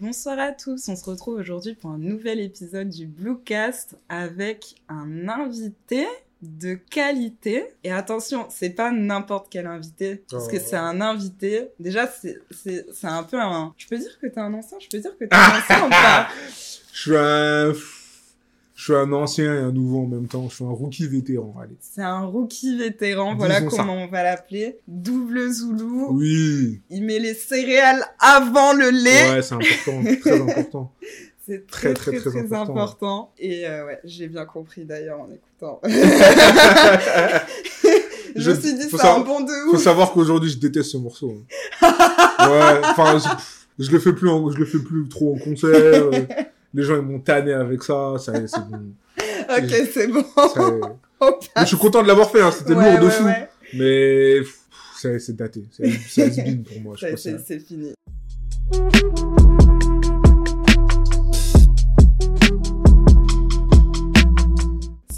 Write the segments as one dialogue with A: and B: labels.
A: Bonsoir à tous, on se retrouve aujourd'hui pour un nouvel épisode du Bluecast avec un invité de qualité. Et attention, c'est pas n'importe quel invité, parce que
B: Oh.
A: c'est un invité. Déjà, c'est un peu un... Je peux dire que t'es un ancien? Je peux dire que t'es un ancien ou pas?
B: Je suis un... Je suis un ancien et un nouveau en même temps. Je suis un rookie vétéran, allez.
A: C'est un rookie vétéran, voilà
B: ça.
A: comment on va l'appeler. Double Zoulou.
B: Oui.
A: Il met les céréales avant le lait.
B: Ouais, c'est important, très important.
A: C'est très
B: Très,
A: très
B: très,
A: très,
B: très
A: important.
B: important.
A: Et euh, ouais, j'ai bien compris d'ailleurs en écoutant.
B: Je-
A: je me suis dit,
B: faut
A: c'est un bon de
B: Faut
A: ouf.
B: savoir qu'aujourd'hui, je déteste ce morceau. hein. ouais, enfin, je, je le fais plus, en- je le fais plus trop en concert. euh, Les gens, ils m'ont tanné avec ça. ça c'est bon.
A: Ok, c'est bon.
B: Je suis content de l'avoir fait, hein, c'était
A: Ouais,
B: lourd de
A: ouais,
B: fou.
A: ouais.
B: Mais c'est daté. C'est has-been pour moi.
A: C'est fini.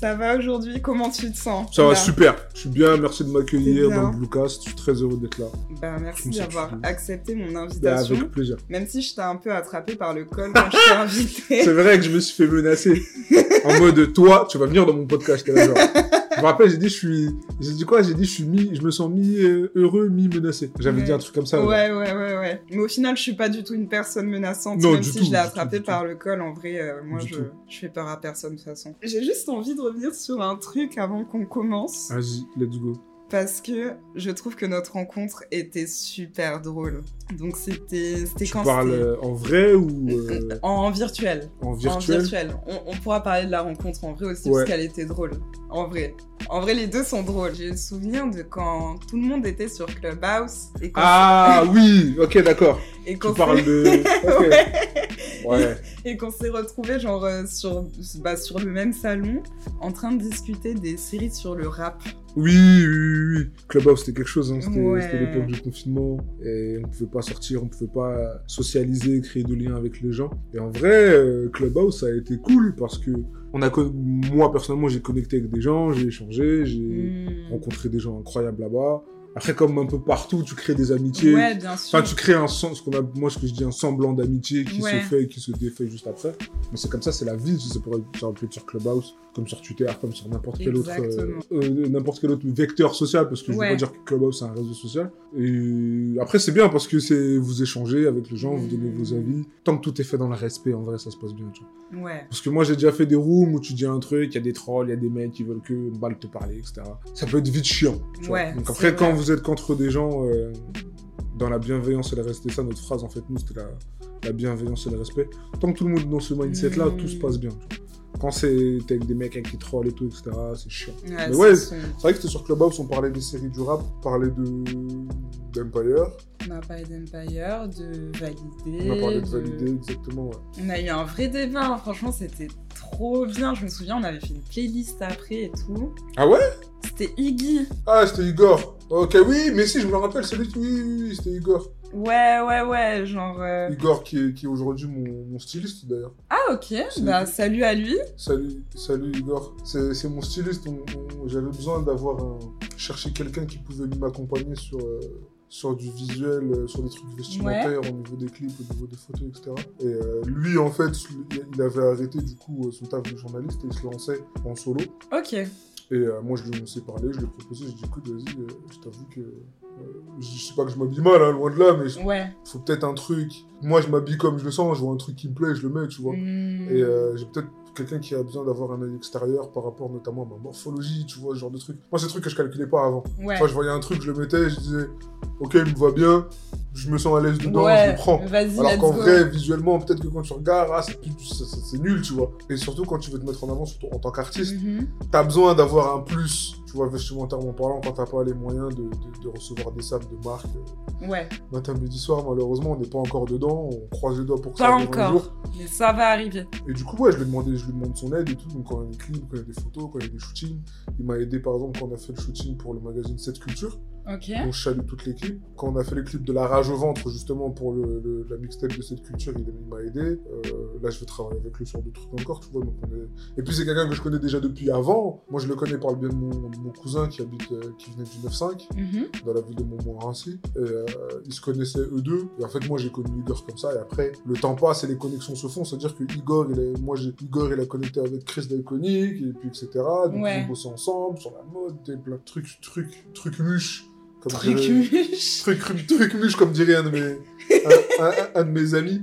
A: Ça va aujourd'hui? Comment tu te sens?
B: Ça va super. Je suis bien. Merci de m'accueillir dans le Bluecast. Je suis très heureux d'être là.
A: Bah, merci d'avoir accepté mon
B: Bah,
A: invitation.
B: avec plaisir.
A: Même si je t'ai un peu attrapé par le col quand je t'ai invité.
B: C'est vrai que je me suis fait menacer. en mode, toi, tu vas venir dans mon podcast. Là, genre. Je me rappelle, j'ai dit, je suis, j'ai dit quoi? J'ai dit, je suis mi, je me sens mi euh, heureux, mi menacé. J'avais
A: Ouais.
B: dit un truc comme ça.
A: Ouais, ouais, ouais, ouais. Mais au final, je suis pas du tout une personne menaçante.
B: Non,
A: même
B: du
A: si
B: tout,
A: je l'ai
B: du
A: attrapé
B: tout, du
A: par le col, en vrai, euh, moi, je, je fais peur à personne de toute façon. J'ai juste envie de revenir sur un truc avant qu'on commence.
B: Vas-y, let's go.
A: Parce que je trouve que notre rencontre était super drôle. Donc, c'était c'était
B: Tu
A: quand
B: parles
A: c'était-
B: euh, en vrai ou euh,
A: En virtuel.
B: en virtuel?
A: En virtuel? On, on pourra parler de la rencontre en vrai aussi
B: Ouais.
A: parce qu'elle était drôle. En vrai. En vrai, les deux sont drôles. J'ai le souvenir de quand tout le monde était sur Clubhouse et qu'on
B: Ah oui, ok, d'accord.
A: et
B: Tu
A: qu'on
B: parles
A: s'est-
B: de.
A: Ouais.
B: Ouais.
A: et qu'on s'est retrouvés genre euh, sur bah, sur le même salon en train de discuter des séries sur le rap.
B: Oui, oui, oui, oui. Clubhouse, c'était quelque chose. Hein. C'était
A: Ouais.
B: l'époque du confinement. Et on pouvait pas sortir, on pouvait pas socialiser, créer de liens avec les gens. Et en vrai, euh, Clubhouse, ça a été cool parce que on a moi, personnellement, j'ai connecté avec des gens, j'ai échangé, j'ai
A: Hmm.
B: rencontré des gens incroyables là-bas. Après, comme un peu partout, tu crées des amitiés.
A: Ouais, bien sûr.
B: Enfin, tu crées un sens, ce qu'on a, moi, ce que je dis, un semblant d'amitié qui
A: Ouais.
B: se fait et qui se défait juste après. Mais c'est comme ça, c'est la vie. Ça pourrait, ça aurait pu être sur Clubhouse, comme sur Twitter, comme sur n'importe quel autre, euh, euh, n'importe quel autre vecteur social, parce que je
A: Ouais.
B: veux pas dire que Clubhouse c'est un réseau social. Et après, c'est bien parce que c'est, vous échangez avec les gens, vous donnez
A: Mm.
B: vos avis. Tant que tout est fait dans le respect, en vrai, ça se passe bien, tu vois.
A: Ouais.
B: Parce que moi, j'ai déjà fait des rooms où tu dis un truc, il y a des trolls, il y a des mecs qui veulent que balle te parler, etc. Ça peut être vite chiant. tu vois.
A: Ouais,
B: Donc après, quand
A: vrai.
B: vous êtes qu'entre des gens, euh, dans la bienveillance et le respect, ça, notre phrase, en fait, nous, c'était la, la bienveillance et le respect. Tant que tout le monde est dans ce mindset-là,
A: Mm.
B: tout se passe bien. tu vois. Quand c'est t'es avec des mecs avec qui trollent et tout, etc., c'est chiant.
A: Ouais,
B: Mais
A: c'est
B: ouais, C'est vrai que c'était sur Clubhouse, on parlait des séries du rap, on parlait de d'Empire,
A: On a parlé d'Empire, de Validé.
B: on a parlé de Validé, exactement, ouais.
A: On a eu un vrai débat, hein. franchement, c'était trop bien. Je me souviens, on avait fait une playlist après et tout.
B: Ah ouais?
A: C'était Iggy.
B: Ah, c'était Igor. Ok, oui, mais si, je me rappelle, c'est lui qui... Oui, oui, oui, c'était Igor.
A: Ouais, ouais, ouais, genre. euh,
B: Igor qui est, qui est aujourd'hui mon, mon styliste d'ailleurs.
A: Ah, ok, bah salut à lui.
B: Salut, salut Igor. C'est mon styliste. J'avais besoin d'avoir un... chercher quelqu'un qui pouvait m'accompagner sur, euh, sur du visuel, euh, sur des trucs vestimentaires, au niveau des clips, au niveau des photos, etc. Et euh, lui, en fait, il avait arrêté du coup son taf de journaliste et il se lançait en solo.
A: Ok.
B: Et euh, moi, je lui ai parler, je lui ai proposé, j'ai dit écoute, vas-y, euh, je t'avoue que. euh, je je sais pas que je m'habille mal, hein, loin de là, mais il
A: Ouais.
B: faut peut-être un truc. Moi, je m'habille comme je le sens, je vois un truc qui me plaît, je le mets, tu vois.
A: Hmm.
B: Et euh, j'ai peut-être quelqu'un qui a besoin d'avoir un œil extérieur par rapport notamment à ma morphologie, tu vois, ce genre de truc. Moi, c'est des trucs que je calculais pas avant.
A: Ouais.
B: Enfin, je voyais un truc, je le mettais, je disais, ok, il me va bien, je me sens à l'aise dedans, je
A: ouais.
B: le prends. Alors qu'en vrai, visuellement, peut-être que quand tu regardes, ah, c'est nul, tu vois. Et surtout quand tu veux te mettre en avant, surtout en tant qu'artiste,
A: Mhm.
B: t'as besoin d'avoir un plus, tu vois, vestimentairement parlant, quand t'as pas les moyens de, de- de recevoir des sables de marque. euh,
A: Ouais.
B: Matin, midi, soir, malheureusement, on n'est pas encore dedans, on croise les doigts pour que
A: Pas
B: ça arrive un
A: encore.
B: jour.
A: Mais ça va arriver.
B: Et du coup, ouais, je lui ai demandé, je lui demande son aide et tout. Donc, quand il y a des clips, quand il y a des photos, quand il y a des shootings. Il m'a aidé, par exemple, quand on a fait le shooting pour le magazine 7 Culture.
A: Ok.
B: Donc je salue toute l'équipe. Quand on a fait les clips de la rage au ventre, justement pour le, le- la mixtape de cette culture, il, il m'a aidé. Euh, là, je vais travailler avec lui sur d'autres trucs encore, tu vois. Donc on est... Et puis c'est quelqu'un que je connais déjà depuis avant. Moi, je le connais par le biais de mon, cousin qui habite, euh, qui venait du 9-5
A: Mhm.
B: dans la ville de Montmorency. Et euh, ils se connaissaient eux deux. Et en fait, moi, j'ai connu Igor comme ça. Et après, le temps passe et les connexions se font. C'est-à-dire que Igor, il est... moi, j'ai... Igor, il a connecté avec Chris d'Iconic, et puis etc. Donc,
A: Ouais.
B: ils ont bossé ensemble sur la mode, et plein de trucs, trucs, trucs muches. Comme
A: Truc
B: dirait-
A: muche.
B: Truc, truc, muche, comme dirait un de mes, un, un- un de mes amis.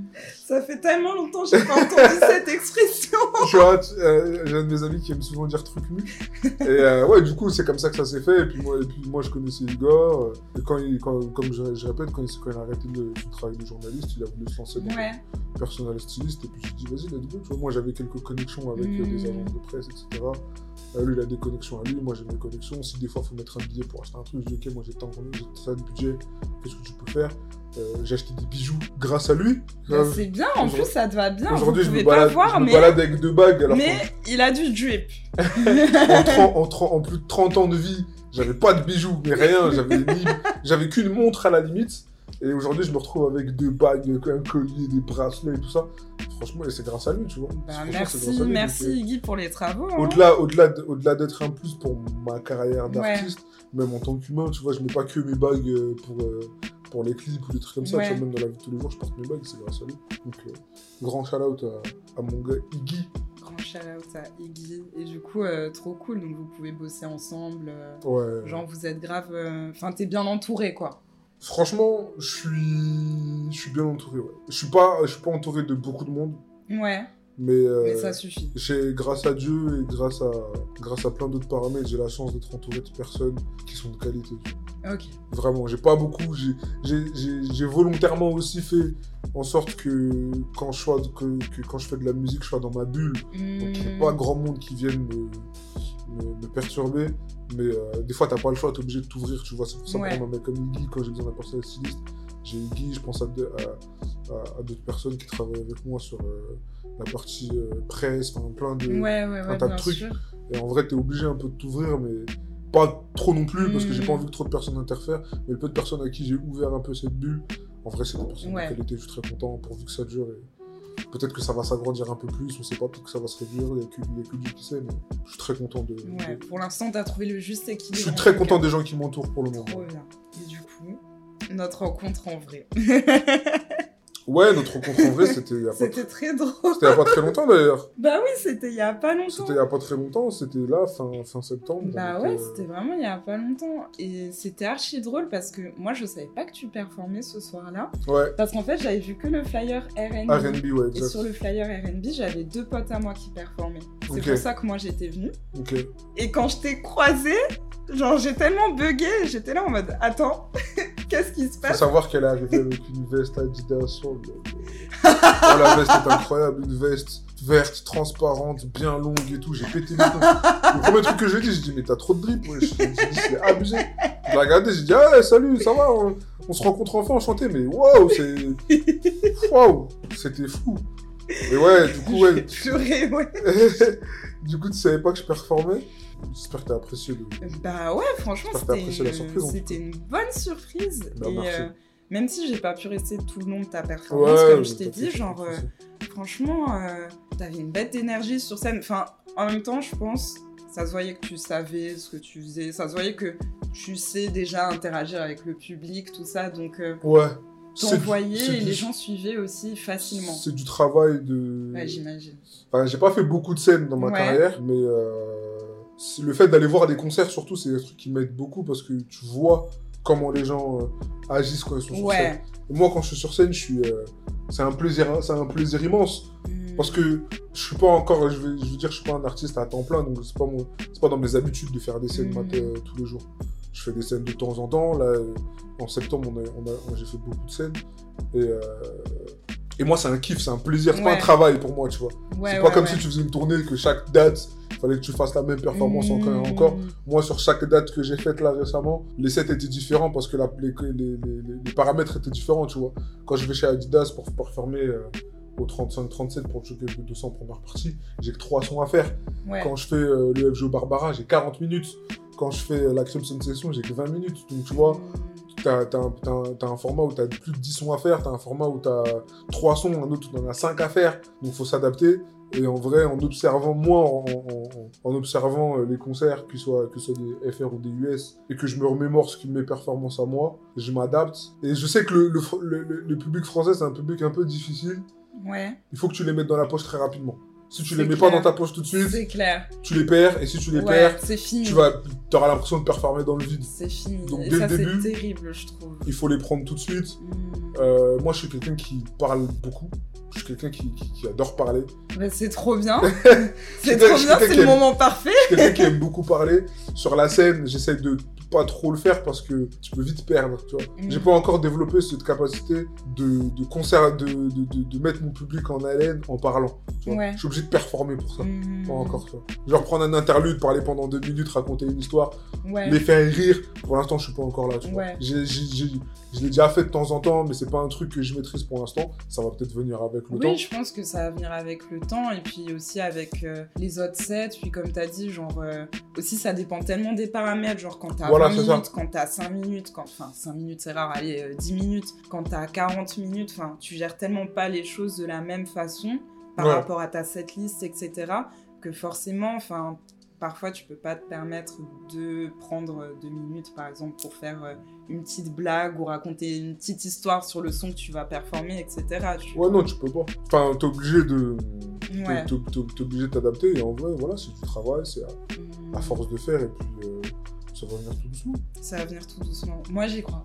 A: Ça fait tellement longtemps que j'ai pas entendu cette expression.
B: Tu vois, euh, j'ai un de mes amis qui aime souvent dire truc muche. Et euh, ouais, du coup, c'est comme ça que ça s'est fait. Et puis moi, et puis moi je connaissais Igor. euh, Et quand il, quand, comme je, je répète, quand il, quand il a arrêté de, son travail de journaliste, il a voulu se lancer dans
A: Ouais.
B: le personnel styliste. Et puis j'ai dit, vas-y, let's go. Tu vois, moi, j'avais quelques connexions avec des agences de presse, etc. Lui, il a des connexions à lui. Moi, j'ai mes connexions. Si des fois, il faut mettre un billet pour acheter un truc, je dis, ok, moi, j'ai tant de j'ai ça de budget. Qu'est-ce que tu peux faire? Euh, J'ai acheté des bijoux grâce à lui.
A: Bah,
B: Euh,
A: c'est bien, en plus ça te va bien.
B: Aujourd'hui, je me balade,
A: voir,
B: je me
A: mais,
B: balade avec deux bagues. Alors
A: mais il a du drip.
B: en, 30 en 30 en plus de 30 ans de vie, j'avais pas de bijoux, mais rien. J'avais qu'une montre à la limite. Et aujourd'hui, je me retrouve avec deux bagues, un collier, des bracelets et tout ça. Franchement, c'est grâce à lui, tu vois.
A: Bah, merci,
B: lui.
A: merci
B: Donc,
A: Iggy pour les travaux.
B: euh,
A: hein.
B: Au-delà, au-delà, de- au-delà d'être un plus pour ma carrière d'artiste, même en tant qu'humain, tu vois, je mets pas que mes bagues euh, pour, euh, pour les clips ou des trucs comme ça.
A: Ouais.
B: Tu vois, même dans la vie de tous les jours, je porte mes bagues, c'est grâce à lui. Donc, euh, grand shout out à, à mon gars Iggy.
A: Grand shout out à Iggy. Et du coup, euh, trop cool. Donc vous pouvez bosser ensemble. euh,
B: Ouais.
A: Genre vous êtes grave. Enfin, t'es bien entouré quoi.
B: Franchement, je suis, je suis bien entouré. Ouais. Je suis pas, je suis pas entouré de beaucoup de monde,
A: Ouais,
B: mais, euh,
A: mais ça suffit.
B: j'ai, grâce à Dieu et grâce à, grâce à plein d'autres paramètres, j'ai la chance d'être entouré de personnes qui sont de qualité.
A: Ok.
B: Vraiment, j'ai pas beaucoup. J'ai, j'ai, j'ai, j'ai volontairement aussi fait en sorte que quand je sois, que, que quand je fais de la musique, je sois dans ma bulle. Donc il n'y a
A: Hmm.
B: pas grand monde qui vienne me, me, me perturber. Mais euh, des fois, t'as pas le choix, t'es obligé de t'ouvrir, tu vois. C'est pour ça
A: Ouais.
B: que un mec comme Iggy, quand j'ai besoin d'un personnel styliste, j'ai Iggy, je pense à, à- à d'autres personnes qui travaillent avec moi sur euh, la partie euh, presse, enfin plein de...
A: Ouais, ouais, ouais,
B: tas de trucs.
A: sûr.
B: Et en vrai, t'es obligé un peu de t'ouvrir, mais pas trop non plus, parce que j'ai
A: Mm.
B: pas envie que trop de personnes interfèrent. Mais le peu de personnes à qui j'ai ouvert un peu cette bulle, en vrai, c'est des personnes
A: Ouais.
B: qualité, je suis très content, pourvu que ça dure. Et peut-être que ça va s'agrandir un peu plus, on sait pas, peut-être que ça va se réduire, il y a que, Dieu qui sait, mais je suis très content de...
A: Ouais,
B: de-
A: pour l'instant, t'as trouvé le juste équilibre.
B: Je suis très content
A: cas.
B: des gens qui m'entourent pour le moment.
A: Trop bien. Et du coup, notre rencontre en vrai.
B: Ouais, notre rencontre en vrai, c'était il y a pas
A: C'était très drôle.
B: C'était il y a pas très longtemps d'ailleurs.
A: Bah oui, c'était il y a pas longtemps.
B: C'était il y a pas très longtemps, c'était là, fin, fin septembre.
A: Bah ouais,
B: euh,
A: c'était vraiment il y a pas longtemps. Et c'était archi drôle parce que moi je savais pas que tu performais ce soir-là.
B: Ouais,
A: Parce qu'en fait j'avais vu que le flyer RB.
B: RB, ouais,
A: Et
B: exact.
A: sur le flyer RB, j'avais deux potes à moi qui performaient. C'est pour ça que moi j'étais venue.
B: Ok.
A: Et quand je t'ai croisé, genre j'ai tellement bugué, j'étais là en mode attends, qu'est-ce qui se
B: Faut
A: passe?
B: savoir qu'elle est arrivée avec une veste Adidas Oh, la veste est incroyable, une veste verte, transparente, bien longue et tout. J'ai pété les plombs. Le premier truc que j'ai dit, j'ai dit, mais t'as trop de drip, ouais. J'ai dit, c'est abusé. Je l'ai regardé, j'ai dit, ah, salut, ça va, on, on se rencontre enfin enchanté, mais waouh, c'est. Waouh, c'était fou. Et ouais, du coup, ouais.
A: Purée, ouais.
B: du coup, tu savais pas que je performais? J'espère que t'as apprécié le.
A: Bah ouais, franchement, c'était
B: apprécié la
A: une... une bonne surprise.
B: Bah,
A: et
B: merci.
A: euh, même si j'ai pas pu rester tout le long de ta performance,
B: Ouais,
A: comme je t'ai dit, genre, euh, franchement, euh, t'avais une bête d'énergie sur scène. Enfin, en même temps, je pense, ça se voyait que tu savais ce que tu faisais, ça se voyait que tu sais déjà interagir avec le public, tout ça, donc euh,
B: Ouais.
A: T'envoyais et les gens suivaient aussi facilement.
B: C'est du travail de.
A: Ouais, j'imagine.
B: Enfin, j'ai pas fait beaucoup de scènes dans ma
A: Ouais.
B: carrière, mais euh, le fait d'aller voir des concerts, surtout, c'est un truc qui m'aide beaucoup parce que tu vois comment les gens euh, agissent quand ils sont sur scène. Et moi, quand je suis sur scène, je suis. euh, c'est un plaisir, c'est un plaisir immense
A: Hmm.
B: parce que je suis pas encore, je veux, je veux dire, je suis pas un artiste à temps plein, donc c'est pas mon, c'est pas dans mes habitudes de faire des scènes mat- euh, tous les jours. Je fais des scènes de temps en temps. Là, en septembre, on on j'ai fait beaucoup de scènes et et moi, c'est un kiff, c'est un plaisir, c'est pas un travail pour moi, tu vois.
A: Ouais,
B: c'est pas comme si tu faisais une tournée que chaque date, il fallait que tu fasses la même performance encore et encore. Moi, sur chaque date que j'ai faite là récemment, les sets étaient différents parce que la- les, les- les- les- les paramètres étaient différents, tu vois. Quand je vais chez Adidas pour performer euh, au 35-37 pour le de 200 première partie, j'ai que 3 sons à faire.
A: Ouais.
B: Quand je fais euh, le FGO Barbara, j'ai 40 minutes. quand je fais la Crimson Session, j'ai que 20 minutes. Donc, tu vois, t'as as, un, un format où t'as plus de 10 sons à faire, t'as un format où t'as 3 sons, un autre où t'en as 5 à faire. Donc, faut s'adapter. Et en vrai, en observant, moi, en, en, observant euh, les concerts, que ce soit, que soit des FR ou des US, et que je me remémore ce qui mes performances à moi, je m'adapte. Et je sais que le, le, le, le public français, c'est un public un peu difficile.
A: Ouais.
B: Il faut que tu les mettes dans la poche très rapidement. Si tu les mets pas dans ta poche tout de suite,
A: c'est clair.
B: Tu les perds et si tu les perds,
A: c'est fini.
B: Tu vas, auras l'impression de performer dans le vide.
A: C'est fini. Donc et dès ça, le début, terrible, je trouve.
B: Il faut les prendre tout de suite. Mm. Euh, moi, je suis quelqu'un qui parle beaucoup. Je suis quelqu'un qui, qui, adore parler.
A: Bah, c'est trop bien. c'est trop bien, c'est le moment parfait.
B: je suis quelqu'un qui aime beaucoup parler. Sur la scène, j'essaie de pas trop le faire parce que tu peux vite perdre, tu vois. Mm. J'ai pas encore développé cette capacité de, de concert, de, de, de, mettre mon public en haleine en parlant. Tu vois. Je suis obligé de performer pour ça. Mm. Pas encore, tu vois. Genre prendre un interlude, parler pendant deux minutes, raconter une histoire, les faire rire. Pour l'instant, je suis pas encore là, tu vois. je l'ai déjà fait de temps en temps, mais c'est pas un truc que je maîtrise pour l'instant. Ça va peut-être venir avec le temps.
A: Oui, je pense que ça va venir avec le temps et puis aussi avec euh, les autres sets. Puis comme tu as dit, genre, euh, aussi ça dépend tellement des paramètres. Genre, quand t'as voilà, 20 minutes, quand t'as 5 minutes, quand, enfin 5 minutes c'est rare, allez 10 euh, minutes, quand t'as 40 minutes, enfin tu gères tellement pas les choses de la même façon par rapport à ta setlist, etc. que forcément, enfin parfois tu peux pas te permettre de prendre 2 minutes par exemple pour faire euh, une petite blague ou raconter une petite histoire sur le son que tu vas performer, etc.
B: Ouais, non, tu peux pas. Enfin, t'es obligé de. Ouais. T'es obligé de t'adapter et en vrai, voilà, c'est du travail, c'est à... à, force de faire et puis. Euh, ça va venir tout doucement.
A: Ça va venir tout doucement. Moi, j'y crois.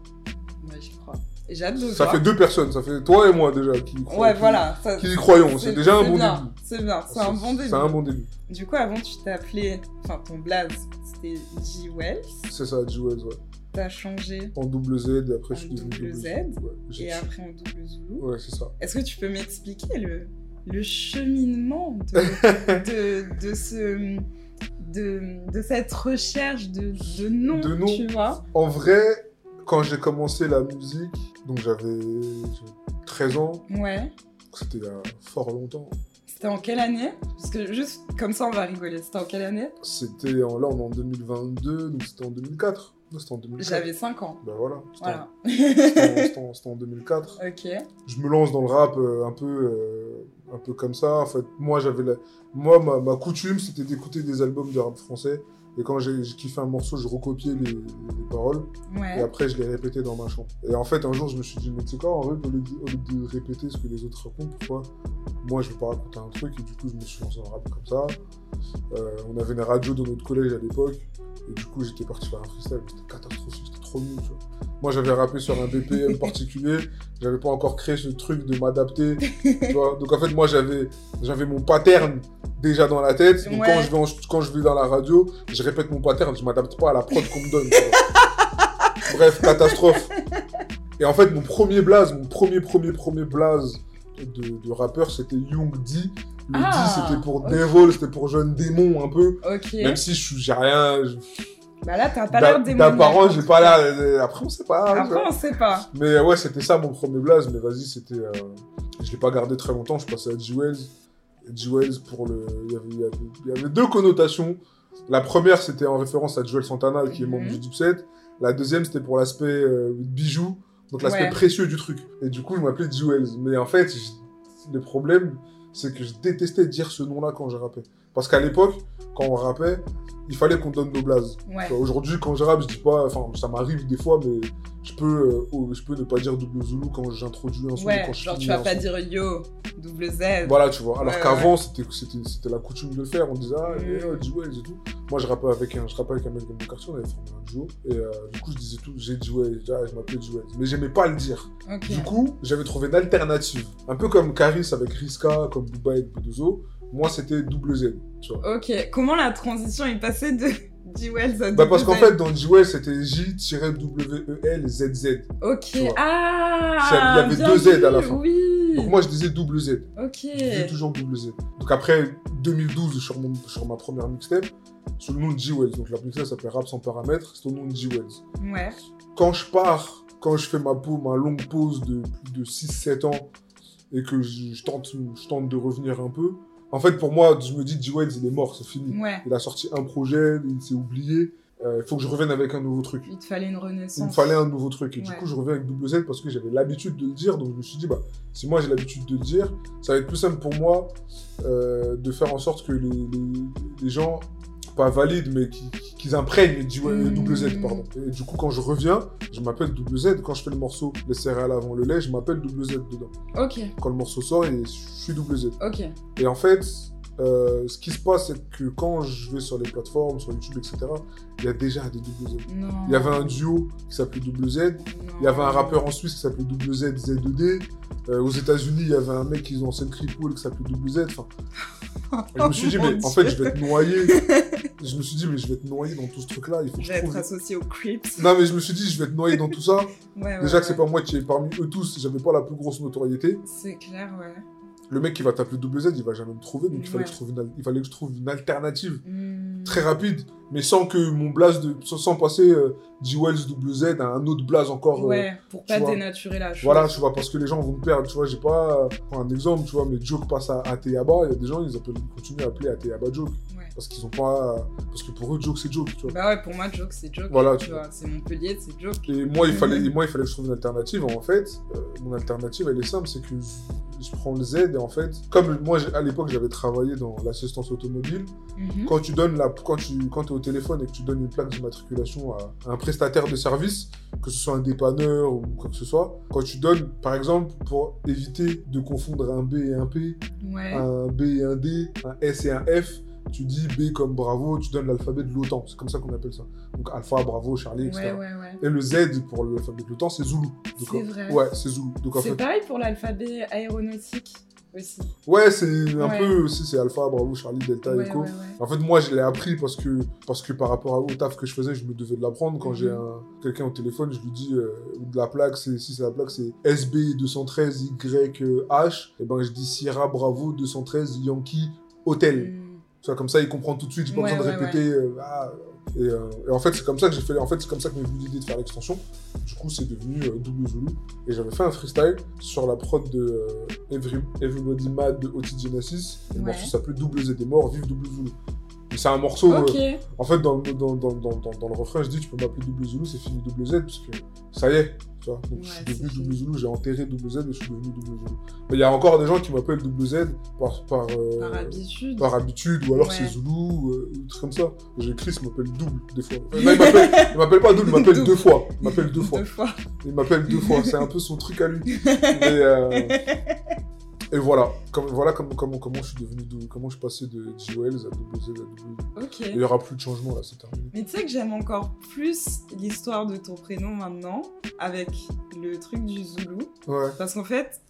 A: Moi, j'y crois. Et j'ai hâte de
B: Ça fait deux personnes, ça fait toi et moi déjà qui y croyons.
A: Ouais, voilà.
B: qui y croyons, c'est déjà un bon début.
A: C'est bien, c'est un bon début.
B: C'est un bon début.
A: Du coup, avant, tu t'es appelé, enfin, ton blaze, c'était G Wells.
B: C'est ça, G Wells, ouais.
A: T'as changé.
B: En double Z, et après je suis devenu
A: double Z. Ouais, et après en double Zulu.
B: Ouais, c'est ça.
A: Est-ce que tu peux m'expliquer le, le cheminement de, de, de ce de, cette recherche de, de nom, tu vois.
B: En vrai, quand j'ai commencé la musique, donc j'avais 13 ans.
A: Ouais.
B: C'était il y a fort longtemps.
A: C'était en quelle année? Parce que juste comme ça, on va rigoler. C'était en quelle année?
B: C'était en, là, on est en 2022, donc c'était en 2004.
A: J'avais 5 ans.
B: Ben voilà. C'était en, en, 2004.
A: Ok.
B: Je me lance dans le rap euh, un peu, euh, un peu comme ça. En fait, moi, j'avais moi ma, ma coutume, c'était d'écouter des albums de rap français. Et quand j'ai kiffé un morceau, je recopiais les, les paroles.
A: Ouais.
B: Et après, je les répétais dans ma chambre. Et en fait, un jour, je me suis dit, mais tu sais quoi, en vrai, au lieu, de, répéter ce que les autres racontent, pourquoi moi, je veux pas raconter un truc? Et du coup, je me suis lancé le rap comme ça. Euh, on avait une radio dans notre collège à l'époque. Et du coup, j'étais parti faire un freestyle. C'était catastrophique, c'était trop nul, tu vois. Moi, j'avais rappé sur un BPM particulier. J'avais pas encore créé ce truc de m'adapter. Donc, en fait, moi, j'avais, j'avais mon pattern déjà dans la tête. Quand, je vais quand je vais dans la radio, je répète mon pattern. Je m'adapte pas à la prod qu'on me donne, Bref, catastrophe. Et en fait, mon premier blaze, mon premier, premier, premier blaze de, de rappeur, c'était Young D le ah, c'était pour okay. c'était pour jeune démon un peu. Même si j'ai rien.
A: Bah là, t'as pas l'air démon.
B: D'apparence, j'ai pas l'air. Après, on sait pas.
A: Après, on sait pas.
B: Mais ouais, c'était ça mon premier blaze. Mais vas-y, c'était. Euh... Je l'ai pas gardé très longtemps. Je passais à G-Wells. G-Wells, pour le. Il y, avait, il, y avait, il y avait deux connotations. La première, c'était en référence à Joel Santana, qui est membre mhm. du Dipset. La deuxième, c'était pour l'aspect euh, bijou. Donc l'aspect précieux du truc. Et du coup, je m'appelais G-Wells. Mais en fait, le problème, c'est que je détestais dire ce nom-là quand je rappais. Parce qu'à l'époque, quand on rappait, il fallait qu'on donne nos blazes. Aujourd'hui, quand je rappe, je dis pas, enfin, ça m'arrive des fois, mais je peux, euh, je peux ne pas dire double Zulu quand j'introduis un son.
A: Ouais,
B: quand je
A: genre tu vas pas dire yo, double Z.
B: Voilà, tu vois. Alors qu'avant, c'était, c'était, la coutume de le faire. On disait, ah, mm. et tout. Moi, je rappais avec un, je rappais avec un mec de mon quartier, on avait formé un duo. Et euh, du coup, je disais tout, j'ai Jewel, ah, je m'appelais Jewel. Mais j'aimais pas le dire. Du coup, j'avais trouvé une alternative. Un peu comme Caris avec Riska, comme Booba avec Budozo. Moi, c'était double Z, tu vois.
A: Ok. Comment la transition est passée de Jewels à
B: Bah, parce qu'en fait, dans Jewels, c'était J-W-E-L-Z-Z.
A: Ok. Ah
B: Il y avait deux Z à la fin.
A: Oui.
B: Donc moi, je disais double Z.
A: Ok.
B: Je disais toujours double Z. Donc après 2012, sur, mon, sur ma première mixtape, sous le nom de G-Wells. Donc la mixtape s'appelle Rap sans paramètres, c'est au nom de G-Wells.
A: Ouais.
B: Quand je pars, quand je fais ma, pause, ma longue pause de plus de 6-7 ans et que je, tente, je tente de revenir un peu, en fait, pour moi, je me dis, G-Wells, il est mort, c'est fini.
A: Ouais.
B: Il a sorti un projet, il s'est oublié. il faut que je revienne avec un nouveau truc.
A: Il te fallait une renaissance.
B: Il me fallait un nouveau truc. Et du coup, je reviens avec double Z parce que j'avais l'habitude de le dire. Donc, je me suis dit, bah, si moi j'ai l'habitude de le dire, ça va être plus simple pour moi euh, de faire en sorte que les, les- les gens, pas valident, mais qui- qui- imprègnent du
A: Mm.
B: double Z, pardon. Et du coup, quand je reviens, je m'appelle double Z. Quand je fais le morceau Les céréales avant le lait, je m'appelle double Z dedans.
A: Ok,
B: Quand le morceau sort, je suis double Z.
A: ok.
B: Et en fait, euh, ce qui se passe, c'est que quand je vais sur les plateformes, sur YouTube, etc., il y a déjà des double Z.
A: Non.
B: Il y avait un duo qui s'appelait Double Z. Il y avait un rappeur en Suisse qui s'appelait Double Z Z2D. Euh, aux États-Unis, il y avait un mec qui faisait en scène Creepwall qui s'appelait Double Z. Enfin, je me suis dit, mais en fait, je vais être noyé. je me suis dit, mais je vais être noyé dans tout ce truc-là. Il faut que
A: Je
B: je
A: vais être associé aux Crips.
B: Non, mais je me suis dit, je vais être noyé dans tout ça.
A: Ouais, ouais,
B: Déjà que c'est
A: ouais.
B: pas moi qui est parmi eux tous, j'avais pas la plus grosse notoriété.
A: C'est clair, ouais.
B: Le mec qui va t'appeler Double Z, il va jamais me trouver. Donc il fallait,
A: Ouais.
B: que je trouve une, al- il fallait que je trouve une alternative
A: Hmm.
B: très rapide, mais sans que mon blaze de. sans, passer euh, G-Wells Double Z à un autre blaze encore. euh,
A: Ouais, pour pas
B: vois.
A: dénaturer la chose.
B: Voilà, tu vois, parce que les gens vont me perdre, tu vois, j'ai pas... Je prends un exemple, tu vois, mais Joke passe à Ateyaba, il y a des gens, ils, appellent, ils continuent à appeler Ateyaba Joke,
A: Ouais.
B: parce qu'ils ont pas... Parce que pour eux, Joke, c'est Joke, tu vois.
A: Bah ouais, pour moi, Joke, c'est Joke.
B: Voilà,
A: tu
B: tu
A: vois. C'est Montpellier, c'est Joke.
B: Et moi, il fallait, et moi, il fallait que je trouve une alternative, en fait, euh, mon alternative, elle est simple, c'est que je, prends le Z, et en fait, comme moi, à l'époque, j'avais travaillé dans l'assistance automobile,
A: Mhm.
B: quand tu donnes la, quand tu, quand es au téléphone et que tu donnes une plaque d'immatriculation à, à un prestataire de service, que ce soit un dépanneur ou quoi que ce soit, quand tu donnes, par exemple, pour éviter de confondre un B et un P,
A: Ouais.
B: un B et un D, un S et un F, tu dis B comme Bravo, tu donnes l'alphabet de l'OTAN, c'est comme ça qu'on appelle ça. Donc Alpha, Bravo, Charlie, etc.
A: Ouais, ouais, ouais.
B: Et le Z pour l'alphabet de l'OTAN, c'est Zulu.
A: C'est
B: en-
A: vrai.
B: Ouais, c'est Zulu. Donc en
A: C'est
B: fait,
A: pareil pour l'alphabet aéronautique aussi.
B: ouais, c'est un
A: Ouais.
B: peu aussi, c'est Alpha, Bravo, Charlie, Delta,
A: Ouais,
B: Echo.
A: ouais.
B: En fait, moi, je l'ai appris parce que, parce que par rapport au taf que je faisais, je me devais de l'apprendre. Quand j'ai
A: Mhm.
B: un, quelqu'un au téléphone, je lui dis, euh, de la plaque, c'est, si c'est la plaque, c'est SB213YH, et ben je dis Sierra Bravo 213 Yankee Hotel.
A: Hmm.
B: Tu vois, comme ça, il comprend tout de suite, j'ai pas
A: Ouais,
B: besoin de
A: ouais,
B: répéter. euh, ah, et, euh, et en fait, c'est comme ça que j'ai fait, en fait, c'est comme ça que m'est venue l'idée de faire l'extension. Du coup, c'est devenu euh, Double Zulu. Et j'avais fait un freestyle sur la prod de euh, Every- Everybody Mad de Otis Genesis. Et le morceau s'appelait Double Z des morts, vive Double Zulu. C'est un morceau. euh, en fait, dans, le- dans, dans, dans, le refrain, je dis tu peux m'appeler Double Zulu, c'est fini Double Z, parce que ça y est. Tu vois Donc je suis devenu Double. Zulu, j'ai enterré Double Z et je suis devenu Double Zulu. Mais il y a encore des gens qui m'appellent Double Z par, par, euh,
A: Par habitude.
B: par habitude, ou alors
A: Ouais.
B: c'est Zulu, euh, ou trucs comme ça. J'ai Chris m'appelle double des fois. Euh, non, il m'appelle- il pas double, il m'appelle deux fois. Il m'appelle deux fois. Il m'appelle deux fois. C'est un peu son truc à lui. Euh, et voilà. Comme, voilà comment, comment, comment je suis devenu, comment je suis passé de à double Z à double Z.
A: Ok.
B: Et il n'y aura plus de changement là, c'est terminé.
A: Mais tu sais que j'aime encore plus l'histoire de ton prénom maintenant avec le truc du Zoulou.
B: Ouais.
A: Parce qu'en fait,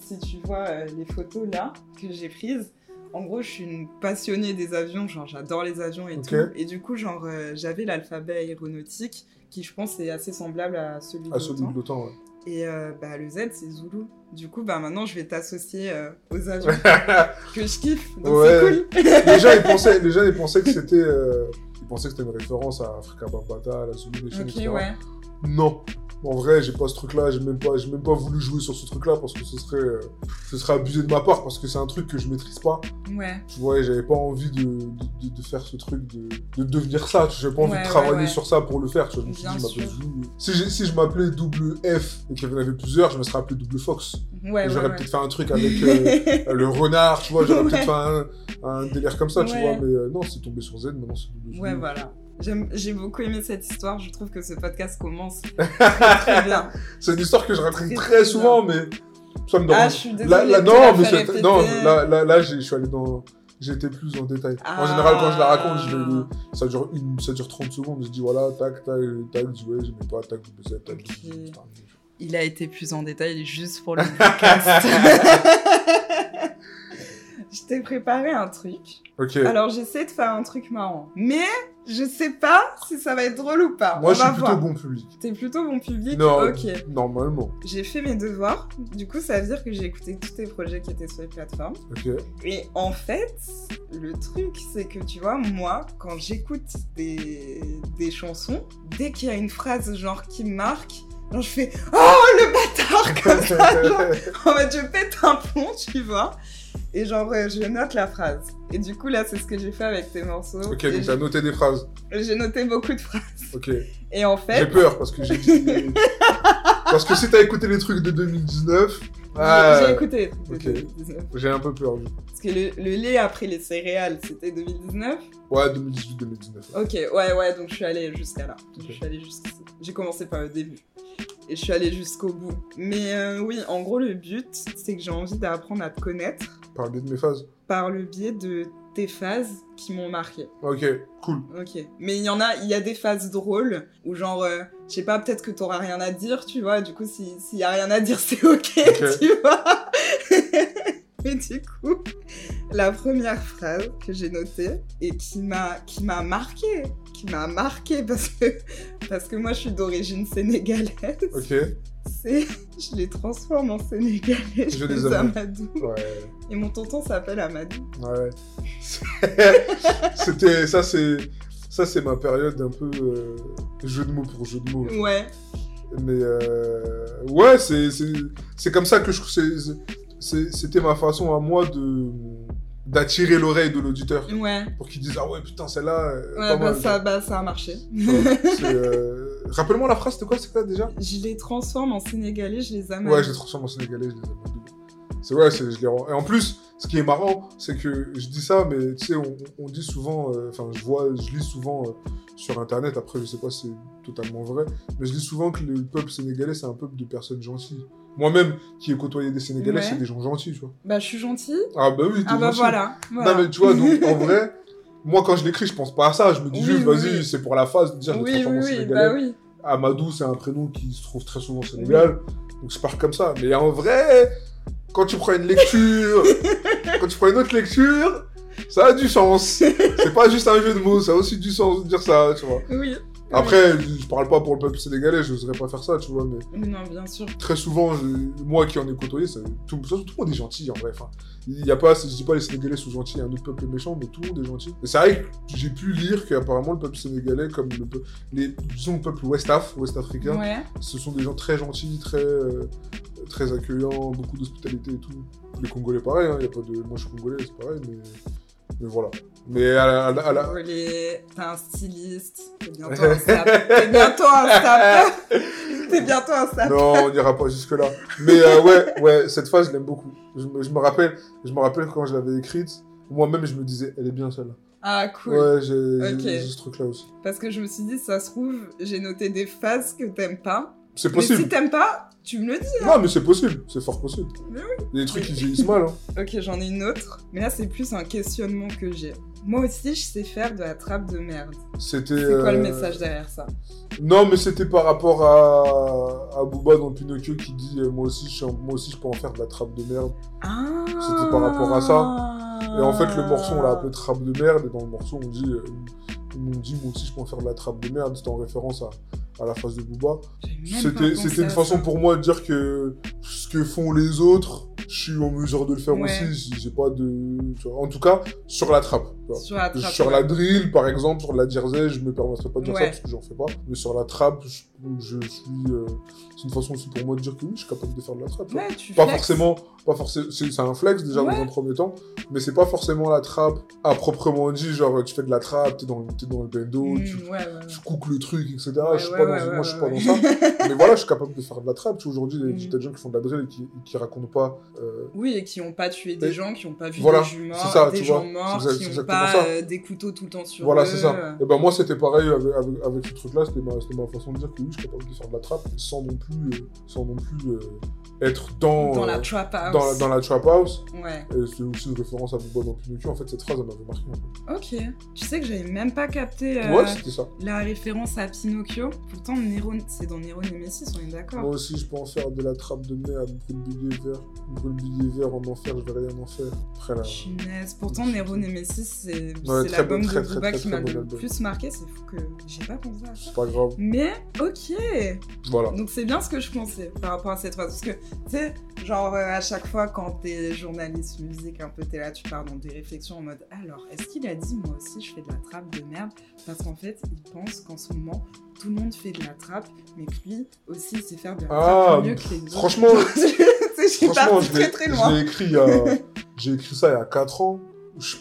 A: si tu vois euh, les photos là que j'ai prises, en gros, je suis une passionnée des avions, genre j'adore les avions et tout. Et du coup, genre euh, j'avais l'alphabet aéronautique qui, je pense, est assez semblable à celui de
B: À celui
A: l'OTAN.
B: de l'OTAN, ouais.
A: Et euh, bah, le Z, c'est Zoulou. Du coup, bah maintenant, je vais t'associer euh, aux avions que je kiffe. Donc
B: Ouais.
A: c'est cool.
B: gens, ils pensaient, gens, ils pensaient que c'était. euh, ils pensaient que c'était une référence à Africa Bambata, à la Zulu Nation,
A: ok,
B: etc.
A: ouais.
B: Non. En vrai, j'ai pas ce truc-là, j'ai même pas, j'ai même pas voulu jouer sur ce truc-là parce que ce serait, euh, ce serait abusé de ma part parce que c'est un truc que je maîtrise pas.
A: Ouais.
B: Tu vois, et j'avais pas envie de, de, de- de faire ce truc, de, de devenir ça. J'avais pas envie
A: Ouais,
B: de travailler
A: ouais.
B: sur ça pour le faire. Tu vois, je me suis
A: Bien
B: dit,
A: sûr.
B: Si, si je m'appelais double F et qu'il y en avait plusieurs, je me serais appelé double Fox.
A: Ouais,
B: Et
A: ouais,
B: J'aurais peut-être fait un truc avec euh, le renard, tu vois, j'aurais peut-être fait un, un délire comme ça, tu vois, mais euh, non, c'est tombé sur Z, maintenant c'est double.
A: Ouais, voilà. J'ai beaucoup aimé cette histoire. Je trouve que ce podcast commence très, très bien.
B: C'est une histoire que je raconte
A: Très,
B: souvent, mais ça me
A: Ah, je suis désolée.
B: Là, là,
A: de
B: non, mais non, là, là, là, je suis allé dans. Été plus en détail. En général, quand je la raconte, je vais- ça, dure une, ça dure 30 secondes. Je dis voilà, tac, tac, tac, je dis ouais, j'aimais pas, tac, Z, tac.
A: Il a été plus en détail juste pour le podcast. je t'ai préparé un truc.
B: Ok.
A: Alors j'essaie de faire un truc marrant. Mais je sais pas si ça va être drôle ou pas.
B: Moi,
A: On
B: je
A: va
B: suis plutôt
A: voir.
B: bon public.
A: T'es plutôt bon public
B: Non,
A: Ok.
B: normalement.
A: J'ai fait mes devoirs. Du coup, ça veut dire que j'ai écouté tous tes projets qui étaient sur les plateformes.
B: Ok.
A: Et en fait, le truc, c'est que tu vois, moi, quand j'écoute des, des chansons, dès qu'il y a une phrase genre qui me marque, Genre, je fais Oh le bâtard comme ça. Genre, en mode, je pète un pont, tu vois. Et genre, euh, je note la phrase. Et du coup, là, c'est ce que j'ai fait avec tes morceaux.
B: Ok,
A: Et
B: donc
A: j'ai-
B: t'as noté des phrases.
A: J'ai noté beaucoup de phrases.
B: Ok.
A: Et en
B: J'ai
A: fait,
B: peur parce que j'ai dit. parce que si t'as écouté les trucs de 2019,
A: j'ai-
B: ah,
A: j'ai écouté. les trucs de
B: ok.
A: 2019.
B: j'ai un peu peur.
A: Parce que le, le lait après les céréales, c'était 2019.
B: Ouais, 2018-2019.
A: Ok, ouais, ouais, donc je suis allée jusqu'à là. Donc
B: Ok.
A: je suis allée jusqu'ici. J'ai commencé par le début. Et je suis allée jusqu'au bout. Mais euh, oui, en gros, le but, c'est que j'ai envie d'apprendre à te connaître
B: Par le biais de mes phases.
A: par le biais de tes phases qui m'ont marqué.
B: Ok, cool.
A: Ok. Mais il y en a, il y a des phases drôles où genre, euh, je sais pas, peut-être que t'auras rien à dire, tu vois. Du coup, si- s'il y a rien à dire, c'est ok,
B: Ok.
A: tu vois. Mais du coup, la première phrase que j'ai notée et qui m'a qui m'a marqué, qui m'a marqué parce que parce que moi je suis d'origine sénégalaise,
B: Ok.
A: C'est je les transforme en sénégalais, je,
B: Je
A: les
B: les.
A: Amadou.
B: Ouais.
A: Et mon tonton s'appelle Amadou.
B: Ouais. C'était. Ça, c'est. Ça, c'est ma période un peu. euh, jeu de mots pour jeu de mots.
A: Ouais.
B: Mais. euh, Ouais, c'est. comme ça que je. C'était ma façon à moi de. D'attirer l'oreille de l'auditeur.
A: Ouais.
B: Pour qu'il dise Ah ouais, putain, celle-là. euh,
A: Ouais,
B: pas
A: bah,
B: mal.
A: ça, bah ça a marché.
B: Euh, Rappelle-moi la phrase, c'était quoi, c'est quoi déjà?
A: Je les transforme en sénégalais, je les amène.
B: Ouais, je les transforme en sénégalais, je les bien. C'est c'est, je les rends. Et en plus, ce qui est marrant, c'est que je dis ça, mais tu sais, on, on dit souvent, euh, enfin, je vois, je lis souvent euh, sur internet, après, je sais pas si c'est totalement vrai, mais je lis souvent que le peuple sénégalais, c'est un peuple de personnes gentilles. Moi-même, qui ai côtoyé des Sénégalais,
A: Ouais.
B: c'est des gens gentils, tu vois.
A: Bah, je suis gentille.
B: Ah bah oui, t'es
A: Ah bah
B: gentil.
A: voilà. voilà.
B: Non, mais tu vois, donc en vrai, moi, quand je l'écris, je pense pas à ça. Je me dis
A: Oui,
B: juste,
A: oui,
B: vas-y,
A: oui.
B: c'est pour la phase de dire, je le
A: Oui, oui, oui,
B: sénégalais.
A: bah oui.
B: Amadou, c'est un prénom qui se trouve très souvent au Sénégal. Donc je pars comme ça. Mais en vrai, quand tu prends une lecture, quand tu prends une autre lecture, ça a du sens. C'est pas juste un jeu de mots, ça a aussi du sens de dire ça, tu vois.
A: Oui.
B: Après, je parle pas pour le peuple sénégalais, je n'oserais pas faire ça, tu vois, mais.
A: Non, bien sûr.
B: très souvent, je- moi qui en ai côtoyé, ça- tout, le monde est gentil en vrai. Enfin, il y a pas, je dis pas les Sénégalais sont gentils, un autre peuple méchant, mais tout le monde est gentil. Et c'est vrai que j'ai pu lire qu'apparemment le peuple sénégalais, comme le, peu- les, disons le peuple West Af, West africain,
A: Ouais.
B: ce sont des gens très gentils, très, euh, très accueillants, beaucoup d'hospitalité et tout. Les Congolais, pareil, hein, y a pas de... moi je suis Congolais, c'est pareil, mais, mais voilà. Mais à la, à la- à la-
A: Relais, T'es un styliste. T'es bientôt un sap. T'es bientôt un sap. T'es bientôt un sap.
B: Non, on n'ira pas jusque-là. Mais euh, ouais, ouais, cette phrase, je l'aime beaucoup. Je me, je me rappelle, je me rappelle quand je l'avais écrite, moi-même, je me disais, elle est bien celle-là.
A: Ah, cool.
B: Ouais, j'ai j'ai-
A: Ok.
B: j'ai ce truc-là aussi.
A: Parce que je me suis dit, ça se trouve, j'ai noté des phases que t'aimes pas.
B: C'est
A: Mais si
B: possible.
A: t'aimes pas, tu me le dis.
B: Non, mais c'est possible. C'est fort possible.
A: Mais
B: Il y a des trucs qui vieillissent mal. Hein.
A: Ok, j'en ai une autre. Mais là, c'est plus un questionnement que j'ai. Moi aussi, je sais faire de la trappe de merde.
B: C'était.
A: C'est quoi le
B: euh,
A: message derrière ça?
B: Non, mais c'était par rapport à, à Booba dans Pinocchio qui dit euh, moi, aussi, je, moi aussi, je peux en faire de la trappe de merde.
A: Ah
B: C'était par rapport à ça. Et en fait, le morceau, on l'a appelé trappe de merde. Et dans le morceau, on dit, euh, m'ont dit moi aussi, je peux en faire de la trappe de merde. C'était en référence à, à la phase de Booba. C'était une façon pour moi de dire que ce que font les autres, je suis en mesure de le faire
A: Ouais.
B: aussi. J'ai pas de. En tout cas, sur la trappe.
A: Sur la trappe.
B: Sur la drill, par exemple, sur la jersey, je me permettrais pas de dire ça parce que j'en fais pas. Mais sur la trappe, je, je suis. euh, c'est une façon aussi pour moi de dire que oui, je suis capable de faire de la trappe. tu Pas forcément, pas forcément, c'est un flex déjà dans un premier temps, mais c'est pas forcément la trappe à proprement dit, genre tu fais de la trappe, t'es dans, t'es dans le bendo,
A: Mm,
B: tu, tu cookes le truc, etc. Je suis pas
A: ouais,
B: moi je suis pas dans ça, mais voilà, je suis capable de faire de la trappe. Aujourd'hui, il y a des gens qui font de la drill et qui, qui racontent pas. euh,
A: Oui, et qui n'ont pas tué des
B: Et-
A: gens, qui n'ont pas vu
B: Voilà,
A: des jumeaux,
B: ça,
A: des gens
B: vois,
A: morts, qui n'ont pas euh, des couteaux tout le temps sur
B: Voilà,
A: eux.
B: c'est ça. Et ben moi, c'était pareil avec, avec, avec ce truc-là, c'était ma, c'était ma façon de dire que oui, je suis capable de faire de la trappe sans non plus, euh, sans non plus être dans,
A: Dans la trap house.
B: dans, la- dans la trap house.
A: Ouais.
B: Et c'est aussi une référence à Booba dans Pinocchio. En fait, cette phrase, elle m'avait marqué. en fait.
A: Ok. Tu sais que j'avais même pas capté
B: Ouais, c'était ça.
A: la référence à Pinocchio. Pourtant, Nero, c'est dans Nero Nemesis, on est
B: Moi
A: d'accord.
B: aussi, je peux en faire de la trappe de merde, brûle billet vert, brûle billet vert en enfer, je vais rien en faire. Après là.
A: Pourtant, Nero Nemesis, c'est
B: Ouais,
A: l'album de Booba qui m'a le plus marqué. C'est fou que j'ai pas pensé à ça.
B: C'est pas grave.
A: Mais, ok, Ok.
B: Voilà.
A: Donc c'est bien ce que je pensais par rapport à cette phrase. Parce que, tu sais, genre euh, à chaque fois quand t'es journaliste musique, un peu t'es là, tu pars dans des réflexions en mode alors, est-ce qu'il a dit moi aussi je fais de la trappe de merde? Parce qu'en fait, il pense qu'en ce moment, tout le monde fait de la trappe, mais que lui aussi sait faire de la
B: Ah,
A: trappe mieux que les autres.
B: franchement-
A: je suis
B: je
A: très très
B: je
A: loin.
B: l'ai écrit, j'ai écrit ça il y a 4 ans. Je,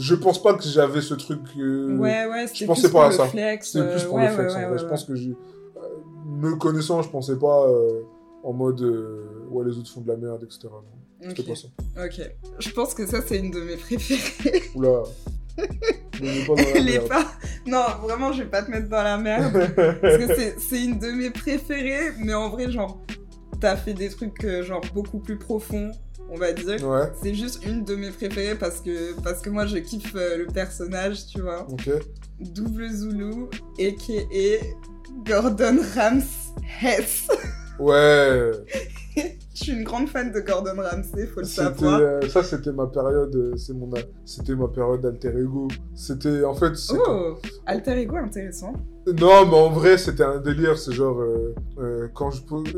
B: je pense pas que j'avais ce truc. euh,
A: Ouais, ouais, c'était
B: pensais
A: plus
B: pas
A: pour
B: à
A: le
B: ça.
A: flex.
B: C'est plus
A: euh,
B: pour
A: ouais,
B: le flex. en vrai. je pense que j'ai. euh, Me connaissant, je pensais pas en mode. ouais, les autres font de la merde, etc. Non, c'était
A: Ok.
B: pas ça.
A: Ok. Je pense que ça, c'est une de mes préférées.
B: Oula. Mets pas.
A: Non, vraiment, je vais pas te mettre dans la merde. Parce que c'est- c'est une de mes préférées, mais en vrai, genre, t'as fait des trucs, euh, genre, beaucoup plus profonds, on va dire.
B: Ouais,
A: C'est juste une de mes préférées parce que, parce que moi, je kiffe euh, le personnage, tu vois.
B: ok.
A: Double Zulu, a.k.a. Gordon Rams Hess.
B: Ouais.
A: Je suis une grande fan de Gordon Ramsay, faut le savoir.
B: euh, ça, c'était ma période. euh, C'est mon, c'était ma période alter ego. C'était, en fait,
A: Oh, alter ego intéressant.
B: Non, mais en vrai, c'était un délire. C'est genre, euh, euh, quand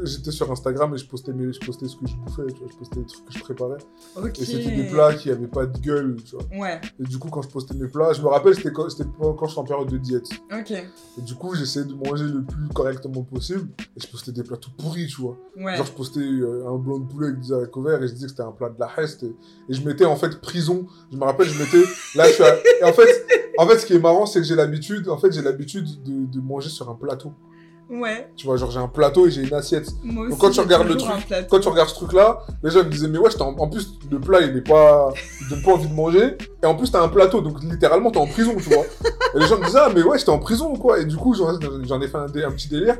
B: j'étais sur Instagram et je postais, mes... je postais ce que je bouffais, tu vois, je postais les trucs que je préparais.
A: Ok.
B: Et c'était des plats qui avaient pas de gueule, tu vois.
A: Ouais,
B: Et du coup, quand je postais mes plats, je me rappelle, c'était quand, quand je suis en période de diète.
A: ok.
B: Et du coup, j'essayais de manger le plus correctement possible. Et je postais des plats tout pourris, tu vois.
A: Ouais.
B: Genre, je postais euh, un blanc de poulet avec des haricots verts et je disais que c'était un plat de la Hest. Et, et je mettais en fait prison. Je me rappelle, je mettais. Là, je suis à- Et en fait, en fait, ce qui est marrant, c'est que j'ai l'habitude, en fait, j'ai l'habitude de, de manger sur un plateau.
A: Ouais.
B: Tu vois, genre, j'ai un plateau et j'ai une assiette.
A: Moi aussi,
B: Donc, quand tu regardes le truc. Quand tu regardes ce truc-là, les gens me disaient, mais ouais, en... en plus, le plat, il est pas. Il donne pas envie de manger. Et en plus, t'as un plateau. Donc, littéralement, t'es en prison, tu vois. et les gens me disaient, ah, mais ouais, j'étais en prison ou quoi? Et du coup, j'en j'en ai fait un, dé- un petit délire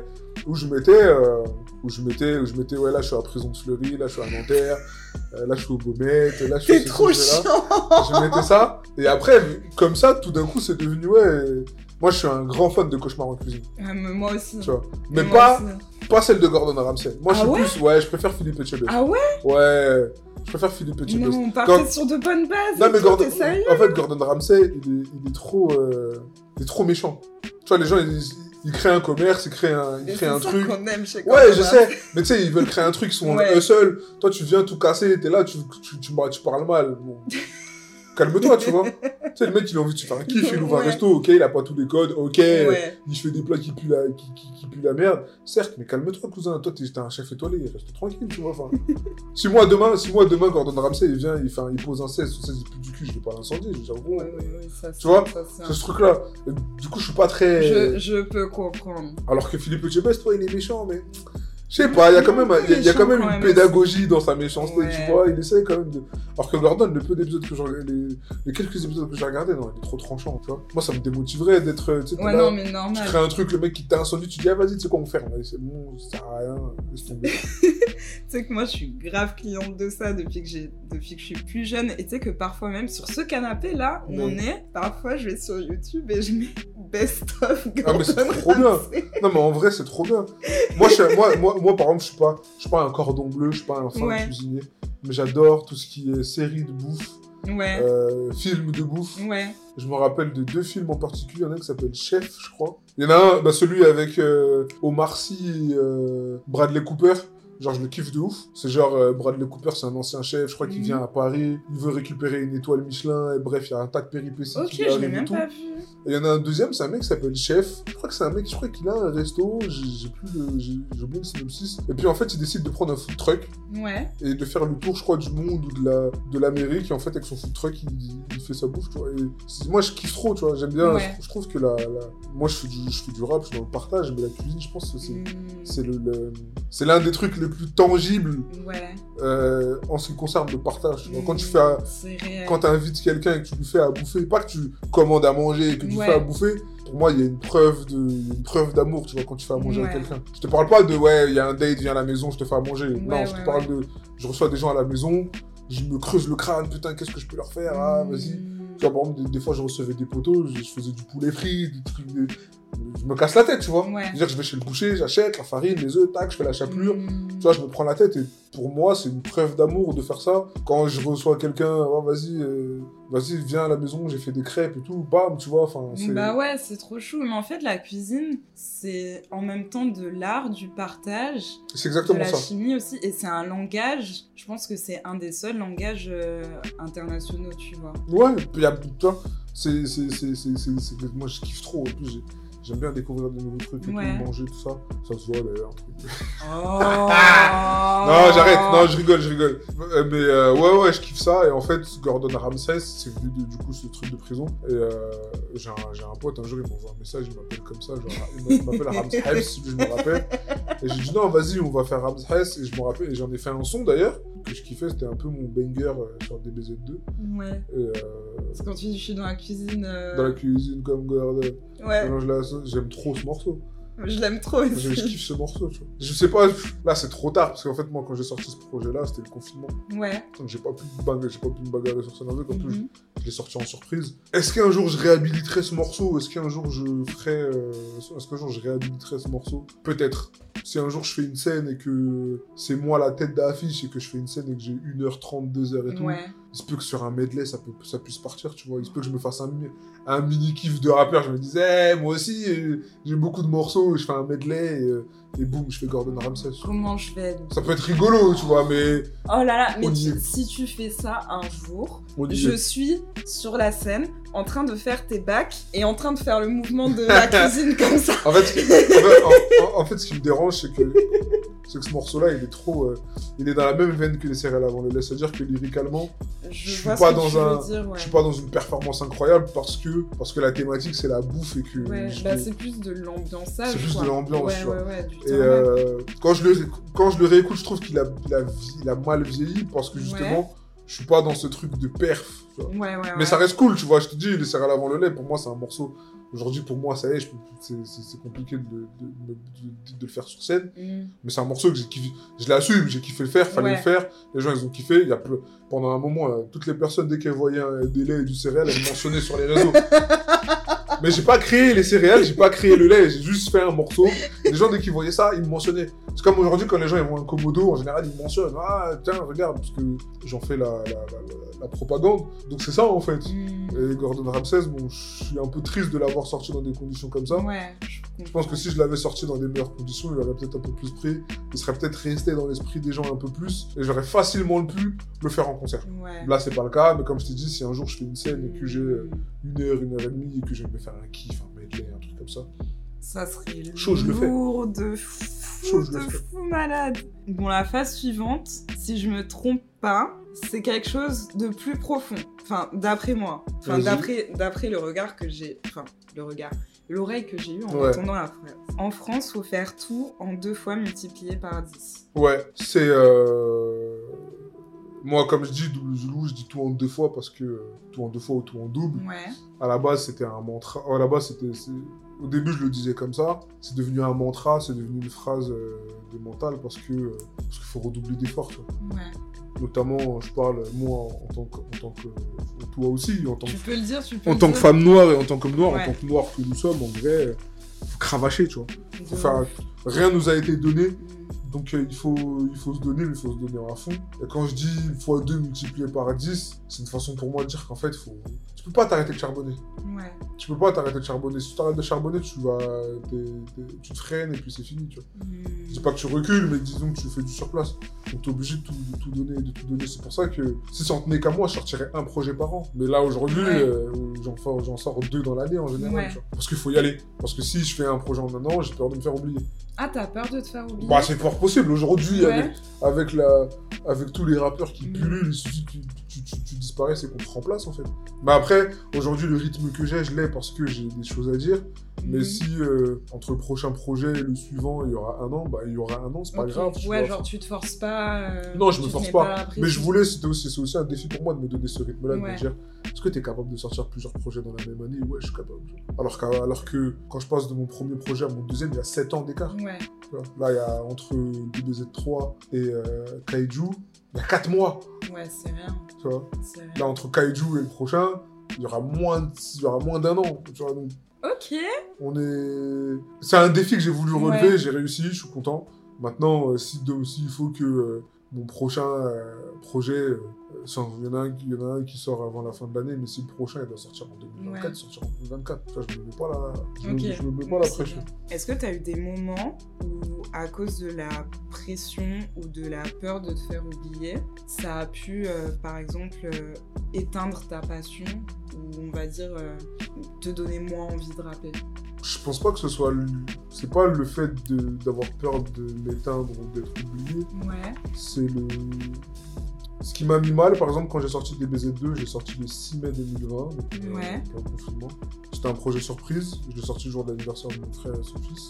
B: où je mettais. euh, Où je mettais, où je mettais, ouais, là, je suis à prison de Fleury, là, je suis à Nanterre, euh, là, je suis au Baumette, là, je suis
A: T'es trop chiant.
B: Je mettais ça. Et après, comme ça, tout d'un coup, c'est devenu, ouais. Moi, je suis un grand fan de cauchemar en cuisine,
A: Ah, mais moi aussi.
B: tu vois. Mais pas,
A: aussi.
B: pas celle de Gordon Ramsay. Moi, je
A: Ah
B: suis
A: ouais
B: plus, ouais, je préfère Philippe Etchebest.
A: Ah ouais
B: Ouais, je préfère Philippe Etchebest.
A: Non, on partait
B: Quand-
A: sur de bonnes bases.
B: Non, mais Gordon, en fait, Gordon Ramsay, il est, il est trop, euh, il est trop méchant. Tu vois, les gens, ils, ils créent un commerce, ils créent un, ils créent un
A: ça
B: truc.
A: qu'on aime chez
B: Ouais, je sais, mais tu sais, ils veulent créer un truc, ils sont
A: Ouais.
B: eux seuls. Toi, tu viens tout casser, t'es là, tu, tu, tu, tu parles mal. Bon. Calme-toi, tu vois. Tu sais, le mec, il a envie de se faire un kiff, il ouvre un resto, ok, il a pas tous les codes, ok,
A: Ouais.
B: il fait des plats qui puent la, qui, qui, qui puent la merde. Certes, mais calme-toi, cousin. Toi, t'es un chef étoilé, reste tranquille, tu vois. Enfin, si moi, demain, si moi, demain, Gordon Ramsay, il vient, il, fait il pose un 16, son 16, il pue du cul, je vais pas l'incendier, je vais dire, gros,
A: ouais, ouais, ça,
B: Tu vois, c'est ce truc-là. Du coup, je suis pas très.
A: Je, je peux comprendre.
B: Alors que Philippe Etchebest, toi, il est méchant, mais. Je sais pas, il y a quand même, il y a- il y a quand même une pédagogie dans sa méchanceté,
A: Ouais.
B: tu vois. Il essaie quand même de. Alors que Gordon, le peu d'épisodes que j'ai les, les quelques épisodes que j'ai regardés, non, il est trop tranchant, tu vois. Moi, ça me démotiverait d'être. Tu
A: Ouais, non, mais
B: tu
A: normal.
B: crées un truc, le mec qui t'a incendie, tu dis, ah, vas-y, tu sais quoi, on Ouais, c'est bon, ça sert à rien, laisse tomber.
A: Tu sais que moi, je suis grave cliente de ça depuis que, j'ai, depuis que je suis plus jeune. Et tu sais que parfois, même sur ce canapé-là où
B: Ouais.
A: on est, parfois, je vais sur YouTube et je mets Best of
B: Ah, mais c'est
A: Gordon
B: trop bien. Non, mais en vrai, c'est trop bien. Moi, je, suis- moi, moi, moi, par exemple, je suis pas, je suis pas un cordon bleu, je suis pas un fin
A: Ouais.
B: cuisinier, mais j'adore tout ce qui est série de bouffe,
A: Ouais,
B: euh, film de bouffe.
A: ouais.
B: Je me rappelle de deux films en particulier. Il y en a un qui s'appelle Chef, je crois. Il y en a un, bah, celui avec euh, Omar Sy et euh, Bradley Cooper. Genre, je le kiffe de ouf. C'est genre, euh, Bradley Cooper, c'est un ancien chef. Je crois qu'il
A: Mhm.
B: vient à Paris. Il veut récupérer une étoile Michelin. Et bref, il y a un tas de péripéties
A: Ok,
B: qui
A: je
B: lui
A: l'ai
B: arrivent et
A: même
B: tout.
A: pas vu.
B: Et il y en a un deuxième, c'est un mec qui s'appelle Chef. Je crois que c'est un mec, je crois qu'il a un resto. J'ai j'ai plus le, j'ai j'ai oublié le synopsis. Et puis en fait, il décide de prendre un food truck
A: Ouais.
B: et de faire le tour, je crois, du monde ou de la de l'Amérique. Et en fait, avec son food truck, il, il fait sa bouffe, tu vois. Et c'est- moi, je kiffe trop, tu vois. J'aime bien.
A: Ouais.
B: Je, je trouve que la, la- moi, je fais, du, je fais du rap, je dans le partage, mais la cuisine, je pense que c'est
A: Mm,
B: c'est le, le- c'est l'un des trucs les plus tangibles
A: Ouais.
B: euh, en ce qui concerne le partage. Quand tu
A: Mm,
B: fais à- quand invites quelqu'un et que tu lui fais à bouffer, pas que tu commandes à manger et que tu
A: Ouais.
B: fais à bouffer, pour moi, il y a une preuve de, une preuve d'amour, tu vois, quand tu fais à manger
A: Ouais.
B: quelqu'un. Je te parle pas de, ouais, il y a un date, viens à la maison, je te fais à manger. non, je te parle de, je reçois des gens à la maison, je me creuse le crâne, putain, qu'est-ce que je peux leur faire, ah,
A: Mm.
B: vas-y. Tu vois, par exemple, des, des fois, je recevais des poteaux, je, je faisais du poulet frit, des trucs, des- je me casse la tête, tu vois.
A: Ouais.
B: Je veux dire, je vais chez le boucher, j'achète la farine, les œufs, tac, je fais la chapelure.
A: Mm.
B: Tu vois, je me prends la tête et pour moi, c'est une preuve d'amour de faire ça. Quand je reçois quelqu'un, oh, vas-y, euh, vas-y, viens à la maison, j'ai fait des crêpes et tout, bam, tu vois, enfin.
A: Bah ouais, c'est trop chou. Mais en fait, la cuisine, c'est en même temps de l'art, du partage,
B: c'est
A: de
B: exactement
A: la
B: ça.
A: chimie aussi. Et c'est un langage, je pense que c'est un des seuls langages euh, internationaux, tu vois.
B: Ouais, il y a, tu vois, c'est, moi je kiffe trop, en plus, j'aime bien découvrir de nouveaux trucs et
A: Ouais.
B: tout, manger, tout ça. Ça se voit d'ailleurs.
A: Oh
B: Non, j'arrête, non, je rigole, je rigole. Euh, Mais euh, ouais, ouais, je kiffe ça. Et en fait, Gordon Ramsay, c'est venu du coup ce truc de prison. Et euh, j'ai un, j'ai un pote, un jour, il m'envoie un message, il m'appelle comme ça, genre, il m'appelle Ramsay, si je me rappelle. Et j'ai dit non, vas-y, on va faire Ramsay. Et je me rappelle, et j'en ai fait un son d'ailleurs, que je kiffais, c'était un peu mon banger euh, sur DBZ2.
A: Ouais.
B: Et euh,
A: C'est quand tu dis je suis dans la cuisine. euh,
B: dans la cuisine comme Gordon,
A: Ouais,
B: mélange la sauce, j'aime trop ce morceau.
A: Je l'aime trop
B: Je, je
A: aussi.
B: kiffe ce morceau, tu vois. Je sais pas, là c'est trop tard, parce qu'en fait, moi, quand j'ai sorti ce projet-là, c'était le confinement.
A: Ouais.
B: Donc j'ai pas pu me bagarrer, j'ai pas pu me bagarrer sur scène avec. En plus,
A: Mhm.
B: je l'ai sorti en surprise. Est-ce qu'un jour je réhabiliterai ce morceau Est-ce qu'un jour je ferai, euh, est-ce qu'un jour je réhabiliterai ce morceau? Peut-être. Si un jour je fais une scène et que c'est moi la tête d'affiche et que je fais une scène et que j'ai 1h30, 2h et tout,
A: Ouais.
B: Il se peut que sur un medley ça, peut, ça puisse partir, tu vois. Il se peut que je me fasse un, mi- un mini kiff de rappeur. Je me disais, moi aussi, j'ai beaucoup de morceaux, je fais un medley et, euh, et boum, je fais Gordon Ramsay.
A: Comment je vais
B: Ça peut être rigolo, tu vois, mais
A: Oh là là, mais tu- si tu fais ça un jour, je suis sur la scène en train de faire tes bacs et en train de faire le mouvement de la cuisine comme ça.
B: En fait, en fait, ce qui me dérange, c'est que, c'est que ce morceau-là, il est trop. euh, il est dans la même veine que les céréales avant le lait. C'est-à-dire que lyricalement,
A: Je,
B: Je suis pas dans un-
A: veux dire, ouais.
B: je suis pas dans une performance incroyable parce que, parce que la thématique, c'est la bouffe et que.
A: Ouais, bah c'est plus de l'ambiançage.
B: C'est
A: quoi.
B: de l'ambiance,
A: Ouais,
B: Et euh, quand, je le, quand je le réécoute, je trouve qu'il a, il a, vi- il a mal vieilli parce que justement, je suis pas dans ce truc de perf.
A: Ouais, ouais.
B: Mais ça reste cool, tu vois. Je te dis, les céréales avant le lait, pour moi, c'est un morceau. Aujourd'hui, pour moi, ça y est, c'est compliqué de, de, de- de- de le faire sur scène.
A: Mm.
B: Mais c'est un morceau que j'ai kiffé. Je l'assume, j'ai kiffé le faire, fallait
A: Ouais.
B: le faire. Les gens, ils ont kiffé. Il y a Pendant un moment, euh, toutes les personnes, dès qu'elles voyaient un- des laits et du céréal, elles me mentionnaient sur les réseaux. Mais j'ai pas créé les céréales, j'ai pas créé le lait, j'ai juste fait un morceau. Les gens, dès qu'ils voyaient ça, ils me mentionnaient. C'est comme aujourd'hui, quand les gens ils voient un Komodo, en général, ils me mentionnent. Ah, tiens, regarde, parce que j'en fais la, la, la- la propagande. Donc c'est ça, en fait.
A: Mm.
B: Et Gordon Ramsay, bon, je suis un peu triste de l'avoir sorti dans des conditions comme ça.
A: Ouais,
B: Je pense que si je l'avais sorti dans des meilleures conditions, il aurait peut-être un peu plus pris. Il serait peut-être resté dans l'esprit des gens un peu plus. Et j'aurais facilement pu le faire en concert.
A: Ouais.
B: Là, c'est pas le cas, mais comme je t'ai dit, si un jour je fais une scène et que j'ai euh, une heure, une heure et demie et que j'aime me faire un kiff, un medley, un truc comme ça.
A: Ça serait
B: Chaud, je le fais.
A: lourd de fou,
B: Chaud, je
A: de
B: le fais.
A: fou malade. Bon, la phase suivante, si je me trompe pas, c'est quelque chose de plus profond. Enfin, d'après moi. Enfin, d'après, d'après le regard que j'ai... Enfin, le regard. L'oreille que j'ai eue en
B: Ouais.
A: entendant la phrase. En France, faut faire tout en deux fois multiplié par 10.
B: Ouais, c'est. euh, Moi, comme je dis, double Zulu, je dis tout en deux fois parce que euh, tout en deux fois ou tout en double.
A: Ouais.
B: À la base, c'était un mantra. À la base, c'était. Au début, je le disais comme ça. C'est devenu un mantra, c'est devenu une phrase euh, de mental parce que euh, parce qu'il faut redoubler d'efforts.
A: Ouais.
B: Notamment, je parle moi en tant que, en tant que toi aussi, en tant que,
A: Tu peux le dire, tu peux
B: en
A: le
B: tant que femme noire et en tant qu'homme noir,
A: Ouais.
B: en tant que noir que nous sommes, en vrai, faut cravacher, tu vois. Faut faire-. Rien nous a été donné, donc euh, il, faut, il faut se donner, mais il faut se donner à fond. Et quand je dis x2 multiplié par 10, c'est une façon pour moi de dire qu'en fait, faut... tu peux pas t'arrêter de charbonner.
A: Ouais.
B: Tu peux pas t'arrêter de charbonner. Si tu t'arrêtes de charbonner, tu vas, tu te freines et puis c'est fini, tu vois. Je dis pas que tu recules, mais disons que tu fais du surplace. Donc t'es obligé de tout, de tout donner, de tout donner. C'est pour ça que si ça en tenait qu'à moi, je sortirais un projet par an. Mais là aujourd'hui,
A: Ouais.
B: euh, j'en sors deux dans l'année en général.
A: Ouais.
B: tu vois. Parce qu'il faut y aller. Parce que si je fais un projet en un an, j'ai peur de me faire oublier.
A: Ah, t'as peur de te faire oublier?
B: Bah c'est fort possible. Aujourd'hui, avec, avec, la, avec tous les rappeurs qui
A: Mm.
B: pullulent, que tu, tu, disparaisses et qu'on te remplace en fait. Mais après, aujourd'hui, le rythme que j'ai, je l'ai parce que j'ai des choses à dire. Mais
A: Mhm.
B: si euh, entre le prochain projet et le suivant, il y aura un an, bah il y aura un an, c'est pas grave.
A: Ouais, genre tu te forces pas. euh,
B: Non, je me force pas. Mais je voulais, c'était aussi, c'est aussi un défi pour moi de me donner ce rythme-là, de me dire, est-ce que tu es capable de sortir plusieurs projets dans la même année? Ouais, je suis capable. Alors, que quand je passe de mon premier projet à mon deuxième, il y a 7 ans d'écart.
A: Ouais.
B: Là, il y a entre DBZ3 et euh, Kaiju, il y a 4 mois.
A: Ouais, c'est rien.
B: Tu vois.
A: Rien.
B: Là, entre Kaiju et le prochain, il y aura moins, de- il y aura moins d'un an. Tu vois, donc,
A: Ok.
B: On est. C'est un défi que j'ai voulu relever, j'ai réussi, je suis content. Maintenant, euh, si s'il faut que euh, mon prochain euh, projet, il, y en a un, y en a un qui sort avant la fin de l'année, mais si le prochain il doit sortir en 2024, il sortira en 2024. je ne me mets pas la, je me, mets pas la pression.
A: Est-ce que tu as eu des moments où, à cause de la pression ou de la peur de te faire oublier, ça a pu, par exemple, éteindre ta passion ou on va dire te donner moins envie de rapper?
B: Je pense pas que ce soit. C'est pas le fait d'avoir peur de m'éteindre ou d'être oublié.
A: Ouais.
B: C'est le. Ce qui m'a mis mal, par exemple, quand j'ai sorti DBZ2, j'ai sorti le 6 mai 2020, donc
A: euh, ouais.
B: confinement. C'était un projet surprise, je l'ai sorti le jour de l'anniversaire de mon frère et son fils.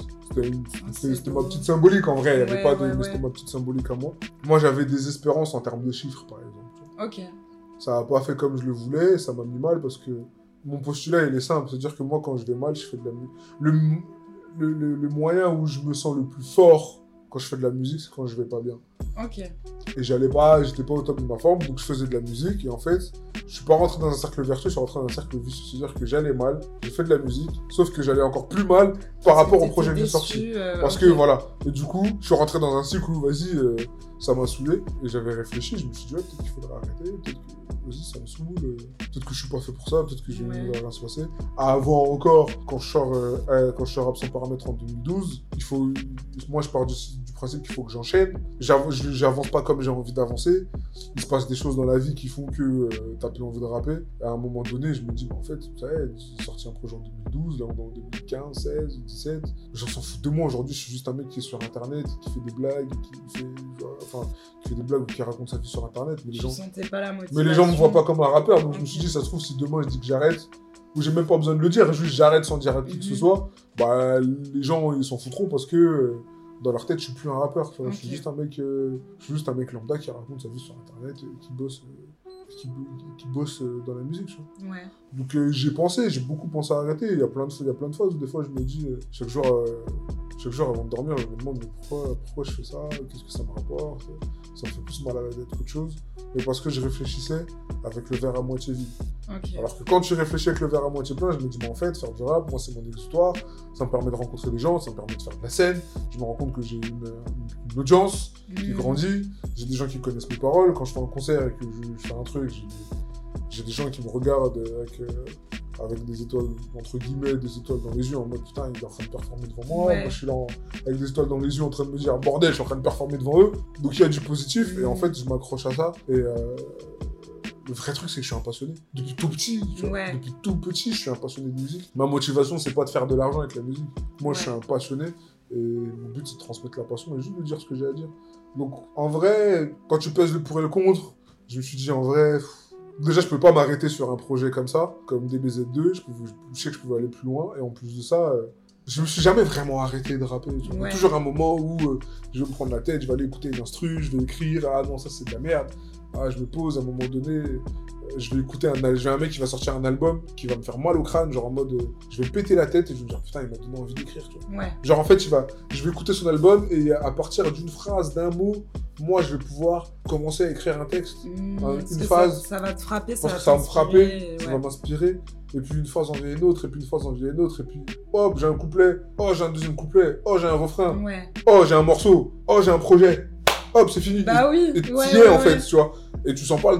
B: C'était ah, ma petite symbolique en vrai, il n'y avait pas de. C'était ma petite symbolique à moi. Moi j'avais des espérances en termes de chiffres, par exemple.
A: Ok.
B: Ça n'a pas fait comme je le voulais, ça m'a mis mal parce que mon postulat, il est simple. C'est-à-dire que moi, quand je vais mal, je fais de la musique. Le, le, le, moyen où je me sens le plus fort quand je fais de la musique, c'est quand je vais pas bien.
A: Ok.
B: Et j'allais pas, j'étais pas au top de ma forme, donc je faisais de la musique. Et en fait, je suis pas rentré dans un cercle vertueux, je suis rentré dans un cercle vicieux. C'est-à-dire que j'allais mal, j'ai fait de la musique, sauf que j'allais encore plus mal par rapport au projet que j'ai sorti.
A: Euh,
B: Parce que voilà. Et du coup, je suis rentré dans un cycle où, vas-y, euh, ça m'a saoulé. Et j'avais réfléchi, je me suis dit, ouais, peut-être qu'il faudrait arrêter, peut-être que ça me saoule. Euh, peut-être que je suis pas fait pour ça, peut-être que je vais rien se passer. Avant encore, quand je sors, euh, quand je sors absent paramètre en 2012, il faut, moi je pars du, principe qu'il faut que j'enchaîne. J'avance pas comme j'ai envie d'avancer. Il se passe des choses dans la vie qui font que euh, t'as plus envie de rapper. à un moment donné, je me dis, bah, en fait, ça j'ai sorti un projet en 2012, là on est en 2015, 16, 17. J'en s'en fous de moi aujourd'hui, je suis juste un mec qui est sur internet, qui fait des blagues, qui fait, enfin, qui fait des blagues ou qui raconte sa vie sur internet.
A: Mais les gens, pas la
B: mais les gens me voient pas comme un rappeur, donc je me suis dit, ça se trouve, si demain je dis que j'arrête, ou j'ai même pas besoin de le dire, juste j'arrête sans dire à qui que ce mhm. soit, bah les gens ils s'en foutront parce que euh, dans leur tête je suis plus un rappeur, je suis juste un mec, euh, je suis juste un mec lambda qui raconte sa vie sur internet, et qui bosse. Euh, qui, bosse dans la musique. Tu
A: vois. Ouais.
B: Donc j'ai pensé, j'ai beaucoup pensé à arrêter. Il y a plein de, il y a plein de fois où des fois je me dis, chaque jour, chaque jour avant de dormir, je me demande pourquoi, pourquoi je fais ça, qu'est-ce que ça me rapporte? Ça me fait plus mal à la tête qu'autre chose. Mais parce que je réfléchissais avec le verre à moitié vide. Alors que quand tu réfléchis avec le verre à moitié plein, je me dis, mais en fait, faire du rap, moi, c'est mon histoire. Ça me permet de rencontrer des gens, ça me permet de faire de la scène. Je me rends compte que j'ai une, audience qui mmh. grandit. J'ai des gens qui connaissent mes paroles. Quand je fais un concert et que je, fais un truc, j'ai des gens qui me regardent avec, euh, avec des étoiles, entre guillemets, des étoiles dans les yeux, en mode putain, il est en train de performer devant moi. Moi, je suis là avec des étoiles dans les yeux en train de me dire bordel, je suis en train de performer devant eux. Donc il y a du positif, et en fait, je m'accroche à ça. Et euh, le vrai truc, c'est que je suis un passionné. Depuis tout petit, depuis tout petit, je suis un passionné de musique. Ma motivation, c'est pas de faire de l'argent avec la musique. Moi, je suis un passionné, et mon but, c'est de transmettre la passion et juste de dire ce que j'ai à dire. Donc, en vrai, quand tu pèses le pour et le contre, je me suis dit, en vrai, déjà, je peux pas m'arrêter sur un projet comme ça, comme DBZ2. Je, je, sais que je pouvais aller plus loin. Et en plus de ça, euh, je me suis jamais vraiment arrêté de rapper. Il y a toujours un moment où euh, je vais me prendre la tête, je vais aller écouter une instru, je vais écrire. Ah non, ça c'est de la merde. Ah, je me pose à un moment donné, euh, je vais écouter un, j'ai un mec qui va sortir un album qui va me faire mal au crâne, genre en mode, je vais péter la tête et je vais me dire putain, il m'a donné envie d'écrire, tu
A: vois.
B: Genre en fait, il va, je vais écouter son album et à partir d'une phrase, d'un mot, moi je vais pouvoir commencer à écrire un texte,
A: mmh, une phase. Ça, va te frapper, ça va,
B: ça me frapper, ça va m'inspirer. Et puis une phrase en vient une autre, et puis une phrase en vient une autre, et puis hop, j'ai un couplet, oh j'ai un deuxième couplet, oh j'ai un refrain, oh j'ai un morceau, oh j'ai un projet, hop c'est fini.
A: Bah oui.
B: Et tu es en fait, tu vois. Et tu sens pas,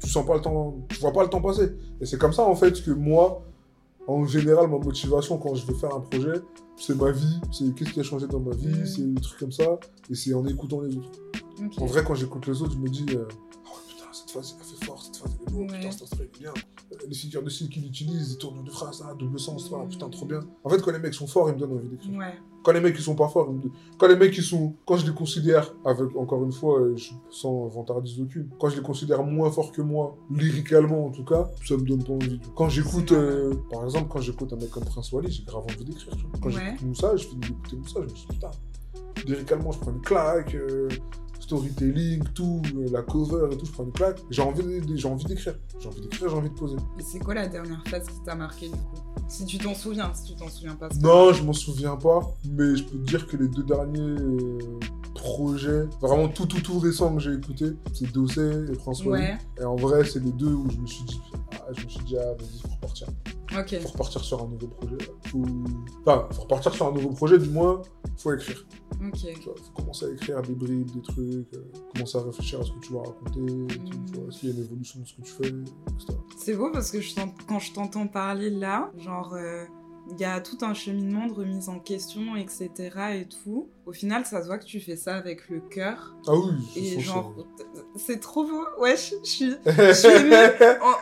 B: tu, sens pas le temps, tu vois pas le temps passer. Et c'est comme ça en fait que moi, en général, ma motivation quand je veux faire un projet, c'est ma vie, c'est qu'est-ce qui a changé dans ma vie, mmh. c'est des trucs comme ça, et c'est en écoutant les autres. En vrai, quand j'écoute les autres, je me dis, euh, oh cette phase, elle fait fort, cette phase, elle est beau, putain, cette instru, est bien. Euh, les figures de style qu'ils utilisent, ils tournent de phrases, ah, double sens, ah, putain, trop bien. En fait, quand les mecs sont forts, ils me donnent envie d'écrire. Quand les mecs ils sont pas forts, quand les mecs ils sont, quand je les considère, avec encore une fois, euh, je, sans vantardise aucune, quand je les considère moins forts que moi, lyricalement en tout cas, ça me donne pas envie. Quand j'écoute, par exemple, quand j'écoute un mec comme Prince Wally, j'ai grave envie d'écrire. Quand j'écoute Moussa, je finis d'écouter Moussa, je me dis putain, lyricalement, je prends une claque storytelling, tout, euh, la cover et tout, je prends une claque. J'ai envie d'écrire. J'ai envie d'écrire, j'ai envie de poser.
A: Et c'est quoi la dernière phase qui t'a marqué du coup? Si tu t'en souviens, si tu t'en souviens pas.
B: Non, je m'en souviens pas, mais je peux te dire que les deux derniers euh, projets, vraiment tout tout tout récent que j'ai écouté, c'est Dossé et François.
A: Ouais.
B: Et en vrai, c'est les deux où je me suis dit, ah, je me suis dit, ah, vas-y, faut repartir.
A: Ok.
B: Faut repartir sur un nouveau projet. Faut... Enfin, faut repartir sur un nouveau projet, du moins, faut écrire.
A: Ok.
B: Tu vois, faut commencer à écrire des bribes, des trucs, euh, commencer à réfléchir à ce que tu vas raconter, vois, est-ce qu'il y a une évolution de ce que tu fais, etc.
A: C'est beau parce que je quand je t'entends parler là, genre, euh, il y a tout un cheminement de remise en question, etc. et tout. Au final, ça se voit que tu fais ça avec le cœur.
B: Ah oui,
A: Et genre,
B: c'est-
A: trop beau. Ouais, je je suis. je suis émue.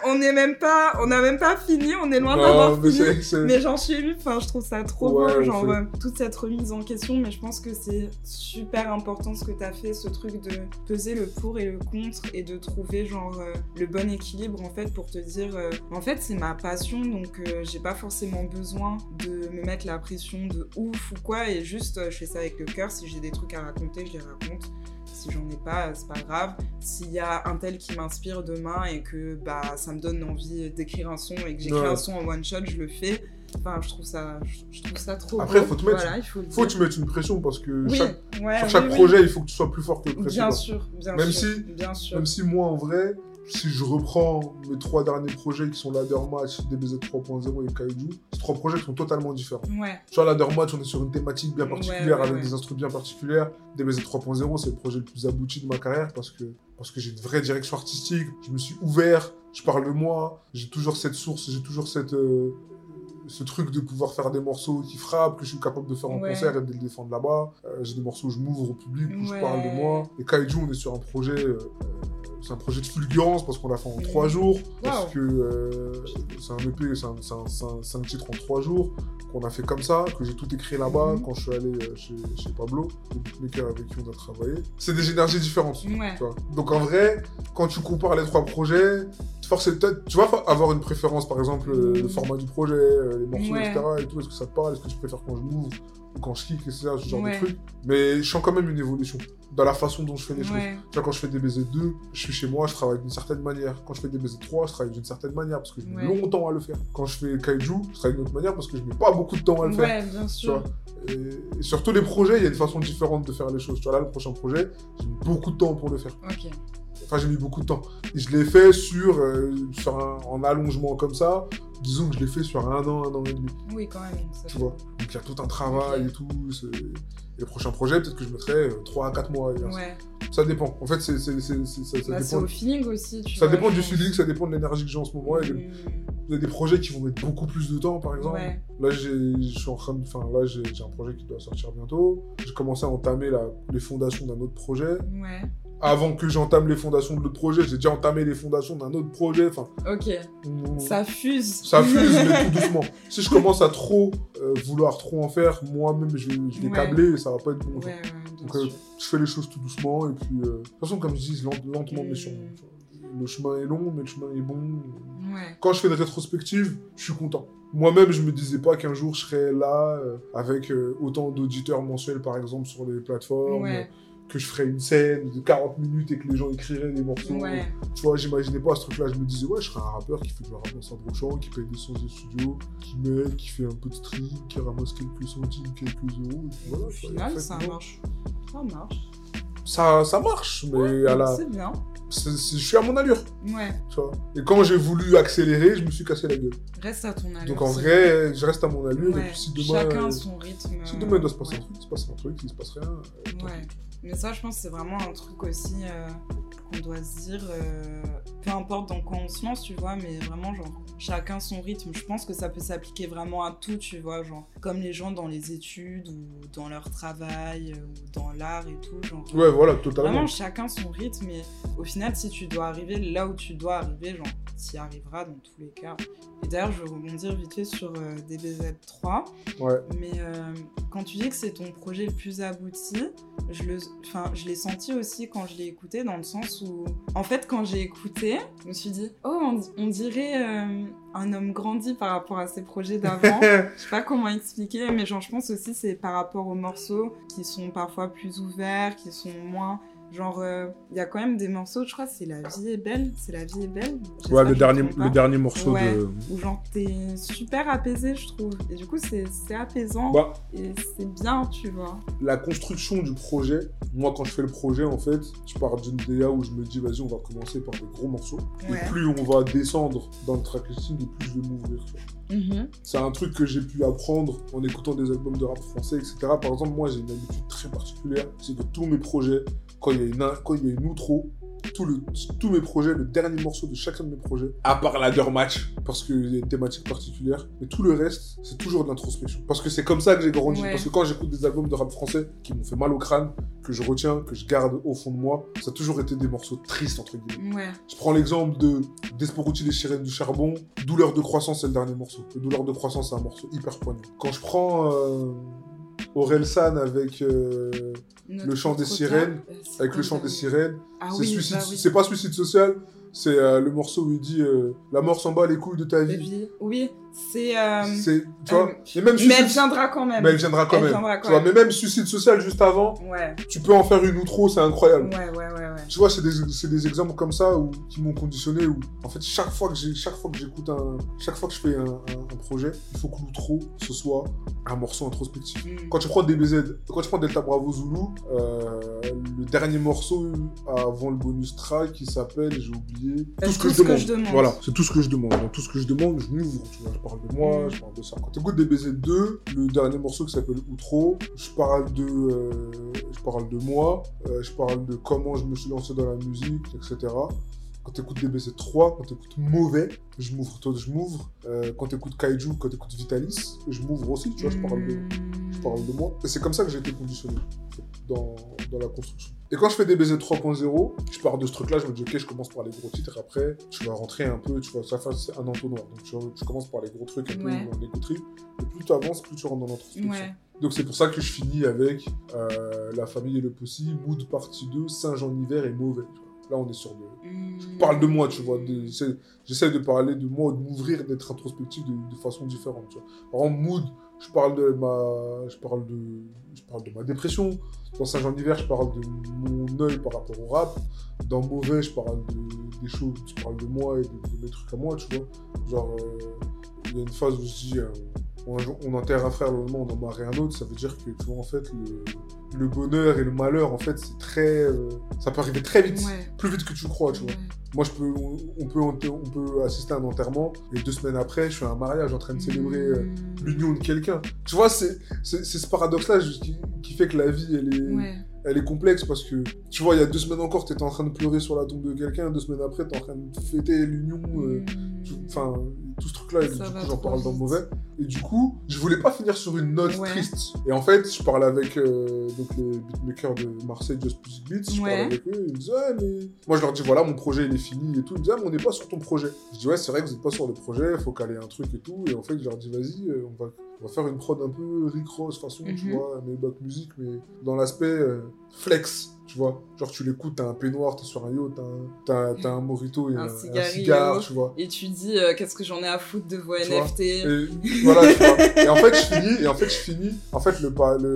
A: On- On n'est même pas, on n'a même pas fini. On est loin d'avoir fini. Mais j'en suis émue, enfin, je trouve ça trop
B: Ouais,
A: beau, genre euh, toute cette remise en question, mais je pense que c'est super important ce que tu as fait, ce truc de peser le pour et le contre et de trouver genre euh, le bon équilibre en fait pour te dire euh, en fait c'est ma passion donc euh, j'ai pas forcément besoin de me mettre la pression de ouf ou quoi et juste je fais ça avec le cœur, si j'ai des trucs à raconter, je les raconte. Si j'en ai pas, c'est pas grave. S'il y a un tel qui m'inspire demain et que bah ça me donne envie d'écrire un son et que j'écris
B: Ouais.
A: un son en one shot, je le fais. Enfin, je trouve ça, je, trouve ça trop
B: Après,
A: beau.
B: faut te mettre-
A: Voilà, il faut
B: Faut que tu mettes une pression parce que
A: Oui,
B: chaque-
A: ouais,
B: sur chaque
A: oui.
B: projet, il faut que tu sois plus fort que le précédent.
A: Bien sûr, bien
B: Même
A: sûr.
B: si-
A: bien sûr.
B: Même si moi, en vrai, si je reprends mes trois derniers projets qui sont Ladder Match, DBZ 3.0 et Kaiju, c'est trois projets qui sont totalement différents.
A: Ouais,
B: Sur Ladder Match, on est sur une thématique bien particulière
A: ouais,
B: avec des instruments bien particuliers. DBZ 3.0, c'est le projet le plus abouti de ma carrière parce que, parce que j'ai une vraie direction artistique, je me suis ouvert, je parle de moi, j'ai toujours cette source, j'ai toujours cette, euh, ce truc de pouvoir faire des morceaux qui frappent, que je suis capable de faire en
A: Ouais.
B: concert et de les défendre là-bas. Euh, j'ai des morceaux où je m'ouvre au public, où
A: Ouais.
B: je parle de moi. Et Kaiju, on est sur un projet, euh, c'est un projet de fulgurance parce qu'on l'a fait en trois jours. Parce
A: Wow.
B: que euh, c'est un EP, c'est un, titre en trois jours qu'on a fait comme ça, que j'ai tout écrit là-bas
A: Mhm.
B: quand je suis allé euh, chez, chez Pablo, le beatmaker avec qui on a travaillé. C'est des énergies différentes.
A: ouais.
B: tu vois. Donc en vrai, quand tu compares les trois projets, forcément, peut-être- tu vas avoir une préférence, par exemple, euh, le
A: Mhm.
B: format du projet, les morceaux,
A: Ouais.
B: etc. Et tout, est-ce que ça te parle Est-ce que tu préfères quand je m'ouvre ou quand je kick, etc. Ce genre
A: Ouais.
B: de trucs. Mais je sens quand même une évolution dans la façon dont je fais les choses.
A: Ouais.
B: Tu vois, quand je fais des BZ2, je suis chez moi, je travaille d'une certaine manière. Quand je fais des BZ3, je travaille d'une certaine manière parce que mets
A: Ouais.
B: longtemps à le faire. Quand je fais Kaiju, je travaille d'une autre manière parce que je mets pas beaucoup de temps à le faire.
A: Ouais, bien sûr.
B: Et, et sur tous les projets, il y a des façons différentes de faire les choses. Tu vois, là, le prochain projet, j'ai mis beaucoup de temps pour le faire.
A: Ok.
B: Enfin, j'ai mis beaucoup de temps. Et je l'ai fait sur, euh, sur un, en allongement comme ça. Disons que je l'ai fait sur un an, un an et demi.
A: Oui, quand même. ça
B: Tu vois? Donc il y a tout un travail et tout. Et les prochains projets, peut-être que je mettrai 3 à 4 mois.
A: Ouais.
B: Ça dépend. En fait, c'est, ça,
A: Bah,
B: dépend.
A: au feeling aussi. Tu
B: Ça
A: vois,
B: dépend du feeling, ça dépend de l'énergie que j'ai en ce moment. Il y a des- projets qui vont mettre beaucoup plus de temps, par exemple.
A: Ouais.
B: Là, j'ai, je suis en train de, enfin, là, j'ai, j'ai un projet qui doit sortir bientôt. J'ai commencé à entamer la- les fondations d'un autre projet.
A: Ouais.
B: Avant que j'entame les fondations de l'autre projet, j'ai déjà entamé les fondations d'un autre projet. Enfin,
A: Ok.
B: on-
A: Ça fuse.
B: ça fuse, mais tout doucement. Si je commence à trop euh, vouloir trop en faire, moi-même, je vais, je vais
A: Ouais.
B: câbler et ça va pas être bon.
A: Ouais,
B: Donc, euh, je fais les choses tout doucement et puis, euh, de toute façon, comme je dis, lent- lentement mais
A: Mm.
B: sûrement. vois. Le chemin est long, mais le chemin est bon.
A: Ouais.
B: Quand je fais une rétrospective, je suis content. Moi-même, je me disais pas qu'un jour je serais là euh, avec euh, autant d'auditeurs mensuels, par exemple, sur les plateformes,
A: Ouais.
B: Que je ferais une scène de 40 minutes et que les gens écriraient des morceaux.
A: Ouais.
B: Tu vois, j'imaginais pas ce truc-là. Je me disais, ouais, je serais un rappeur qui fait du rap dans sa brochant, qui paye des sons de studio, qui met, qui fait un peu de stream, qui ramasse quelques centimes, quelques euros. Et puis voilà,
A: Au final,
B: fait,
A: ça marche. Ça marche.
B: Ça, ça marche, mais à la...
A: C'est bien.
B: je suis à mon allure,
A: Ouais.
B: tu vois. Et quand j'ai voulu accélérer, je me suis cassé la gueule.
A: Reste à ton allure.
B: Donc en vrai, je reste à mon allure.
A: bien.
B: Et
A: Ouais.
B: puis si demain,
A: Chacun
B: euh,
A: son rythme.
B: si demain il doit se passer
A: ouais.
B: un truc, il se passe un truc, s'il se passe rien. euh,
A: Ouais. Mais ça, je pense c'est vraiment un truc aussi euh, qu'on doit se dire, euh, peu importe dans quoi on se lance, tu vois, mais vraiment, genre, chacun son rythme. Je pense que ça peut s'appliquer vraiment à tout, tu vois, genre, comme les gens dans les études ou dans leur travail euh, ou dans l'art et tout, genre.
B: Ouais, voilà, totalement.
A: Vraiment, chacun son rythme, et au final, si tu dois arriver là où tu dois arriver, genre, tu y arriveras dans tous les cas. Et d'ailleurs, je veux rebondir vite fait sur euh, DBZ3.
B: Ouais.
A: Mais euh, quand tu dis que c'est ton projet le plus abouti, je l'ai senti aussi quand je l'ai écouté, dans le sens où, en fait, quand j'ai écouté, je me suis dit, oh, on, on dirait euh, un homme grandi par rapport à ses projets d'avant. je sais pas comment expliquer, mais genre, je pense aussi c'est par rapport aux morceaux qui sont parfois plus ouverts, qui sont moins. Genre, euh, il y a quand même des morceaux, je crois, c'est La vie est belle. C'est La vie est belle.
B: Ouais, le dernier, le morceau
A: Ouais.
B: de.
A: où genre t'es super apaisé je trouve et du coup c'est apaisant
B: Bah,
A: et c'est bien tu vois
B: la construction du projet, moi quand je fais le projet en fait, je pars d'une DA où je me dis vas-y on va commencer par des gros morceaux
A: Ouais.
B: et plus on va descendre dans le track listing et plus je vais m'ouvrir.
A: Mhm.
B: C'est un truc que j'ai pu apprendre en écoutant des albums de rap français, etc. Par exemple, moi, j'ai une habitude très particulière, c'est que tous mes projets, quand il y a une, quand il y a une outro, tout le, tous mes projets, le dernier morceau de chacun de mes projets, à part ladder match, parce qu'il y a une thématique particulière, mais tout le reste, c'est toujours de l'introspection. Parce que c'est comme ça que j'ai grandi.
A: Ouais.
B: Parce que quand j'écoute des albums de rap français qui m'ont fait mal au crâne, que je retiens, que je garde au fond de moi, ça a toujours été des morceaux tristes, entre guillemets.
A: Ouais.
B: Je prends l'exemple de Desporuti les sirènes du charbon. Douleur de croissance, c'est le dernier morceau. Le Douleur de croissance, c'est un morceau hyper poignant. Quand je prends euh, Aurel San avec, euh, Le chant des sirènes.
A: Euh,
B: avec le chant des sirènes,
A: Ah
B: c'est
A: oui,
B: suicide-
A: bah oui.
B: c'est pas suicide social, c'est euh, le morceau où il dit euh, La mort s'en bat les couilles de ta vie.
A: Oui, c'est. euh,
B: tu vois,
A: euh,
B: même
A: Mais
B: suicide-
A: elle viendra quand même.
B: mais elle viendra quand
A: Elle
B: même.
A: viendra quand
B: tu vois, mais même suicide social juste avant,
A: Ouais,
B: tu peux en faire une outro, c'est incroyable.
A: ouais, ouais, ouais. ouais.
B: Tu vois, c'est des, des exemples comme ça où, qui m'ont conditionné. Où, en fait, chaque fois que j'écoute un, chaque fois que je fais un, un- un projet, il faut que l'outro ce soit un morceau introspectif.
A: Mm.
B: Quand tu prends DBZ, quand tu prends Delta Bravo Zulu, euh, le dernier morceau avant le bonus track qui s'appelle, j'ai oublié, tout ce que, je, demande.
A: je demande.
B: Voilà, c'est tout ce que je demande. Dans tout ce que je demande, je m'ouvre. Tu vois, parle de moi,
A: Mm.
B: je parle de ça. Quand tu écoutes DBZ 2, le dernier morceau qui s'appelle Outro, je parle de, euh, je parle de moi, euh, je parle de comment je me suis lancé dans la musique, etc. Quand tu écoutes DBZ 3, quand tu écoutes Mauvais, je m'ouvre, toi, je m'ouvre. Euh, quand tu écoutes Kaiju, quand tu écoutes Vitalis, je m'ouvre aussi, tu vois, je parle de, je parle de moi. Et c'est comme ça que j'ai été conditionné en fait, dans, dans la construction. Et quand je fais des BZ 3.0, je pars de ce truc-là, je me dis, ok, je commence par les gros titres, après, tu vas rentrer un peu, tu vois, ça fait c'est un entonnoir. Donc, tu, tu commences par les gros trucs, un peu
A: Ouais.
B: dans l'égo trip. Et plus tu avances, plus tu rentres dans l'introspection.
A: Ouais.
B: Donc, c'est pour ça que je finis avec euh, La famille et le Pussy, Mood partie 2, Saint-Jean-Hiver et Mauvais. Là, on est sur de,
A: Mm.
B: je parle de moi, tu vois. J'essaie de parler de moi, de m'ouvrir, d'être introspectif de, de façon différente, tu vois. Par exemple, mood, je parle de ma, je parle de, je parle de ma dépression. Dans Saint-Jean-Hiver, je parle de mon œil par rapport au rap. Dans Mauvais, je parle de, des choses, je parle de moi et de, de mes trucs à moi, tu vois. Genre, euh, il y a une phase où je dis, euh, on, on enterre un frère, le lendemain, on en marie un autre. Ça veut dire que, tu vois, en fait, le, le bonheur et le malheur, en fait, c'est très, euh, ça peut arriver très vite,
A: Ouais.
B: plus vite que tu crois, tu vois.
A: Ouais.
B: Moi, je peux, on, on peut, enter- on peut assister à un enterrement et deux semaines après, je suis à un mariage en train de célébrer euh,
A: Mm.
B: l'union de quelqu'un. Tu vois, c'est ce paradoxe-là qui, qui fait que la vie, elle est,
A: Ouais.
B: elle est complexe parce que, tu vois, il y a deux semaines encore, tu étais en train de pleurer sur la tombe de quelqu'un, deux semaines après, tu es en train de fêter l'union. euh,
A: Mm.
B: Tout- ce truc-là, et du coup, j'en parle dans le mauvais. Et du coup, je voulais pas finir sur une note
A: Ouais.
B: triste. Et en fait, je parlais avec euh, donc les beatmakers de Marseille, Just Music Beats. Je
A: Ouais.
B: parlais avec eux, ils me disaient, ouais, mais. Moi, je leur dis, voilà, mon projet, il est fini et tout. Ils me disaient, ah, mais on n'est pas sur ton projet. Je dis, ouais, c'est vrai que vous n'êtes pas sur le projet, faut caler un truc et tout. Et en fait, je leur dis, vas-y, euh, on va, on va faire une prod un peu Rick Ross façon, tu
A: Mhm.
B: vois, Maybach Music, mais dans l'aspect euh, flex. Tu vois, genre tu l'écoutes, t'as un peignoir, t'es sur un yacht, t'as un, t'as- t'as un morito et
A: Un
B: un, cigare, tu vois.
A: Et tu dis, euh, qu'est-ce que j'en ai à foutre de vos. NFT
B: Et voilà, tu vois. Et en fait, je finis, et en fait, je finis, en fait, le,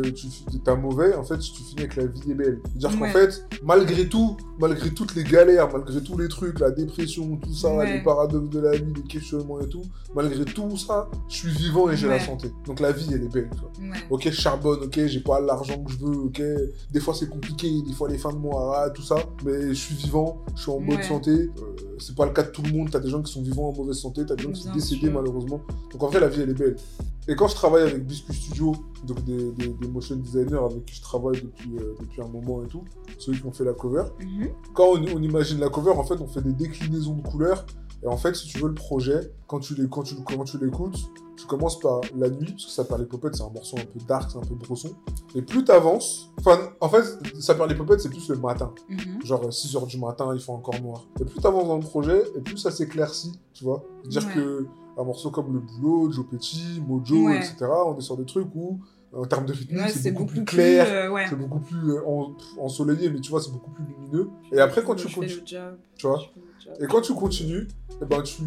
B: le, tu, t'as mauvais, en fait, tu finis avec la vie est belle. C'est-à-dire qu'en fait, malgré tout, malgré toutes les galères, malgré tous les trucs, la dépression, tout ça,
A: Ouais.
B: les paradoxes de la vie, les questionnements et tout, malgré tout ça, je suis vivant et j'ai la santé. Donc la vie, elle est belle, tu vois. Ok, je charbonne, ok, j'ai pas l'argent que je veux, ok. Des fois c'est compliqué, des fois les fins de mois, ah, tout ça. Mais je suis vivant, je suis en bonne
A: Ouais.
B: santé. Euh, c'est pas le cas de tout le monde. T'as des gens qui sont vivants en mauvaise santé, t'as des gens qui sont décédés malheureusement. Donc en vrai, la vie elle est belle. Et quand je travaille avec Biscuit Studio, donc des, des, des motion designers avec qui je travaille depuis, euh, depuis un moment et tout, ceux qui ont fait la cover,
A: Mhm.
B: quand on, on imagine la cover, en fait, on fait des déclinaisons de couleurs. Et en fait, si tu veux le projet, quand tu l'é- quand tu, quand tu l'écoutes, tu commences par la nuit, parce que ça perd les popettes, c'est un morceau un peu dark, c'est un peu brosson. Et plus t'avances, enfin, en fait, ça perd les popettes, c'est plus le matin.
A: Mhm.
B: Genre 6h du matin, il fait encore noir. Et plus t'avances dans le projet, et plus ça s'éclaircit, tu vois. C'est-à-dire
A: Ouais.
B: que un morceau comme Le Boulot, Joe Petit, Mojo,
A: Ouais.
B: etc., on est sur des trucs où, en termes de rythmique,
A: Ouais,
B: c'est beaucoup, plus clair,
A: euh, ouais.
B: c'est beaucoup plus euh, en- ensoleillé, mais tu vois, c'est beaucoup plus lumineux. Et après, quand tu continues, tu vois, et quand tu continues, eh ben, tu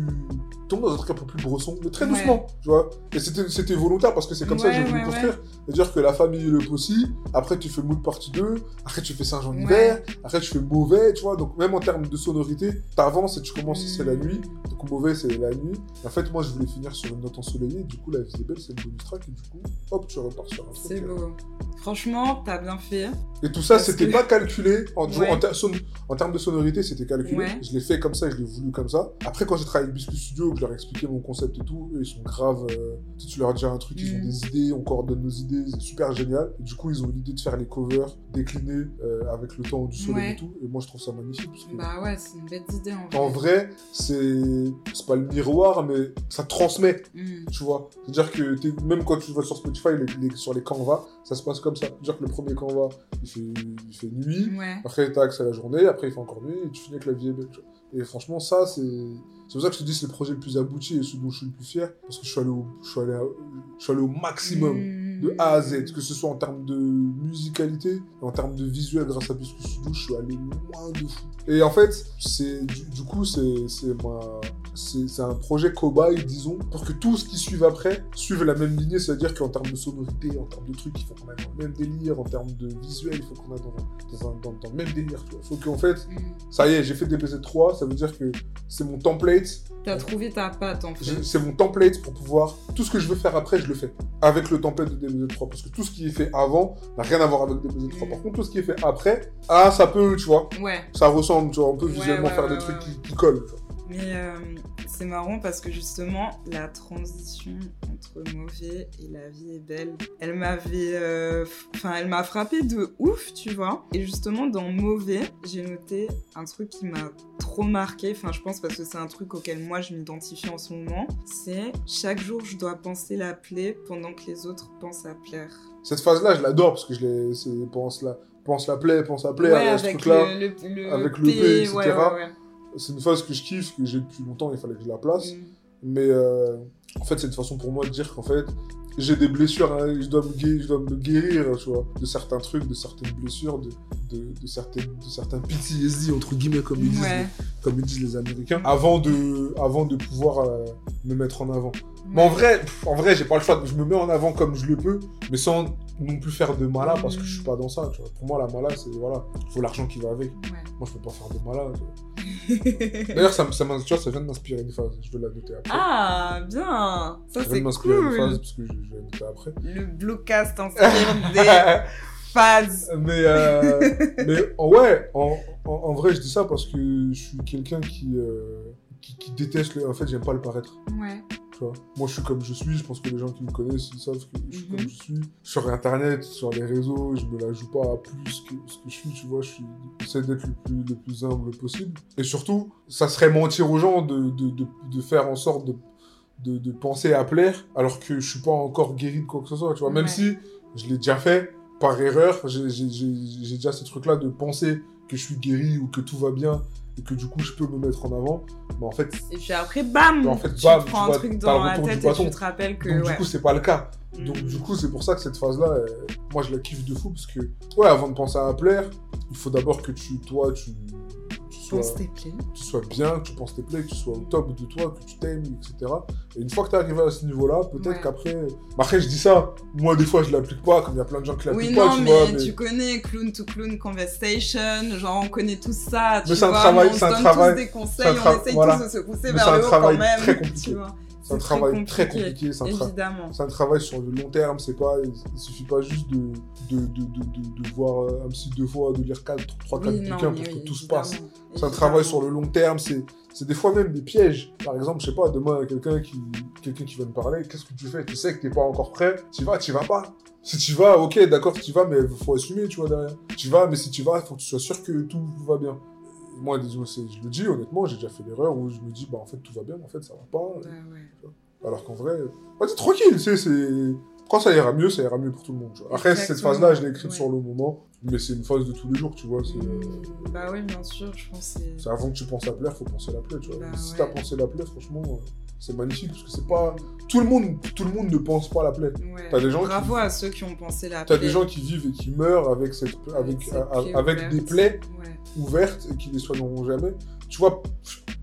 B: tombes dans un truc un peu plus brosson, mais très
A: Ouais.
B: doucement, tu vois. Et c'était volontaire parce que c'est comme ça que j'ai voulu
A: ouais,
B: construire. C'est-à-dire que la famille le possi, après tu fais Mood partie 2, après tu fais Saint-Jean-Hiver, après tu fais Mauvais, tu vois. Donc même en termes de sonorité, t'avances et tu commences, c'est la
A: Mm.
B: nuit. Donc Mauvais, c'est la nuit. En fait, moi, je voulais finir sur une note ensoleillée. Du coup, la vie est belle, c'est le bonus track. Et du coup, hop, tu repars sur un truc.
A: C'est
B: euh,
A: beau. Franchement, t'as bien fait.
B: Et tout ça, c'était
A: que-
B: pas calculé. En, en, ter- son- en termes de sonorité, c'était calculé. Je l'ai fait comme ça et je l'ai voulu comme ça. Après, quand j'ai travaillé avec Biscuit Studio, que je leur ai expliqué mon concept et tout, eux, ils sont graves. euh, tu leur dis un truc, ils ont
A: Mm.
B: des idées, on coordonne nos idées, c'est super génial. Et du coup, ils ont eu l'idée de faire les covers déclinés euh, avec le temps du soleil
A: Ouais.
B: et tout. Et moi, je trouve ça magnifique. Parce que
A: Bah ouais, c'est une bête d'idée en vrai.
B: en vrai, c'est c'est pas le miroir, mais ça transmet,
A: Mm.
B: tu vois. C'est-à-dire que même quand tu vas sur Spotify, les- les- sur les canvas, ça se passe comme ça. C'est-à-dire que le premier canvas, il fait, il fait nuit.
A: Ouais.
B: Après, tac, c'est la journée. Après, il fait encore nuit. Et tu finis avec la vie est belle. tu vois. Et franchement, ça, c'est. C'est pour ça que je te dis, c'est le projet le plus abouti et ce dont je suis le plus fier. Parce que je suis allé au, je suis allé à- je suis allé au maximum.
A: Mm.
B: De A à Z, que ce soit en termes de musicalité, en termes de visuel, grâce à Biscuit Studio, je suis allé loin de fou. Et en fait, c'est du, du coup, c'est c'est ma, c'est un projet cobaye, disons, pour que tout ce qui suive après suive la même lignée, c'est-à-dire qu'en termes de sonorité, en termes de trucs, il faut qu'on aille dans le même délire, en termes de visuel, il faut qu'on aille dans, dans, dans- dans le même délire. Il faut qu'en fait,
A: Mm.
B: ça y est, j'ai fait DBZ3, ça veut dire que c'est mon template,
A: T'as trouvé ta patte en fait.
B: C'est mon template pour pouvoir. Tout ce que je veux faire après, je le fais. Avec le template de DBZ3. Parce que tout ce qui est fait avant n'a rien à voir avec DBZ3.
A: Mm.
B: Par contre, tout ce qui est fait après, ah, ça peut, tu vois.
A: Ouais.
B: Ça ressemble, tu vois. On peut
A: Ouais,
B: visuellement
A: ouais,
B: faire des trucs qui, qui collent. tu vois.
A: Mais euh, c'est marrant parce que justement, la transition entre mauvais et la vie est belle, elle m'avait. euh, Enfin, elle m'a frappé de ouf, tu vois. Et justement, dans mauvais, j'ai noté un truc qui m'a trop marqué. Enfin, je pense parce que c'est un truc auquel moi je m'identifie en ce moment. C'est chaque jour, je dois penser la plaie pendant que les autres pensent à plaire.
B: Cette phase-là, je l'adore parce que je Pense la, pense la plaie, pense la plaie.
A: ouais,
B: à ce
A: avec
B: truc-là.
A: le,
B: avec
A: P,
B: etc.
A: ouais, ouais, ouais.
B: C'est une phase que je kiffe, que j'ai depuis longtemps, il fallait que je la place.
A: Mm.
B: Mais euh, en fait, c'est une façon pour moi de dire qu'en fait, j'ai des blessures, hein, je, dois me guérir, je dois me guérir, tu vois, de certains trucs, de certaines blessures, de, de, de, certaines, de certains PTSD, entre guillemets, comme ils, disent,
A: Ouais.
B: les, comme ils disent les Américains, avant de, avant de pouvoir euh, me mettre en avant. Mais en vrai, pff, en vrai, j'ai pas le choix. Je me mets en avant comme je le peux, mais sans non plus faire de malin parce que je suis pas dans ça. Tu vois. Pour moi, la malin, c'est voilà, faut l'argent qui va avec.
A: Ouais.
B: Moi, je peux pas faire de vois. D'ailleurs, ça, ça, m'in- tu vois, ça vient de m'inspirer une phase. Je vais la noter après.
A: Ah, bien Ça,
B: ça vient de m'inspirer une phase parce que je, je vais la noter après.
A: Le Bluecast inspire des phases.
B: mais euh, mais en, ouais, en, en, en vrai, je dis ça parce que je suis quelqu'un qui, euh, qui, qui déteste le. En fait, j'aime pas le paraître.
A: Ouais.
B: Tu vois. Moi, je suis comme je suis. Je pense que les gens qui me connaissent, ils savent que je suis
A: Mhm.
B: comme je suis. Sur Internet, sur les réseaux, je me la joue pas à plus que ce que je suis. Tu vois, je suis. J'essaie d'être le plus, le plus humble possible. Et surtout, ça serait mentir aux gens de, de, de, de faire en sorte de, de, de penser à plaire alors que je suis pas encore guéri de quoi que ce soit. Tu vois, même
A: Ouais.
B: si je l'ai déjà fait par erreur, j'ai déjà ce truc-là de penser que je suis guéri ou que tout va bien et que du coup je peux me mettre en avant. Mais en fait,
A: Et puis après, bam
B: en fait,
A: Tu
B: bam,
A: prends
B: tu
A: un truc dans la tête et tu te rappelles que...
B: donc
A: ouais.
B: du coup c'est pas le cas. Donc
A: Mm.
B: du coup c'est pour ça que cette phase-là, euh, moi je la kiffe de fou parce que ouais avant de penser à plaire, il faut d'abord que tu toi tu, tu sois
A: Pense tes plaies.
B: tu sois bien, que tu penses tes plaies, que tu sois au top de toi, que tu t'aimes, etc. Et une fois que tu es arrivé à ce niveau-là, peut-être
A: Ouais.
B: qu'après. Après, je dis ça, moi, des fois, je l'applique pas, comme il y a plein de gens qui l'appliquent
A: Oui,
B: pas,
A: non,
B: tu
A: mais,
B: vois. Mais,
A: tu connais Clown to Clown Conversation, genre on connaît tout ça,
B: Mais c'est un travail-
A: on se
B: c'est un
A: donne
B: travail-
A: tous des conseils, on essaye
B: voilà.
A: tous de se pousser
B: Mais
A: vers le haut quand même,
B: très compliqué.
A: tu vois.
B: C'est un travail très compliqué, c'est un, travail sur le long terme, c'est pas, il suffit pas juste de, de, de, de, voir euh, un psy deux fois, de lire 4, 3, 4
A: Oui,
B: bouquins
A: non,
B: pour que
A: oui,
B: tout se passe. C'est un travail sur le long terme, c'est c'est des fois même des pièges. Par exemple, je sais pas, demain, quelqu'un qui, quelqu'un qui vient me parler, qu'est-ce que tu fais? Tu sais que t'es pas encore prêt, tu vas, tu vas pas. Si tu vas, ok, d'accord, tu vas, mais faut assumer, tu vois, derrière. Tu vas, mais si tu vas, il faut que tu sois sûr que tout va bien. Moi, je le dis honnêtement, j'ai déjà fait l'erreur où je me dis, bah en fait, tout va bien, mais en fait, ça va pas.
A: Ouais.
B: Alors qu'en vrai, vas-y, tranquille, tu sais, c'est. Quand ça ira mieux, ça ira mieux pour tout le monde. tu vois. Après, cette phase-là, je l'ai écrite
A: ouais.
B: sur le moment, mais c'est une phase de tous les jours, tu vois.
A: Bah oui, bien sûr, je pense que c'est...
B: avant que tu penses à plaire, faut penser à la plaie, tu vois.
A: Bah
B: si
A: ouais.
B: t'as pensé la plaie, franchement, euh, c'est magnifique, parce que c'est pas... Tout le monde, tout le monde ne pense pas à la plaie.
A: Ouais.
B: T'as des gens
A: Bravo
B: qui-
A: à ceux qui ont pensé la
B: T'as
A: plaie.
B: des gens qui vivent et qui meurent avec, cette, a- des plaies ouvertes et qui les soigneront jamais. Tu vois,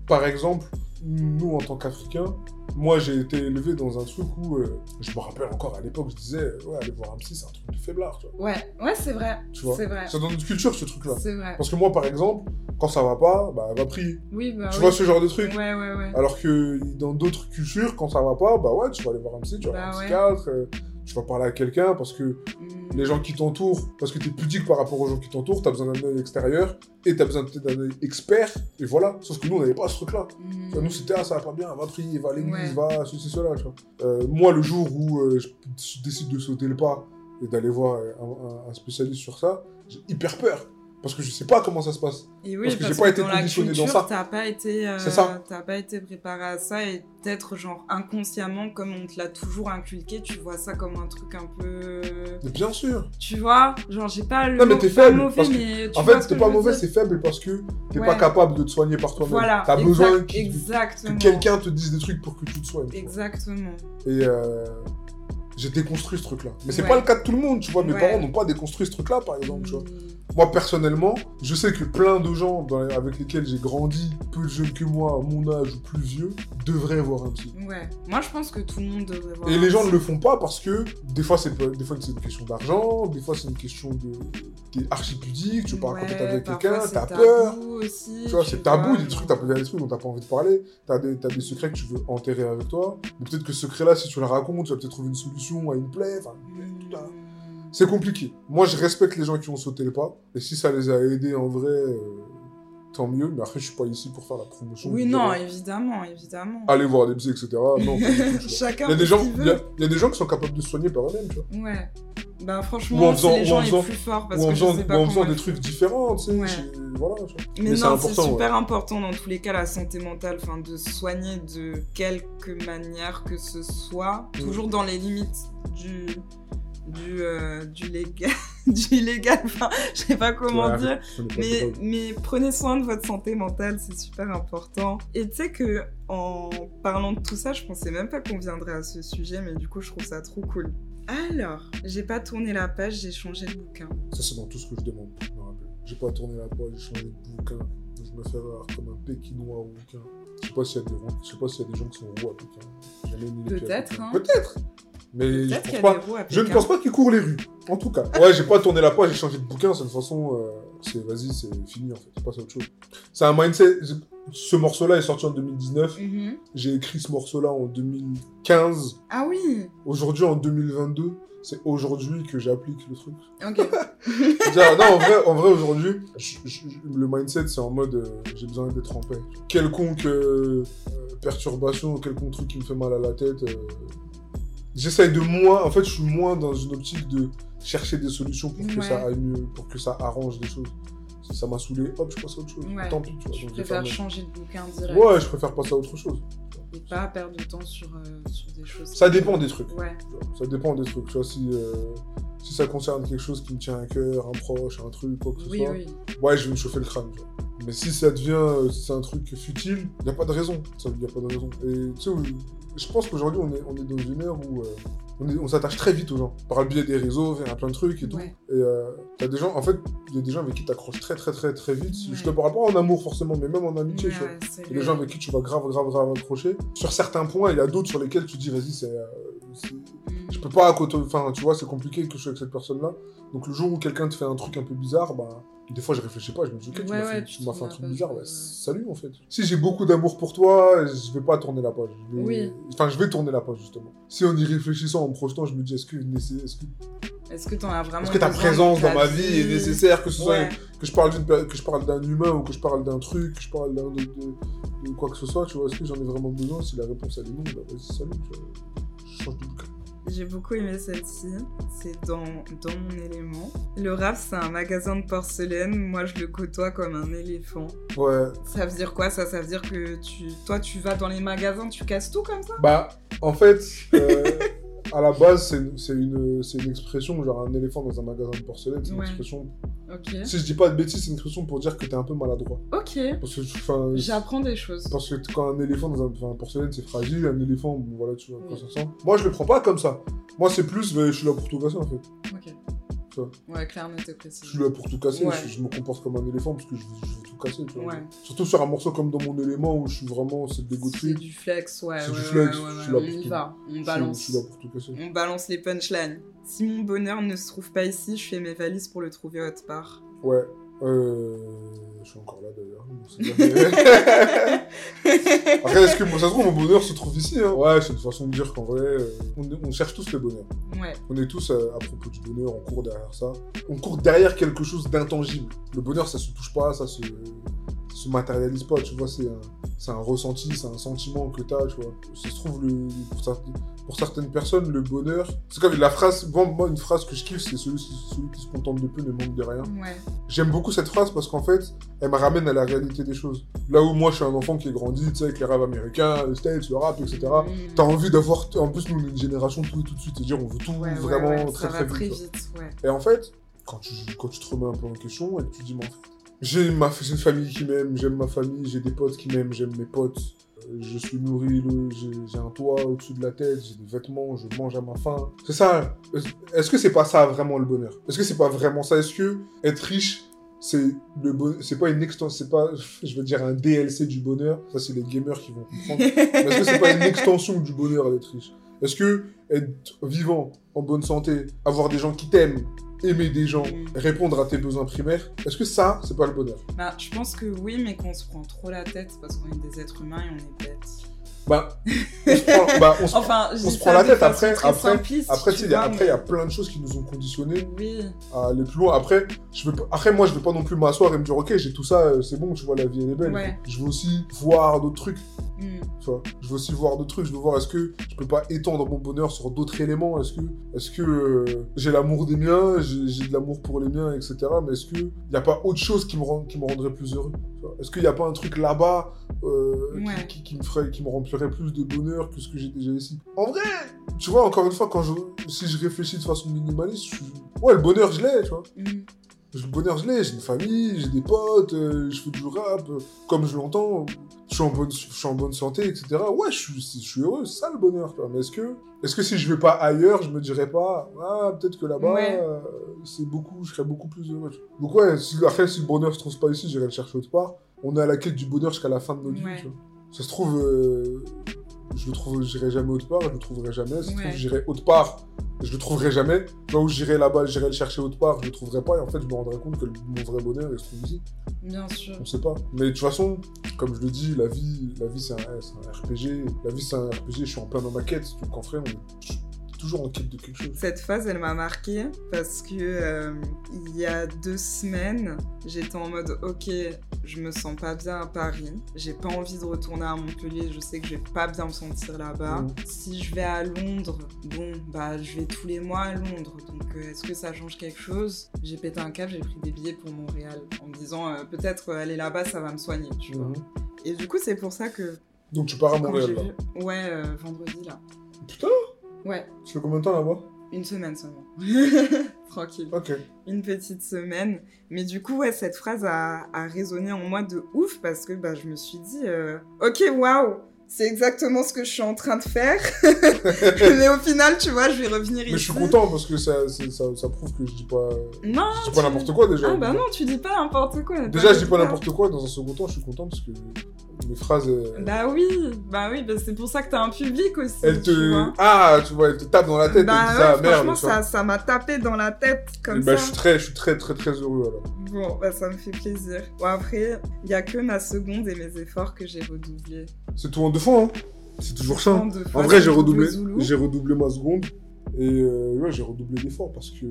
B: par exemple, nous, en tant qu'Africains, moi, j'ai été élevé dans un truc où, euh, je me rappelle encore à l'époque, je disais, euh, ouais, aller voir un psy, c'est un truc de faiblard, tu vois.
A: Ouais, ouais, c'est vrai.
B: Tu vois
A: C'est vrai.
B: C'est dans notre culture, ce truc-là.
A: C'est vrai.
B: Parce que moi, par exemple, quand ça va pas, bah, va prier.
A: Oui, bah
B: tu
A: oui.
B: vois ce genre de truc
A: Ouais, ouais, ouais.
B: Alors que dans d'autres cultures, quand ça va pas, bah ouais, tu vas aller voir un psy, tu vas
A: Bah
B: voir un
A: ouais.
B: psychiatre, euh, tu vas parler à quelqu'un parce que
A: Mm.
B: les gens qui t'entourent, parce que tu es pudique par rapport aux gens qui t'entourent, tu as besoin d'un œil extérieur et tu as besoin peut-être d'un œil expert, et voilà. Sauf que nous, on n'avait pas ce truc-là.
A: Mm.
B: Nous, c'était, ah, ça va pas bien, va prier, va à l'église,
A: Ouais.
B: va ceci, cela, tu vois. Euh, moi, le jour où euh, je, je décide de sauter le pas et d'aller voir un, un- un spécialiste sur ça, j'ai hyper peur. Parce que je sais pas comment ça se passe.
A: Et oui,
B: Parce que j'ai pas été conditionné dans ça.
A: t'as pas été, euh, t'as pas été préparé à ça et peut-être genre inconsciemment, comme on te l'a toujours inculqué, tu vois ça comme un truc un peu,
B: Mais bien sûr.
A: tu vois, genre j'ai pas le
B: Non, mais t'es faible,
A: mauvais,
B: parce que,
A: mais tu
B: En fait, t'es pas mauvais, c'est faible parce que t'es
A: Ouais.
B: pas capable de te soigner par toi-même.
A: Voilà.
B: T'as besoin que quelqu'un te dise des trucs pour que tu te soignes.
A: Exactement.
B: Et euh, j'ai déconstruit ce truc-là. Mais c'est
A: Ouais.
B: pas le cas de tout le monde, tu vois. Mes
A: Ouais.
B: parents n'ont pas déconstruit ce truc-là, par exemple, tu vois. Moi, personnellement, je sais que plein de gens dans- avec lesquels j'ai grandi, peu jeunes que moi, à mon âge ou plus vieux, devraient voir un psy.
A: Ouais. Moi, je pense que tout le monde devrait voir.
B: Et
A: un
B: les gens ne le font pas parce que des fois c'est pas- des fois c'est une question d'argent, des fois c'est une question de t'es archi pudique, tu veux pas raconter ta vie avec
A: parfois,
B: quelqu'un, t'as peur.
A: Aussi,
B: Tu vois, c'est tabou, il y a des trucs, t'as a des trucs dont t'as pas envie de parler, t'as des, t'as des secrets que tu veux enterrer avec toi. Mais peut-être que ce secret-là, si tu le racontes, tu vas peut-être trouver une solution à une plaie. Enfin. C'est compliqué. Moi, je respecte les gens qui ont sauté le pas. Et si ça les a aidés en vrai, euh, tant mieux. Mais après, je suis pas ici pour faire la promotion.
A: Oui, non, évidemment, évidemment.
B: Allez voir des psys, etc. Non, tout.
A: Chacun
B: Il y a des gens, il y a,
A: veut.
B: il y a des gens qui sont capables de se soigner par eux-mêmes, tu vois.
A: Ouais. Bah franchement,
B: faisant-
A: c'est les gens
B: en faisant-
A: les plus forts parce
B: ou en
A: que
B: faisant,
A: je sais
B: ou en faisant des trucs différents, tu sais.
A: Ouais.
B: c'est- Voilà, tu vois.
A: Mais, non, c'est super important dans tous les cas la santé mentale, enfin de soigner de quelque manière que ce soit,
B: Mm.
A: toujours dans les limites du du euh, du légal, du légal, enfin je sais pas comment
B: Ouais,
A: dire. Mais, mais prenez soin de votre santé mentale, c'est super important. Et tu sais que en parlant de tout ça, je pensais même pas qu'on viendrait à ce sujet, mais du coup, je trouve ça trop cool. Alors, j'ai pas tourné la page, j'ai changé de bouquin.
B: Ça, c'est dans tout ce que je demande, je me rappelle. J'ai pas tourné la page, j'ai changé de bouquin. Je me fais rare comme un pékinois au bouquin. Je sais pas s'il y a des ronds- je sais pas s'il y a des gens qui sont roux à à
A: Peut-être, hein.
B: Peut-être. Mais je
A: qu'il
B: pense pas. ne pense pas qu'ils courent les rues. En tout cas. Ouais, j'ai pas tourné la page, j'ai changé de bouquin. C'est une façon. euh, c'est vas-y, c'est fini en fait. C'est pas ça autre chose. C'est un mindset. Ce morceau-là est sorti en 2019.
A: Mhm.
B: J'ai écrit ce morceau-là en 2015.
A: Ah oui
B: Aujourd'hui, en 2022, c'est aujourd'hui que j'applique le truc.
A: Ok.
B: Non, en vrai, en vrai aujourd'hui, le mindset, c'est en mode euh, j'ai besoin d'être en paix. Quelconque euh, perturbation, quelconque truc qui me fait mal à la tête, j'essaye de moins. En fait, je suis moins dans une optique de chercher des solutions pour que
A: Ouais.
B: ça aille mieux, pour que ça arrange les choses. Si ça m'a saoulé, hop, je passe à autre chose.
A: Ouais.
B: Tant pis, tu vois.
A: Je préfère changer de bouquin direct
B: Ouais, je préfère passer à autre chose.
A: et pas perdre de temps sur, euh, sur des choses.
B: Ça dépend des trucs.
A: Ouais.
B: Ça dépend des trucs. Tu vois, si, euh, si ça concerne quelque chose qui me tient à cœur, un proche, un truc, quoi que ce
A: Oui,
B: soit,
A: oui.
B: ouais, je vais me chauffer le crâne. tu vois. Mais si ça devient, euh, si c'est un truc futile, il n'y a pas de raison. Il n'y a pas de raison. Et tu sais, où- je pense qu'aujourd'hui, on est, on est dans une ère où euh, on, s'attache très vite aux gens. Par le biais des réseaux, il y a plein de trucs et tout.
A: Ouais.
B: Et euh, t'as des gens, en fait, il y a des gens avec qui t'accroches très, très, très, très vite.
A: Ouais.
B: Je te parle pas en amour forcément, mais même en amitié, tu vois. Il y a des gens avec qui tu vas grave, grave, grave accrocher. Sur certains points, il y a d'autres sur lesquels tu dis, vas-y, c'est. euh, c'est- je peux pas à côté. Enfin, tu vois, c'est compliqué que je sois avec cette personne-là. Donc, le jour où quelqu'un te fait un truc un peu bizarre, bah. Des fois, je réfléchis pas, je me dis, ok, tu
A: Ouais,
B: m'as
A: ouais,
B: fait,
A: tu
B: tu m'as
A: trouves
B: fait un truc bizarre, bah, salut en fait. Si j'ai beaucoup d'amour pour toi, je vais pas tourner la page. Je vais-
A: Oui.
B: Enfin, je vais tourner la page justement. Si en y réfléchissant, en me projetant, je me dis, est-ce que, est-ce que,
A: Est-ce que t'en as vraiment
B: est-ce que ta présence
A: dans
B: ma vie est nécessaire, que ce soit que je parle d'une que je parle d'un humain ou que je parle d'un truc, que je parle d'un de, de- de quoi que ce soit, tu vois, est-ce que j'en ai vraiment besoin? Si la réponse elle est non, bah vas-y, salut, tu vois. Je change de bouquin.
A: J'ai beaucoup aimé celle-ci. C'est dans, dans mon élément. Le rap, c'est un magasin de porcelaine. Moi, je le côtoie comme un éléphant.
B: Ouais.
A: Ça veut dire quoi ça? Ça veut dire que tu, toi, tu vas dans les magasins, tu casses tout comme ça?
B: Bah, en fait, euh, à la base, c'est une, une expression, genre un éléphant dans un magasin de porcelaine, c'est une
A: Ouais.
B: expression. Si je dis pas de bêtises, c'est une expression pour dire que t'es un peu maladroit.
A: Ok.
B: Parce que,
A: J'apprends des choses.
B: Parce que quand un éléphant dans un, un porcelaine, c'est fragile, un éléphant, bon, voilà, tu vois,
A: Oui.
B: quoi ça sent. Moi, je le prends pas comme ça. Moi, c'est plus, je suis là pour tout casser, en fait.
A: Ok. Ouais, clair, net et précis.
B: Je suis là pour tout casser,
A: Ouais.
B: je, je me comporte comme un éléphant parce que je je veux tout casser, tu vois.
A: Ouais.
B: Surtout sur un morceau comme dans mon élément où je suis vraiment, c'est dégo
A: C'est du flex, ouais.
B: C'est
A: ouais,
B: du flex, je suis là
A: On
B: pour
A: y
B: tout.
A: va, on balance.
B: Je suis là pour tout casser.
A: On balance les punchlines. Si mon bonheur ne se trouve pas ici, je fais mes valises pour le trouver autre part.
B: Ouais. Euh, je suis encore là d'ailleurs. Après, est-ce que ça se trouve, mon bonheur se trouve ici hein Ouais, c'est une façon de dire qu'en vrai, euh, on, cherche tous le bonheur.
A: Ouais.
B: On est tous, euh, à propos du bonheur, on court derrière ça. On court derrière quelque chose d'intangible. Le bonheur, ça se touche pas, ça se, se matérialise pas, tu vois, c'est un, un ressenti, c'est un sentiment que tu as, tu vois. Ça se trouve, le, pour, certaines personnes, le bonheur, c'est comme la phrase, moi, une phrase que je kiffe, c'est celui, celui, qui se contente de peu ne manque de rien.
A: Ouais.
B: J'aime beaucoup cette phrase parce qu'en fait, elle me ramène à la réalité des choses. Là où moi, je suis un enfant qui est grandi, tu sais, avec les rêves américains, les States, le rap, etc., tu t'as envie d'avoir, en plus, nous, on est une génération tout tout de suite, c'est-à-dire, on veut tout vraiment très, très, vite. et en fait, quand tu, quand tu te remets un peu en question et que tu dis, mais en fait, j'ai ma, une famille qui m'aime, j'aime ma famille, j'ai des potes qui m'aiment, j'aime mes potes. Euh, je suis nourri, j'ai un toit au-dessus de la tête, j'ai des vêtements, je mange à ma faim. C'est ça. Est-ce que c'est pas ça vraiment le bonheur? Est-ce que c'est pas vraiment ça? Est-ce que être riche, c'est le c'est pas une extension, c'est pas, je veux dire un DLC du bonheur? Ça, c'est les gamers qui vont comprendre. est-ce que c'est pas une extension du bonheur d'être riche? Est-ce que être vivant, en bonne santé, avoir des gens qui t'aiment, aimer des gens, répondre à tes besoins primaires, est-ce que ça, c'est pas le bonheur?
A: Bah, je pense que oui, mais qu'on se prend trop la tête parce qu'on est des êtres humains et on est bêtes.
B: Bah, on se prend, bah, on se,
A: enfin,
B: on se prend la tête après. Après, après, il y a, après, il y a plein de choses qui nous ont conditionnés
A: oui.
B: à aller plus loin. Après, je veux, après, moi, je veux pas non plus m'asseoir et me dire, ok, j'ai tout ça, euh, c'est bon, tu vois, la vie elle est belle. Je veux aussi voir d'autres trucs. Mm. Tu vois, je veux aussi voir d'autres trucs. Je veux voir, est-ce que je peux pas étendre mon bonheur sur d'autres éléments? Est-ce que, est-ce que euh, j'ai l'amour des miens, j'ai de l'amour pour les miens, etc. Mais est-ce qu'il n'y a pas autre chose qui me, rend, qui me rendrait plus heureux Est-ce qu'il n'y a pas un truc là-bas euh, qui, qui, me ferait, qui me remplirait plus de bonheur que ce que j'ai déjà ici. En vrai, tu vois, encore une fois, quand je, si je réfléchis de façon minimaliste, ouais, le bonheur, je l'ai, tu vois. Mm. Le bonheur, je l'ai, j'ai une famille, j'ai des potes, euh, je fais du rap, euh, comme je l'entends, je suis en bonne, je suis en bonne santé, etc. Ouais, je suis, je suis heureux, c'est ça le bonheur, tu vois. Mais est-ce que, est-ce que si je vais pas ailleurs, je me dirais pas, ah, peut-être que là-bas, c'est beaucoup, je serais beaucoup plus heureux. Donc ouais, si, après, si le bonheur se trouve pas ici, j'irai le chercher autre part. On est à la quête du bonheur jusqu'à la fin de notre vie, tu vois. Ça se trouve, euh, je le trouve, j'irai jamais autre part, je le trouverai jamais. Ça se trouve, j'irai autre part, je le trouverai jamais. Là où j'irai là-bas, j'irai le chercher autre part, je le trouverai pas. Et en fait, je me rendrai compte que mon vrai bonheur, il se trouve ici.
A: Bien sûr.
B: On sait pas. Mais de toute façon, comme je le dis, la vie, la vie c'est un, un, RPG. La vie, c'est un RPG, je suis en plein dans ma quête. Donc en vrai, on toujours en quête de quelque chose.
A: Cette phase, elle m'a marqué parce que euh, il y a deux semaines, j'étais en mode ok, je me sens pas bien à Paris, j'ai pas envie de retourner à Montpellier, je sais que je vais pas bien me sentir là-bas. Mm. Si je vais à Londres, bon, bah je vais tous les mois à Londres, donc euh, est-ce que ça change quelque chose? J'ai pété un câble, j'ai pris des billets pour Montréal en me disant euh, peut-être aller là-bas, ça va me soigner, tu vois. Mm. Et du coup, c'est pour ça que.
B: Donc tu pars à Montréal là.
A: Ouais, vendredi là.
B: Putain
A: Ouais.
B: Tu fais combien de temps là-bas?
A: Une semaine seulement. Tranquille.
B: Ok.
A: Une petite semaine. Mais du coup, ouais, cette phrase a, résonné en moi de ouf parce que bah, je me suis dit, euh, ok, waouh, c'est exactement ce que je suis en train de faire. mais au final, tu vois, je vais revenir ici.
B: Mais je suis content parce que ça, ça, ça, prouve que je dis pas.
A: Non,
B: je dis pas n'importe quoi déjà.
A: Ah bah non, tu dis pas n'importe quoi.
B: Déjà, je dis pas n'importe quoi. Dans un second temps, je suis content parce que mes phrases. Euh,
A: bah oui, bah oui, bah c'est pour ça que t'as un public aussi. Elle
B: te. ah, tu vois, elle te tape dans la tête.
A: Bah
B: ouais,
A: ça, franchement, ça, ça m'a tapé dans la tête comme
B: bah, ça. Je suis très, je suis très, très, très heureux alors.
A: Bon, bah ça me fait plaisir. Bon, après, il y a que ma seconde et mes efforts que j'ai redoublés.
B: C'est tout en deux fois, hein C'est toujours ça. En, en vrai, j'ai redoublé, j'ai redoublé ma seconde. Et euh, ouais, j'ai redoublé d'efforts parce que.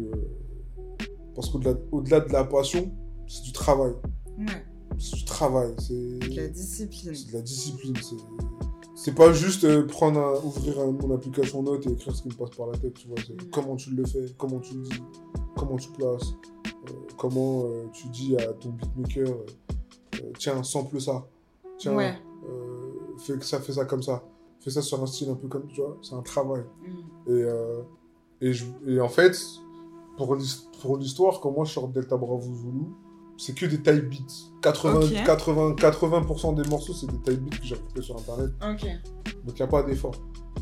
B: Parce qu'au-delà au -delà de la passion, c'est du travail.
A: Ouais
B: c'est du travail. C'est
A: de la discipline.
B: C'est de la discipline. C'est pas juste euh, prendre ouvrir mon application note et écrire ce qui me passe par la tête, tu vois. Mm. Comment tu le fais, comment tu le dis, comment tu places, euh, comment euh, tu dis à ton beatmaker, tiens, sample ça, tiens, fais que ça, fait ça comme ça, fais ça sur un style un peu comme, tu vois, c'est un travail. Mm. Et, et, je, et, en fait, pour l'histoire, quand moi je sors Delta Bravo Zulu, c'est que des type beats. 80, 80, 80% des morceaux, c'est des type beats que j'ai retrouvés sur internet. Donc il n'y a pas d'effort.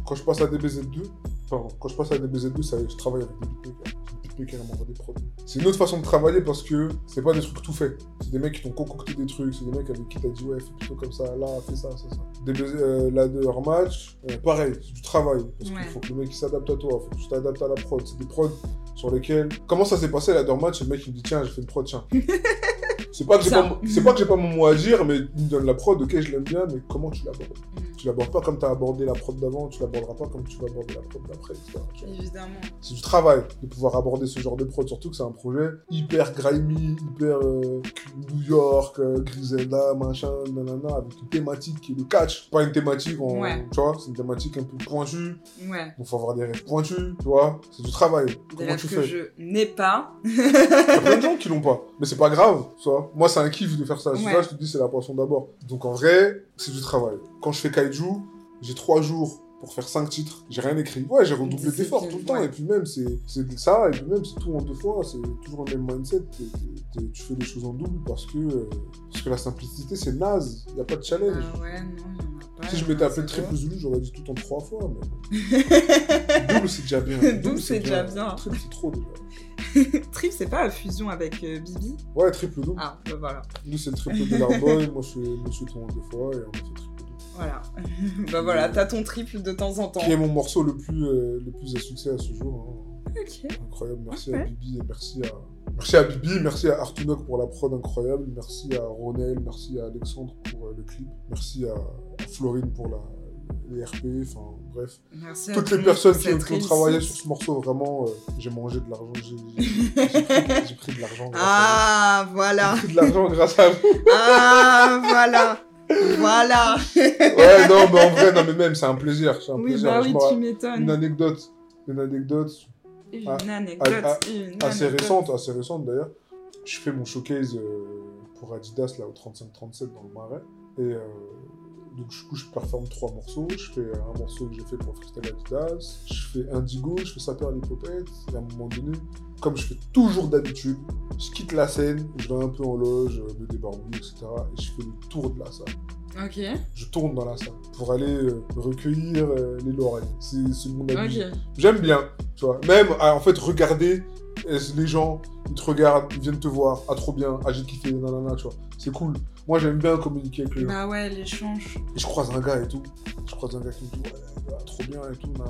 B: Quand je passe à DBZ2, pardon, quand je passe à DBZ2, ça, je travaille avec des beatmakers. Des des. C'est une autre façon de travailler parce que c'est pas des trucs tout faits. C'est des mecs qui t'ont concocté des trucs, c'est des mecs avec qui t'as dit ouais, fais plutôt comme ça, là, fais ça, ça, ça. DBZ, euh, ladder match, euh, pareil, c'est du travail. Parce qu'il faut que le mec s'adapte à toi, faut que tu t'adaptes à la prod. C'est des prods sur lesquels. Comment ça s'est passé ladder match Le mec il me dit tiens, j'ai fait une prod, tiens. C'est pas que j'ai pas, c'est pas que j'ai pas mon mot à dire, mais il me donne la prod, ok, je l'aime bien, mais comment tu l'abordes
A: Mm.
B: Tu l'abordes pas comme t'as abordé la prod d'avant, tu l'aborderas pas comme tu vas aborder la prod d'après, tu.
A: Évidemment.
B: C'est du travail de pouvoir aborder ce genre de prod, surtout que c'est un projet hyper grimy, hyper euh, New York, euh, Griselda, machin, nanana, avec une thématique qui est le catch. Pas une thématique, en,
A: Ouais.
B: tu vois, c'est une thématique un peu pointue,
A: Ouais.
B: donc faut avoir des rêves pointus, tu vois, c'est du travail.
A: Des
B: Comment
A: rêves
B: tu
A: que
B: fais?
A: je n'ai pas.
B: Il y a plein de gens qui l'ont pas, mais c'est pas grave, tu vois. Moi, c'est un kiff de faire ça.
A: Ouais.
B: ça, je te dis, c'est la passion d'abord. Donc en vrai, c'est du travail. Quand je fais Kaiju, j'ai trois jours pour faire cinq titres. J'ai rien écrit. Ouais, j'ai redoublé d'efforts tout le temps.
A: ouais.
B: Et puis même, c'est ça. Et puis même, c'est tout en deux fois. C'est toujours le même mindset. Tu fais les choses en double parce que, euh, parce que la simplicité, c'est naze. Il n'y a pas de challenge.
A: Ah ouais, non, il y en a pas.
B: Si je m'étais
A: a
B: appelé triple Zulu, j'aurais dit tout en trois fois. Mais... double, c'est déjà bien.
A: Double, c'est déjà bien.
B: Triple, c'est trop déjà.
A: Trip, c'est pas la fusion avec euh, Bibi
B: Ouais, triple double.
A: Ah, bah voilà.
B: Nous, c'est le triple de l'Arboy, moi, je suis Monsieur deux fois, et on a fait triple double.
A: Voilà. bah voilà, t'as ton triple de temps en temps.
B: Qui est mon morceau le plus, euh, le plus à succès à ce jour. hein.
A: Ok.
B: Incroyable, merci à Bibi et merci à... Merci à Bibi, merci à Artunok pour la prod incroyable, merci à Ronel, merci à Alexandre pour euh, le clip, merci à Florine pour la, les RP, enfin bref.
A: Merci
B: Toutes
A: tout
B: les personnes qui, ont-
A: cette
B: qui ont travaillé sur ce morceau, vraiment, euh, j'ai mangé de l'argent, j'ai pris, de l'argent grâce
A: Ah,
B: à
A: voilà.
B: J'ai pris de l'argent grâce à vous.
A: Ah, voilà. Voilà.
B: Ouais, non, mais en vrai, non, mais même, c'est un plaisir, c'est un
A: Oui,
B: plaisir.
A: bah oui, tu
B: ra- Une
A: m'étonnes.
B: anecdote, une anecdote
A: Une
B: Ah,
A: anecdote,
B: ah,
A: une
B: assez
A: anecdote.
B: récente, assez récente d'ailleurs. Je fais mon showcase euh, pour Adidas là au 35-37 dans le Marais. Et euh, donc du coup je performe trois morceaux. Je fais un morceau que j'ai fait pour Freestyle Adidas. Je fais Indigo, je fais Sapeur l'hypopète. Et à un moment donné, comme je fais toujours d'habitude, je quitte la scène, je vais un peu en loge, euh, me débarbouille, etc. Et je fais le tour de la salle.
A: Ok.
B: Je tourne dans la salle pour aller euh, recueillir euh, les lauriers. C'est mon habitude.
A: Ok.
B: J'aime bien, tu vois. Même, ah, en fait, regarder, les gens, ils te regardent, ils viennent te voir, ah, trop bien, ah, j'ai kiffé, nanana, tu vois. C'est cool. Moi, j'aime bien communiquer avec les gens.
A: Bah ouais, l'échange.
B: Et je croise un gars et tout. Je croise un gars qui me dit, ouais, bah, trop bien et tout, et tout.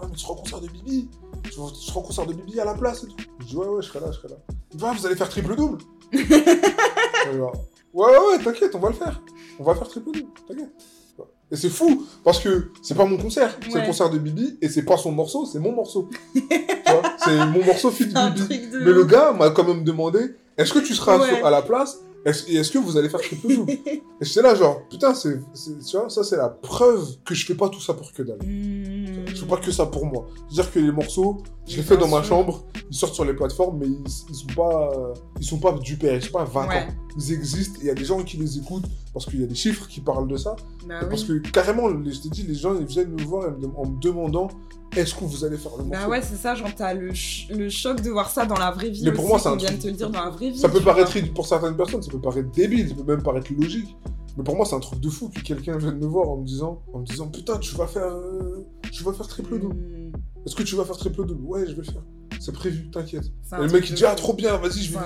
B: Ah, mais tu seras au concert de Bibi. Tu seras au concert de Bibi à la place et tout. Je dis, ouais, ouais, je serai là, je serai là. Il me dit, ah, vous allez faire triple-double. Ouais, ouais, ouais, t'inquiète, on va le faire. On va faire triple-double, t'inquiète. Et c'est fou, parce que c'est pas mon concert, c'est le concert de Bibi, et c'est pas son morceau, c'est mon morceau. tu vois, c'est mon morceau fit Bibi.
A: de.
B: Mais le gars m'a quand même demandé, est-ce que tu seras
A: Ouais.
B: à la place est-ce, que vous allez faire triple double Et j'étais là genre, putain, c'est, tu vois, ça c'est la preuve que je fais pas tout ça pour que dalle.
A: Mmh.
B: Je fais pas que ça pour moi. C'est-à-dire que les morceaux, je les fais dans ma chambre, ils sortent sur les plateformes, mais ils, ils sont pas, ils sont pas du sont pas vacants.
A: Ouais.
B: Ils existent, il y a des gens qui les écoutent parce qu'il y a des chiffres qui parlent de ça.
A: Bah
B: Parce que carrément, je t'ai dit, les gens ils viennent me voir en me demandant est-ce que vous allez faire le morceau?
A: Bah ouais, c'est ça, genre t'as le, ch- le choc de voir ça dans la vraie vie.
B: Mais pour
A: aussi,
B: moi, c'est un
A: vient te le dire dans la vraie vie.
B: Ça peut paraître,
A: vois.
B: rid- pour certaines personnes, peut paraître débile, ça peut même paraître logique. Mais pour moi, c'est un truc de fou que quelqu'un vienne me voir en me disant, en me disant, putain, tu vas faire, euh, tu vas faire triple double. Est-ce que tu vas faire triple double Ouais, je vais le faire. C'est prévu, t'inquiète. Et le mec il dit, ah, trop bien, vas-y, je vais.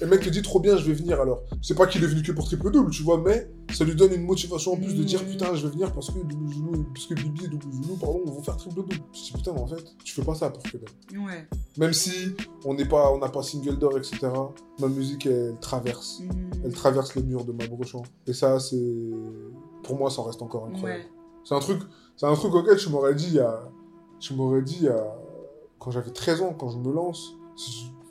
B: Et le mec te dit, trop bien, je vais venir alors. C'est pas qu'il est venu que pour triple double, tu vois, mais ça lui donne une motivation en plus de dire,
A: Mm.
B: putain, je vais venir parce que Double Zulu, parce que Bibi et Double Zulu, pardon, vont faire triple double. Je dis, putain, mais en fait, tu fais pas ça pour que.
A: Ouais.
B: Même si on n'est pas, on n'a pas single d'or, etc. Ma musique, elle traverse.
A: Mmh.
B: Elle traverse les murs de ma brochant. Et ça, c'est. Pour moi, ça reste encore incroyable.
A: Ouais.
B: C'est un truc, c'est un truc auquel tu m'aurais dit il y a. Tu m'aurais dit a. Quand j'avais 13 ans, quand je me lance.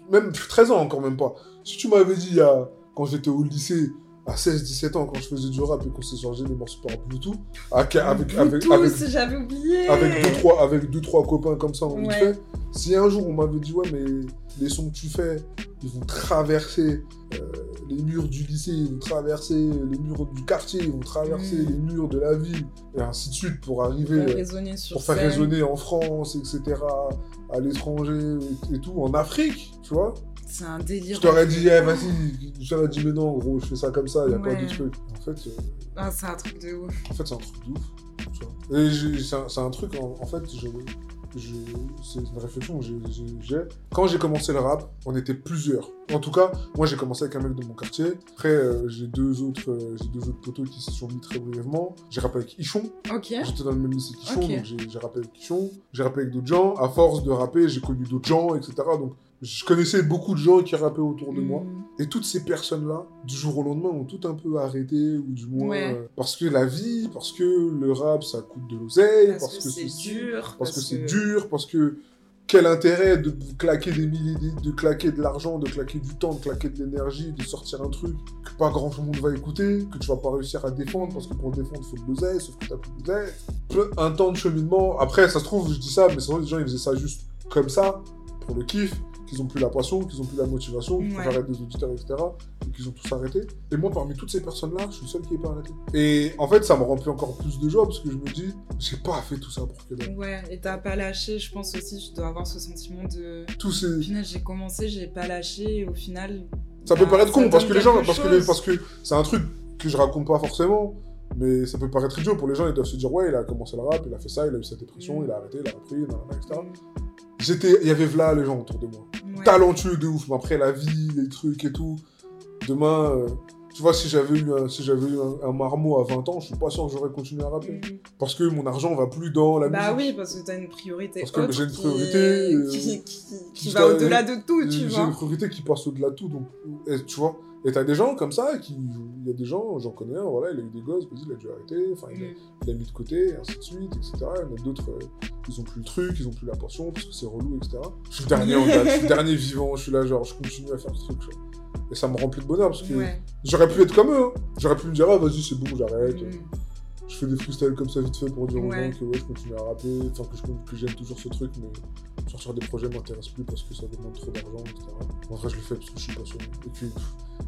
B: Même 13 ans, encore même pas. Si tu m'avais dit a. Quand j'étais au lycée, à 16-17 ans, quand je faisais du rap et qu'on s'est chargé des morceaux par Bluetooth, avec, avec, avec,
A: Bluetooth,
B: avec,
A: j'avais oublié.
B: avec deux, trois, avec deux, trois copains comme ça, on
A: Ouais.
B: fait. Si un jour on m'avait dit, ouais, mais les sons que tu fais, ils vont traverser euh, les murs du lycée, ils vont traverser les murs du quartier, ils vont traverser
A: Mm.
B: les murs de la ville, et ainsi de suite pour
A: Pour
B: arriver,
A: faire sur
B: pour faire
A: scène.
B: résonner en France, etc., à l'étranger et, et tout, en Afrique, tu vois.
A: C'est un délire.
B: Je t'aurais dit, eh, vas-y, je t'aurais dit, mais non, gros, je fais ça comme ça, il n'y a pas
A: Ouais.
B: de truc. En fait, euh,
A: Ah, c'est un truc de ouf.
B: en fait, c'est un truc de ouf. tu vois. Et j'ai- c'est un, truc, en, en fait, je, je- c'est une réflexion que j'ai-. Quand j'ai commencé le rap, on était plusieurs. En tout cas, moi, j'ai commencé avec un mec de mon quartier. Après, euh, j'ai deux autres, euh, j'ai deux autres potos qui se sont mis très brièvement. J'ai rappé avec Ichon.
A: Ok.
B: J'étais dans le même lycée qu'Ichon,
A: Ok.
B: donc j'ai j'ai rappé avec Ichon. J'ai rappé avec d'autres gens. À force de rapper, j'ai connu d'autres gens, etc. Donc, je connaissais beaucoup de gens qui rappaient autour de moi.
A: Mm.
B: Et toutes ces personnes-là, du jour au lendemain, ont tout un peu arrêté, ou du moins,
A: Ouais.
B: euh, parce que la vie, parce que le rap, ça coûte de l'oseille,
A: Parce,
B: parce,
A: que,
B: que,
A: c'est dur.
B: parce, que c'est dur, parce que quel intérêt de claquer des milliers, de de claquer de l'argent, de claquer du temps, de claquer de l'énergie, de sortir un truc que pas grand monde va écouter, que tu vas pas réussir à défendre, parce que pour le défendre, il faut de l'oseille, sauf que t'as plus d'oseille. Un temps de cheminement. Après, ça se trouve, je dis ça, mais c'est vrai, les gens, ils faisaient ça juste comme ça, pour le kiff, qu'ils ont plus la passion, qu'ils ont plus la motivation, qu'ils
A: Ouais.
B: arrêtent des auditeurs, etc. Et qu'ils ont tous arrêté. Et moi, parmi toutes ces personnes-là, je suis le seul qui n'est pas arrêté. Et en fait, ça me remplit encore plus de joie, parce que je me dis, j'ai pas fait tout ça pour que dalle.
A: Ouais, et t'as pas lâché, je pense aussi, tu dois avoir ce sentiment de.
B: Tous ces...
A: Au final, j'ai commencé, j'ai pas lâché, et au final.
B: Ça peut
A: bah,
B: paraître con, parce que les gens, parce que, les- parce que c'est un truc que je raconte pas forcément, mais ça peut paraître idiot pour les gens, ils doivent se dire, ouais, il a commencé le rap, il a fait ça, il a eu cette dépression,
A: Mm.
B: il a arrêté, il a repris, etc. J'étais, il y avait là les gens autour de moi.
A: Ouais.
B: Talentueux de ouf, mais après la vie, les trucs et tout. Demain, euh, tu vois, si j'avais eu, un, si j'avais eu un, un marmot à 20 ans, je suis pas sûr que j'aurais continué à rapper.
A: Mm.
B: Parce que mon argent va plus dans la
A: Bah
B: musique.
A: oui, parce que t'as une priorité.
B: Parce que j'ai une
A: qui-
B: priorité, euh,
A: Qui, qui, qui
B: qui
A: va au-delà de tout, tu
B: J'ai
A: vois.
B: une priorité qui passe au-delà de tout, donc, et, tu vois. Et t'as des gens comme ça, qui, il y a des gens, j'en connais un, voilà, il a eu des gosses, vas-y, il a dû arrêter, enfin, il,
A: Mm.
B: il a mis de côté, et ainsi de suite, etc. Il y en a d'autres, euh, ils ont plus le truc, ils ont plus la passion, parce que c'est relou, etc. Je suis le dernier en date, je suis le dernier vivant, je suis là, genre, je continue à faire ce truc. Et ça me remplit de bonheur, parce que
A: Ouais.
B: j'aurais pu être comme eux, hein. J'aurais pu me dire, ah, vas-y, c'est bon, j'arrête.
A: Mm.
B: Je fais des freestyles comme ça vite fait pour dire aux
A: Ouais.
B: gens que ouais, je continue à rapper, enfin que, je- que j'aime toujours ce truc, mais sortir des projets m'intéresse plus parce que ça demande trop d'argent, etc. En vrai, je le fais parce que je suis passionné. Et puis, pff,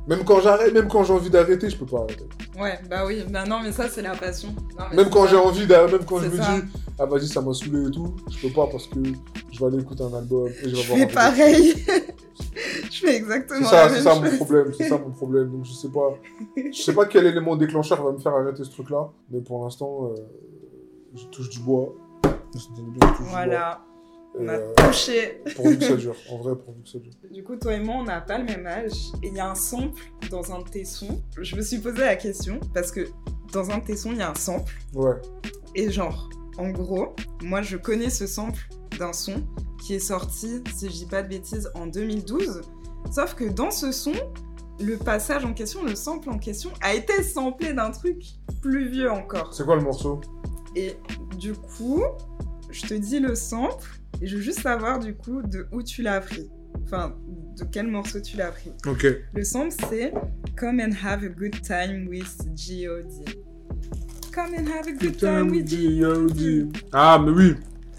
B: même quand j'arrête, même quand j'ai envie d'arrêter, je peux pas arrêter.
A: Ouais, bah oui, bah non, mais ça, c'est la passion. Non, mais
B: Même
A: c'est
B: quand j'ai envie d'arrêter, même quand je
A: C'est
B: me
A: ça.
B: dis, ah vas-y, ça m'a saoulé et tout, je peux pas parce que je vais aller écouter un album et je vais
A: Je
B: voir peu.
A: pareil. je fais
B: C'est
A: exactement
B: ça,
A: la
B: c'est
A: même
B: ça
A: chose.
B: mon problème, c'est ça mon problème. Donc je sais pas, je sais pas quel élément déclencheur va me faire arrêter ce truc-là, mais pour l'instant, euh, je touche du bois. Je touche du bois.
A: Voilà, on a
B: euh,
A: touché.
B: pourvu que ça dure, en vrai, pourvu que ça dure.
A: Du coup, toi et moi, on n'a pas le même âge. Et il y a un sample dans un de tes sons. Je me suis posé la question parce que dans un de tes sons, il y a un sample.
B: Ouais,
A: Et genre, en gros, moi, je connais ce sample d'un son qui est sorti, si je dis pas de bêtises, en 2012. Sauf que dans ce son, le passage en question, le sample en question, a été samplé d'un truc plus vieux encore.
B: c'est quoi le morceau?
A: Et du coup, je te dis le sample, et je veux juste savoir du coup de où tu l'as pris. Enfin, de quel morceau tu l'as pris.
B: Ok.
A: Le sample, c'est Come and have a good time with G.O.D. Come and have a good time with G.O.D.
B: Ah, mais oui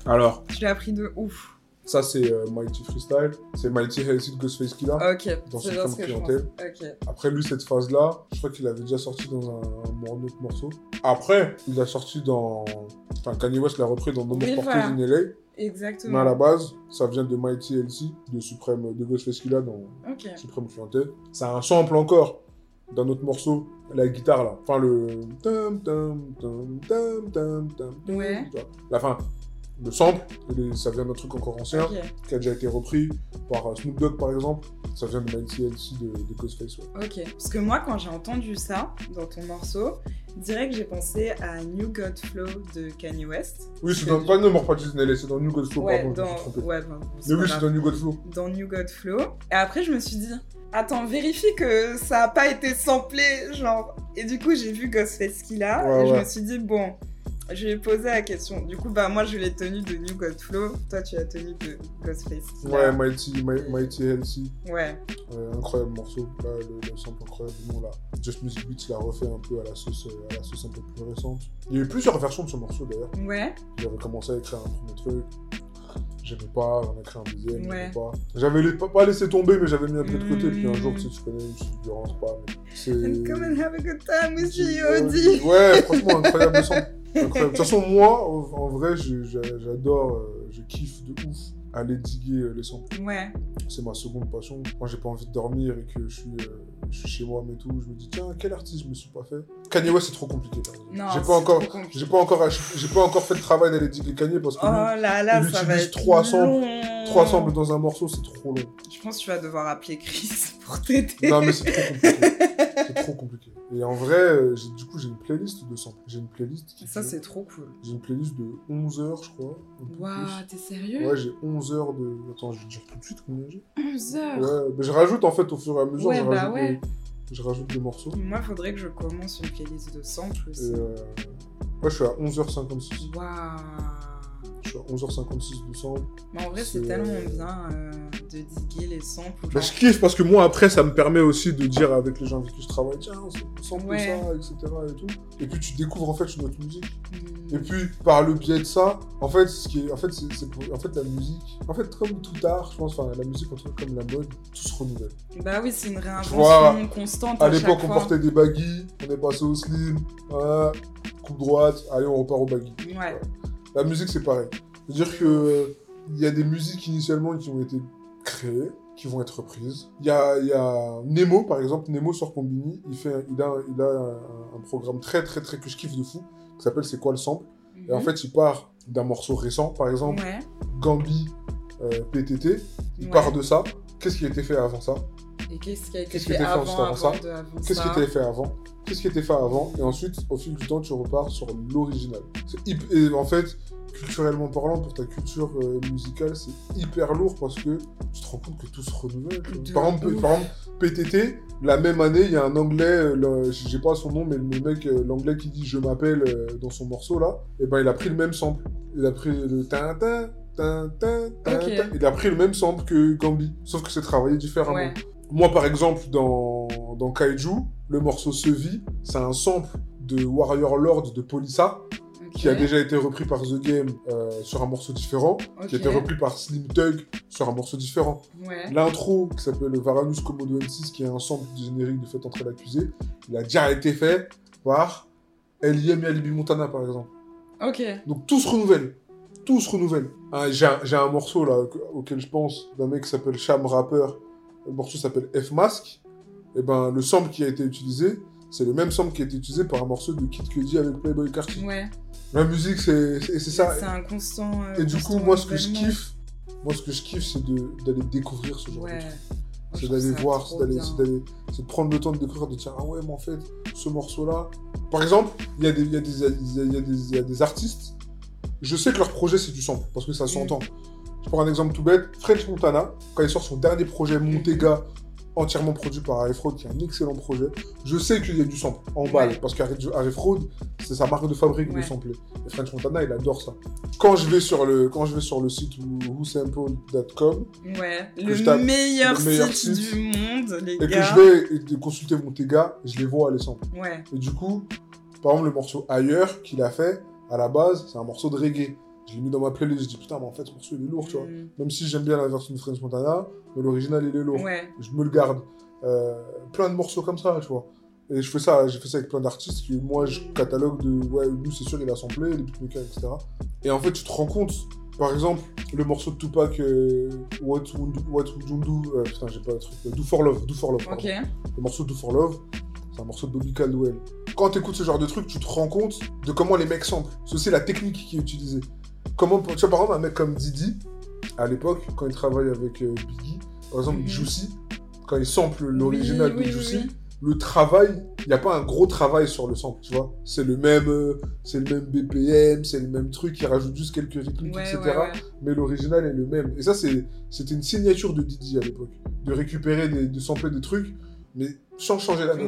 B: Alors,
A: Tu l'as pris de ouf.
B: Ça c'est euh, Mighty Freestyle, c'est Mighty Healthy de Ghostface Killa.
A: Ok,
B: Dans son
A: pense.
B: clientèle.
A: Ok.
B: Après lui, cette phase-là, je crois qu'il avait déjà sorti dans un, un autre morceau. Après, il a sorti dans... Enfin, Kanye West l'a repris dans No More
A: voilà.
B: in LA.
A: Exactement.
B: Mais à la base, ça vient de Mighty LC, de Supreme, de Ghostface Killa dans
A: Ok.
B: Supreme Clientèle. C'est un sample encore d'un autre morceau, la guitare là. Enfin le.
A: Ouais.
B: La fin. Le sample, ça vient d'un truc encore ancien,
A: Ok.
B: qui a déjà été repris par euh, Snoop Dogg par exemple. Ça vient de Mighty LC de, de Ghostface. Ouais.
A: Ok. Parce que moi, quand j'ai entendu ça dans ton morceau, direct j'ai pensé à New God Flow de Kanye West.
B: Oui, c'est dans.
A: du-
B: Pas No More Parties c'est dans New God Flow,
A: ouais,
B: pardon, je me
A: dans.
B: suis trompé.
A: Ouais,
B: Mais oui, c'est dans New God Flow.
A: dans New God Flow. Et après, je me suis dit, attends, vérifie que ça a pas été samplé, genre. Et du coup, j'ai vu Ghostface Killa
B: Ouais,
A: et je me suis dit, bon, je vais poser la question. Du coup, bah, moi, je l'ai tenu de New God Flow. Toi, tu l'as tenu de Ghostface.
B: Ouais, Mighty, Mi- Mighty LC.
A: Ouais.
B: Incroyable morceau, là, le, le sample incroyable, là. Just Music Beats l'a refait un peu à la sauce, euh, à la sauce un peu plus récente. Il y a eu plusieurs versions de ce morceau d'ailleurs.
A: Ouais.
B: J'avais commencé à écrire un premier truc, j'aimais pas, j'en ai écrit un deuxième,
A: Ouais.
B: pas. J'avais pas, pas laissé tomber, mais j'avais mis un peu de côté, puis un jour,
A: Mm.
B: tu sais, tu connais, je me suis dit, Durance, pas, mais c'est...
A: And come and have a good time with
B: Ouais,
A: G.O.D.
B: Ouais, franchement, incroyable son. Incroyable. De toute façon, moi, en, en vrai, je- je- j'adore, euh, je kiffe de ouf aller diguer euh, les sons.
A: Ouais.
B: C'est ma seconde passion. Moi, j'ai pas envie de dormir et que je suis, euh, je suis chez moi, mais tout. Je me dis, tiens, quel artiste je me suis pas fait? Kanye West, c'est trop compliqué.
A: Non,
B: J'ai pas encore, j'ai pas encore, j'ai pas encore fait le travail d'aller diguer Kanye parce que
A: Oh
B: lui,
A: là là,
B: il
A: ça va être
B: trois samples-
A: long.
B: trois samples dans un morceau, c'est trop long.
A: Je pense que tu vas devoir appeler Chris pour t'aider.
B: Non, mais c'est trop compliqué. c'est trop compliqué. Et en vrai, euh, j'ai- du coup, j'ai une playlist de samples. J'ai une playlist qui
A: Ça,
B: fait-
A: c'est trop cool.
B: J'ai une playlist de 11 heures, je crois.
A: Waouh, t'es sérieux?
B: Ouais, j'ai 11 heures de. Attends, je vais te dire tout de suite combien j'ai.
A: 11 heures?
B: Ouais, mais je rajoute en fait au fur et à mesure.
A: Ouais,
B: je,
A: bah
B: rajoute
A: ouais.
B: des, je rajoute des morceaux.
A: Moi, faudrait que je commence une playlist de samples
B: Et
A: aussi.
B: euh, ouais, je suis à 11h56.
A: Waouh
B: Je suis à 11h56 de samples.
A: Mais en vrai, c'est tellement bien euh, de diguer les samples.
B: Bah, je kiffe parce que moi, après, ça me permet aussi de dire avec les gens avec qui je travaille, tiens, sample
A: Ouais.
B: ça, etc. Et, tout. et puis tu découvres en fait une autre musique.
A: Hmm.
B: Et puis, par le biais de ça, en fait, ce qui est, en fait, c'est, en fait, la musique, en fait, comme tout art, je pense, enfin, la musique, en tout cas, comme la mode, tout se renouvelle.
A: Bah oui, c'est une réinvention
B: vois,
A: constante.
B: À
A: À
B: l'époque, on portait des baggy, on est passé au slim, voilà, coupe droite, allez, on repart au baggy.
A: Ouais.
B: La musique, c'est pareil. C'est-à-dire que il y a des musiques initialement qui ont été créées, qui vont être reprises. Il y a, il y a Nemo, par exemple, Nemo sur Combini, il, fait, il a, il a un, un programme très, très, très que je kiffe de fou, qui s'appelle C'est quoi le sample? Et en fait, il part d'un morceau récent, par exemple,
A: Mhm. Ouais.
B: Gambi euh, PTT, il
A: Ouais.
B: part de ça. Qu'est-ce qui a été fait avant ça?
A: Et qu'est-ce qui a été fait avant,
B: ensuite avant
A: avant,
B: ça? Qu'est-ce qui a été fait avant? Qu'est-ce qui été fait avant Et ensuite, au fil du temps, tu repars sur l'original. Et en fait, culturellement parlant, pour ta culture euh, musicale, c'est hyper lourd parce que tu te rends compte que tout se renouvelle. Par exemple,
A: ouf.
B: par exemple, PTT, la même année, il y a un anglais, euh, j'ai pas son nom, mais le mec, euh, l'anglais qui dit je m'appelle euh, dans son morceau là, et ben il a pris le même sample. Il a pris le tin tin tin tin tin,
A: Ok.
B: tin. Il a pris le même sample que Gambi, sauf que c'est travaillé différemment.
A: Ouais.
B: Moi, par exemple, dans, dans Kaiju, le morceau Sevi, c'est un sample de Warrior Lord de Polissa, qui a déjà été repris par The Game euh, sur un morceau différent, qui a été repris par Slim Thug sur un morceau différent.
A: Ouais.
B: L'intro, qui s'appelle Varanus Komodo N6, qui est un sample du générique de Fête entrer l'accusé, il a déjà été fait par L.I.M. et Alibi Montana, par exemple.
A: Ok.
B: Donc tout se renouvelle. Tout se renouvelle. Ah, j'ai un, morceau là que- auquel je pense d'un mec qui s'appelle Sham Rapper. Le morceau s'appelle F Mask. Et ben le sample qui a été utilisé, c'est le même sample qui a été utilisé par un morceau de Kid Cudi avec Playboy Carti.
A: Ouais.
B: La musique, c'est ça.
A: C'est un constant. euh,
B: Et du coup, moi ce que je kiffe, moi ce que je kiffe, c'est d'aller découvrir ce genre de truc. C'est d'aller voir, c'est d'aller, c'est prendre le temps de découvrir, de dire ah ouais, mais en fait, ce morceau-là. Par exemple, il y, a des- il y, y, y a des artistes, je sais que leur projet c'est du sample, parce que ça
A: Mm.
B: Je prends un exemple tout bête, French Montana, quand il sort son dernier projet Montega, entièrement produit par Harry Fraud, qui est un excellent projet, je sais qu'il y a du sample en balle,
A: Ouais.
B: parce qu'Harry Fraud, c'est sa marque de fabrique de sampler. Et French Montana, il adore ça. Quand je vais sur le, quand je vais sur le site whosample.com,
A: Ouais.
B: que
A: Le
B: je
A: meilleur,
B: le meilleur
A: site,
B: site,
A: du monde, les
B: et que
A: gars.
B: je vais et de consulter Montega, je les vois les samples.
A: Ouais.
B: Et du coup, par exemple, le morceau Ailleurs qu'il a fait, à la base, c'est un morceau de reggae. Je l'ai mis dans ma playlist, je dis putain, mais en fait, ce morceau il est lourd, tu vois.
A: Mm.
B: Même si j'aime bien la version de French Montana, mais l'original il est lourd.
A: Ouais.
B: Je me le garde. Euh, plein de morceaux comme ça, tu vois. Et je fais ça, j'ai fait ça avec plein d'artistes que moi je catalogue de ouais, lui c'est sûr il a samplé, les beatmakers, etc. Et en fait, tu te rends compte, par exemple, le morceau de Tupac, euh, What Would What You Do, euh, putain, j'ai pas le truc, Do for Love, Do for Love, pardon
A: Ok.
B: le morceau Do for Love, c'est un morceau de Bobby Caldwell. Quand tu écoutes ce genre de truc, tu te rends compte de comment les mecs samplent. C'est aussi la technique qui est utilisée. Comment, tu vois, par exemple, un mec comme Didi, à l'époque, quand il travaille avec euh, Biggie, par exemple,
A: Mhm.
B: Juicy, quand il sample l'original
A: Oui,
B: de
A: oui,
B: Juicy,
A: oui,
B: le travail, il n'y a pas un gros travail sur le sample, tu vois. C'est le même, euh, c'est le même BPM, c'est le même truc, il rajoute juste quelques rythmiques,
A: Ouais,
B: etc.
A: ouais, ouais.
B: Mais l'original est le même. Et ça, c'est, c'était une signature de Didi à l'époque. De récupérer, des, de sampler des trucs, mais sans changer la note.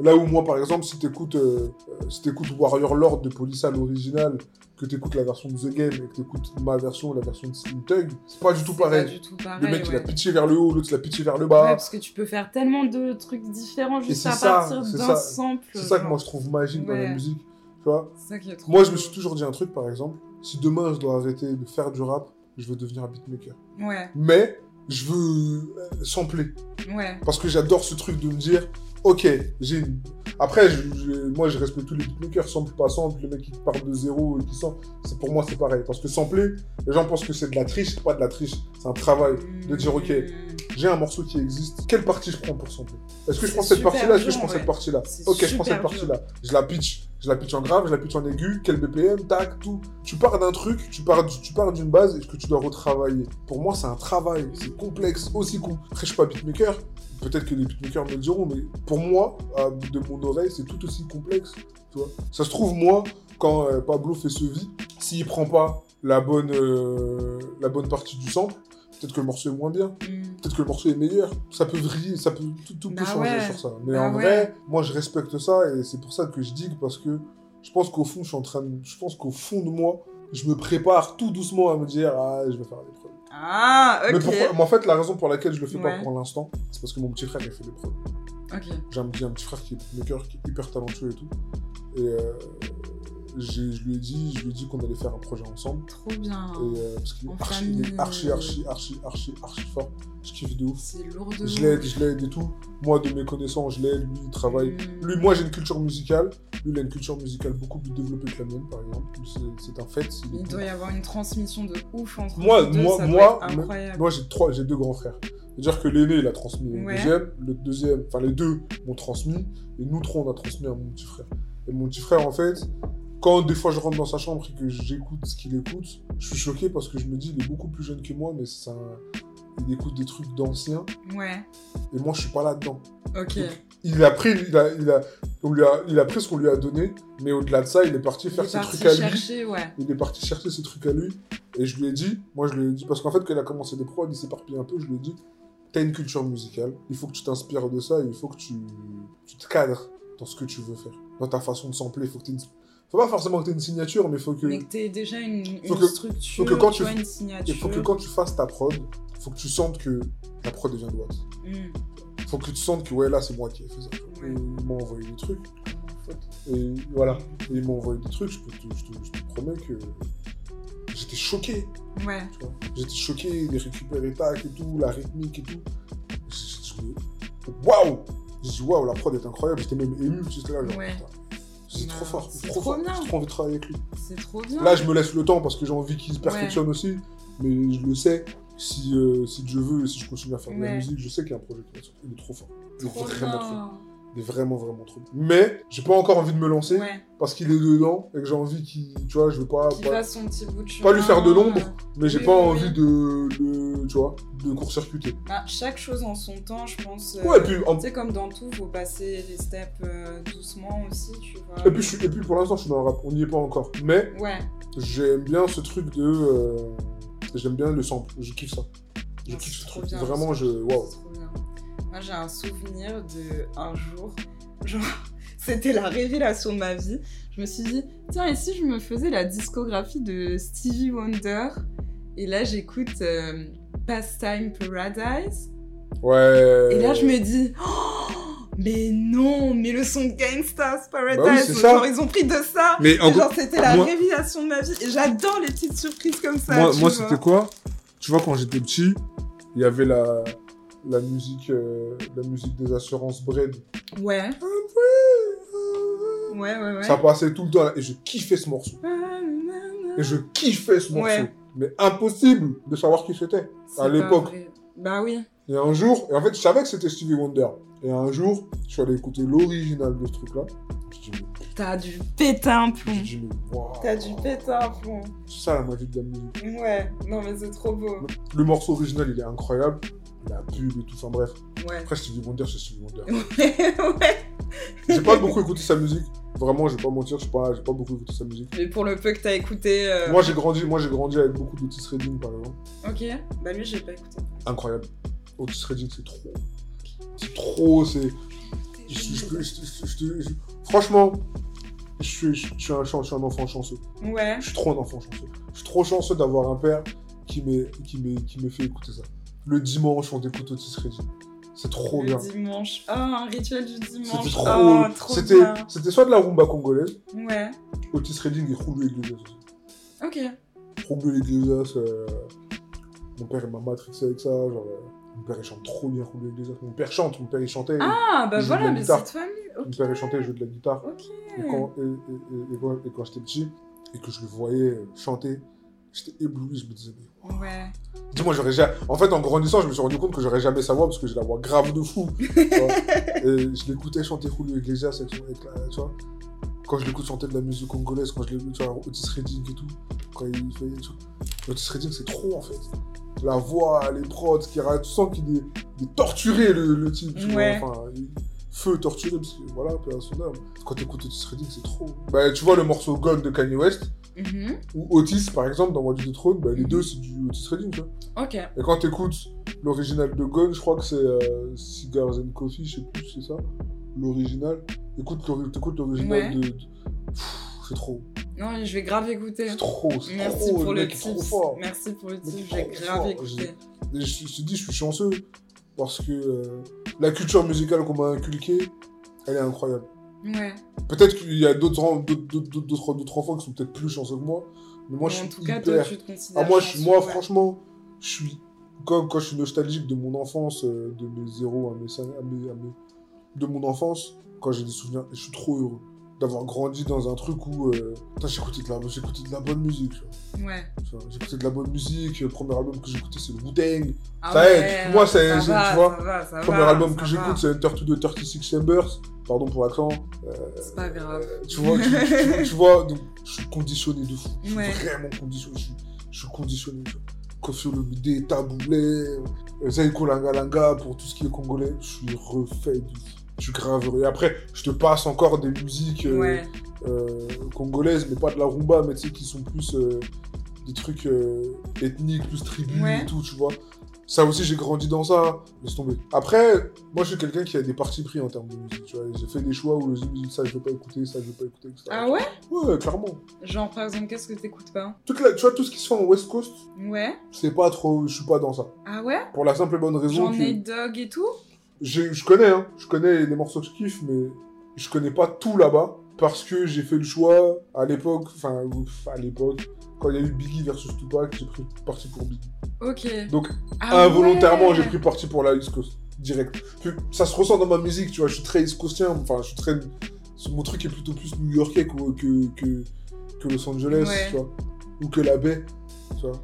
A: Ouais.
B: Là où moi, par exemple, si t'écoutes euh, euh, si t'écoutes Warrior Lord de Polissa, l'original, que t'écoutes la version de The Game et que t'écoutes ma version, la version de Slim Thug, c'est pas du tout
A: pas
B: pareil.
A: du tout pareil.
B: Le mec, il a
A: ouais.
B: pitché vers le haut, l'autre, il a pitché vers le
A: Ouais,
B: bas.
A: parce que tu peux faire tellement de trucs différents juste à
B: ça,
A: partir d'un sample.
B: c'est ça que moi, je trouve magique dans la
A: Ouais.
B: musique. Tu vois
A: C'est ça qui est trop
B: Moi, je me suis toujours dit un truc, par exemple. Si demain, je dois arrêter de faire du rap, je veux devenir un beatmaker.
A: Ouais,
B: Mais, je veux euh, sampler.
A: ouais.
B: Parce que j'adore ce truc de me dire, ok, j'ai une... Après, je- je- moi, je respecte tous les beatmakers, sample pas sample, le mec qui part de zéro et qui sent, c'est pour moi, c'est pareil. Parce que sampler, les gens pensent que c'est de la triche, pas de la triche, c'est un travail. De dire, ok, j'ai un morceau qui existe, quelle partie je prends pour sampler Est-ce que je prends cette partie-là Est-ce que je prends
A: ouais.
B: cette partie-là Ok, je prends cette partie-là. Je la pitch. Je la pitch en grave, je la pitch en aigu, quel BPM, tac, tout. Tu pars d'un truc, tu pars, tu pars d'une base et que tu dois retravailler. Pour moi, c'est un travail, c'est complexe, aussi con. Après, je suis pas beatmaker. Peut-être que les beatmakers me le diront, mais pour moi, de mon c'est tout aussi complexe. Tu vois Ça se trouve, moi, quand euh, Pablo fait ce vie, s'il prend pas la bonne, euh, la bonne partie du sample, peut-être que le morceau est moins bien.
A: Mm.
B: Peut-être que le morceau est meilleur. Ça peut vriller, ça peut, tout, tout peut
A: Bah
B: changer
A: ouais.
B: sur ça. Mais
A: Bah
B: en
A: ouais.
B: vrai, moi, je respecte ça et c'est pour ça que je digue parce que je pense qu'au fond, je suis en train de, je pense qu'au fond de moi, je me prépare tout doucement à me dire, ah, je vais faire des preuves.
A: Ah, ok.
B: Mais pourquoi, mais en fait, la raison pour laquelle je le fais pas pour l'instant, c'est parce que mon petit frère, il fait des preuves. J'ai un, petit frère qui est beatmaker, qui est hyper talentueux et tout. Et euh, je lui ai dit, je lui ai dit qu'on allait faire un projet ensemble.
A: Trop bien.
B: Et, euh, parce qu'il est archi, il est
A: famille.
B: archi, archi, archi, archi, archi fort. Je kiffe de ouf.
A: C'est lourd de
B: Je l'aide, je l'aide et tout. Moi, de mes connaissances, je l'aide, lui, il travaille.
A: Mm.
B: Lui, moi, j'ai une culture musicale. Lui, il a une culture musicale beaucoup plus développée que la mienne, par exemple. C'est- un fait. il
A: doit y avoir une transmission de ouf entre
B: Moi,
A: vous deux,
B: moi,
A: ça
B: moi,
A: doit être incroyable.
B: Moi, j'ai trois, j'ai deux grands frères. C'est-à-dire que l'aîné, il a transmis au
A: Ouais.
B: deuxième, le deuxième, enfin les deux m'ont transmis, et nous trois, on a transmis à mon petit frère. Et mon petit frère, en fait, quand des fois je rentre dans sa chambre et que j'écoute ce qu'il écoute, je suis choqué parce que je me dis, il est beaucoup plus jeune que moi, mais un- il écoute des trucs d'anciens,
A: Ouais,
B: et moi, je suis pas là-dedans.
A: ok.
B: Donc, il a pris, il a, il a, on lui a, il a pris ce qu'on lui a donné, mais au-delà de ça, il est parti faire ses trucs à lui.
A: chercher, ouais.
B: Il est parti chercher ses trucs à lui. Et je lui ai dit, moi je lui ai dit, parce qu'en fait, quand il a commencé des prods, il s'éparpille un peu, je lui ai dit, t'as une culture musicale, il faut que tu t'inspires de ça, et il faut que tu, tu te cadres dans ce que tu veux faire. Dans ta façon de sampler, il faut que t'aies une... Faut pas forcément que t'aies une signature, mais il faut que...
A: Mais que t'aies déjà une,
B: Faut
A: une
B: que-
A: structure,
B: faut que quand tu-
A: vois, une
B: Il
A: signature.
B: faut que quand tu fasses ta prod, il faut que tu sentes que ta prod devient droite.
A: Mm.
B: Il faut que tu te sentes que, ouais, là, c'est moi qui ai fait ça.
A: Ouais.
B: Et il m'a envoyé des trucs. Et voilà. Et il m'a envoyé des trucs, je, peux te, je, te, je te promets que j'étais choqué.
A: Ouais.
B: J'étais choqué, les récupérer tac et tout, la rythmique et tout. Waouh J'ai dit waouh, la prod est incroyable, j'étais même ému, j'étais là, genre,
A: Ouais.
B: C'est
A: Bah,
B: trop fort,
A: c'est
B: trop,
A: trop
B: fort.
A: bien.
B: J'ai trop envie de travailler avec lui.
A: C'est trop bien.
B: Là, je me laisse le temps parce que j'ai envie qu'il se perfectionne aussi, mais je le sais. Si, euh, si Dieu veut, si je continue à faire de la musique, je sais qu'il y a un projet qui va sortir. Il est trop fort. Il est vraiment trop.
A: bien.
B: Il est vraiment, vraiment trop. Mais j'ai pas encore envie de me lancer
A: Ouais.
B: parce qu'il est dedans et que j'ai envie qu'il. Tu vois, je veux pas.
A: Qu'il
B: pas-
A: son petit bout de
B: pas lui faire de l'ombre, mais j'ai pas envie
A: oui.
B: de, de. Tu vois, de court-circuiter.
A: Bah, chaque chose en son temps, je pense. euh,
B: Ouais, et puis, en-
A: Tu sais, comme dans tout, faut passer les steps euh, doucement aussi, tu vois.
B: Et puis, je suis- et puis pour l'instant, je suis dans le rap. On n'y est pas encore. Mais
A: Ouais.
B: j'aime bien ce truc de. euh, J'aime bien le sample. Je kiffe ça. Je
A: Non,
B: kiffe ce truc.
A: bien,
B: Vraiment, je. Waouh.
A: Moi, j'ai un souvenir de un jour, genre, c'était la révélation de ma vie. Je me suis dit, tiens, et si je me faisais la discographie de Stevie Wonder? Et là, j'écoute euh, Pastime Paradise.
B: Ouais.
A: Et là, je me dis, oh, mais non, mais le son Gangsta's Paradise,
B: Bah oui, c'est ça.
A: genre, ils ont pris de ça.
B: Mais
A: Et
B: en
A: genre, c'était la
B: moi-
A: révélation de ma vie. Et j'adore les petites surprises comme ça.
B: moi, moi c'était quoi? Tu vois, quand j'étais petit, il y avait la, la musique, euh, la musique des assurances Bread.
A: Ouais. Ouais, ouais, ouais.
B: Ça passait tout le temps et je kiffais ce morceau. Et je kiffais ce morceau.
A: Ouais.
B: Mais impossible de savoir qui c'était. À l'époque.
A: Bah oui.
B: Et un jour, et en fait, je savais que c'était Stevie Wonder. Et un jour, je suis allé écouter l'original de ce truc-là.
A: T'as dû péter un plomb.
B: mais waouh.
A: T'as dû péter un plomb.
B: C'est ça la magie de la musique.
A: Ouais. Non, mais c'est trop beau.
B: Le morceau original, il est incroyable. La pub et tout, enfin bref.
A: Ouais.
B: Après, Stevie Wonder, c'est Stevie Wonder.
A: ouais.
B: J'ai pas beaucoup écouté sa musique. Vraiment, je vais pas mentir, j'ai pas, pas beaucoup écouté sa musique.
A: Mais pour le peu que t'as écouté. euh,
B: Moi, j'ai grandi, moi, j'ai grandi avec beaucoup d'Otis Redding, par exemple.
A: Ok. Bah lui, j'ai pas écouté.
B: Incroyable. Otis Redding, c'est trop. C'est trop, c'est. Franchement, je suis, je, suis un, chan- je suis un enfant chanceux.
A: Ouais.
B: Je suis trop un enfant chanceux. Je suis trop chanceux d'avoir un père qui m'ait fait écouter ça. Le dimanche, on écoute Otis Redding. C'est trop
A: le
B: bien.
A: dimanche. Oh, un rituel du dimanche.
B: C'était trop.
A: Oh, trop
B: C'était
A: bien.
B: c'était soit de la rumba congolaise,
A: Ouais.
B: Otis Redding et Julio Iglesias aussi.
A: Ok.
B: Julio Iglesias, euh, mon père il m'a matrixé avec ça. Genre, euh, mon père il chante trop bien Julio Iglesias. Mon père chante, mon père il chantait.
A: Ah, bah voilà, mais cette famille.
B: Mon père il chantait, il jouait de la guitare.
A: Ok.
B: Et quand, et, et- et- et quand, et quand j'étais petit, et que je le voyais chanter, j'étais ébloui, je me disais, mais
A: Ouais.
B: Dis-moi, j'aurais jamais. En fait, en grandissant, je me suis rendu compte que j'aurais jamais sa voix parce que j'ai la voix grave de fou. tu vois. et je l'écoutais chanter Julio Iglesias avec, avec la- tu vois. Quand je l'écoute chanter de la musique congolaise, quand je l'écoute, tu vois, Otis Redding et tout. Quand il fait. Tu vois. Otis Redding, c'est trop en fait. La voix, les prods, qui tu sens qu'il est, il est torturé le, le type. Tu
A: Ouais.
B: vois. Enfin, il- Feu torturé, parce que voilà, peu à son âme. Quand t'écoutes Otis Redding, c'est trop. Bah, tu vois le morceau Gone de Kanye West,
A: Mhm.
B: ou Otis par exemple, dans Moi du Trône, bah, les deux c'est du Otis Redding, tu vois.
A: Ok.
B: Et quand t'écoutes l'original de Gone, je crois que c'est euh, Cigars and Coffee, je sais plus c'est ça, l'original. Écoute l'original
A: Ouais.
B: de... C'est trop.
A: Non, je vais grave écouter.
B: C'est trop, c'est
A: Merci
B: trop.
A: pour le
B: trop
A: tips. Merci pour le
B: Le
A: tips. J'ai grave
B: fort.
A: écouté.
B: Et je, je te dis, je suis chanceux parce que euh, la culture musicale qu'on m'a inculquée, elle est incroyable.
A: Ouais.
B: Peut-être qu'il y a d'autres d'autres- d'autres- d'autres enfants qui sont peut-être plus chanceux que moi, mais moi
A: Mais
B: je
A: en
B: suis
A: tout cas, toi,
B: hyper...
A: tu te considères.
B: Ah, moi, je, moi
A: ouais.
B: franchement, je suis. Quand, quand je suis nostalgique de mon enfance, euh, de mes zéros à mes, cinq- à mes, à mes- de mon enfance, quand j'ai des souvenirs, je suis trop heureux d'avoir grandi dans un truc où euh, j'écoutais de, la- j'écoutais de la bonne musique. tu vois.
A: Ouais.
B: J'écoutais de la bonne musique. Le premier album que j'écoutais, c'est le Wu-Tang.
A: Ah
B: Ça
A: ouais,
B: aide. Moi, c'est- tu vois, Le premier album que j'écoute, c'est Enter to the 36 Chambers. Pardon pour l'accent.
A: C'est pas grave.
B: Euh, tu vois, tu, tu- tu vois, donc, je suis conditionné de fou. Je suis
A: Ouais.
B: vraiment conditionné. Je suis, je suis conditionné. tu vois. Kofi Olomide, Taboulé, euh, Zaiko Langalanga pour tout ce qui est congolais. Je suis refait de fou. Je suis grave heureux. Et après, je te passe encore des musiques euh,
A: Ouais.
B: euh, congolaises, mais pas de la rumba, mais tu sais, qui sont plus euh, des trucs ethniques, plus tribus
A: Ouais.
B: et tout, tu vois. Ça aussi, j'ai grandi dans ça. Laisse tomber. Après, moi, je suis quelqu'un qui a des partis pris en termes de musique, tu vois. J'ai fait des choix où je me dis, ça, je veux pas écouter, ça, je veux pas écouter, etc.
A: Ah ouais?
B: Ouais, clairement.
A: Genre, par exemple, qu'est-ce que t'écoutes pas?
B: Toute la- tu vois, tout ce qui se fait en West Coast,
A: Ouais.
B: c'est pas trop... Je suis pas dans ça.
A: Ah ouais?
B: Pour la simple et bonne raison
A: Genre
B: que...
A: Nate Dogg et tout?
B: Je connais, hein. Je connais les morceaux que je kiffe, mais je connais pas tout là-bas. Parce que j'ai fait le choix, à l'époque, enfin, à l'époque, quand il y a eu Biggie versus Tupac, j'ai pris parti pour Biggie.
A: Ok.
B: Donc,
A: Ah
B: involontairement,
A: ouais.
B: j'ai pris parti pour la East Coast, direct. Puis, ça se ressent dans ma musique, tu vois, je suis très East Coastien, enfin, je suis très... Mon truc est plutôt plus new-yorkais que, que, que, que Los Angeles,
A: Ouais.
B: tu vois, ou que la baie.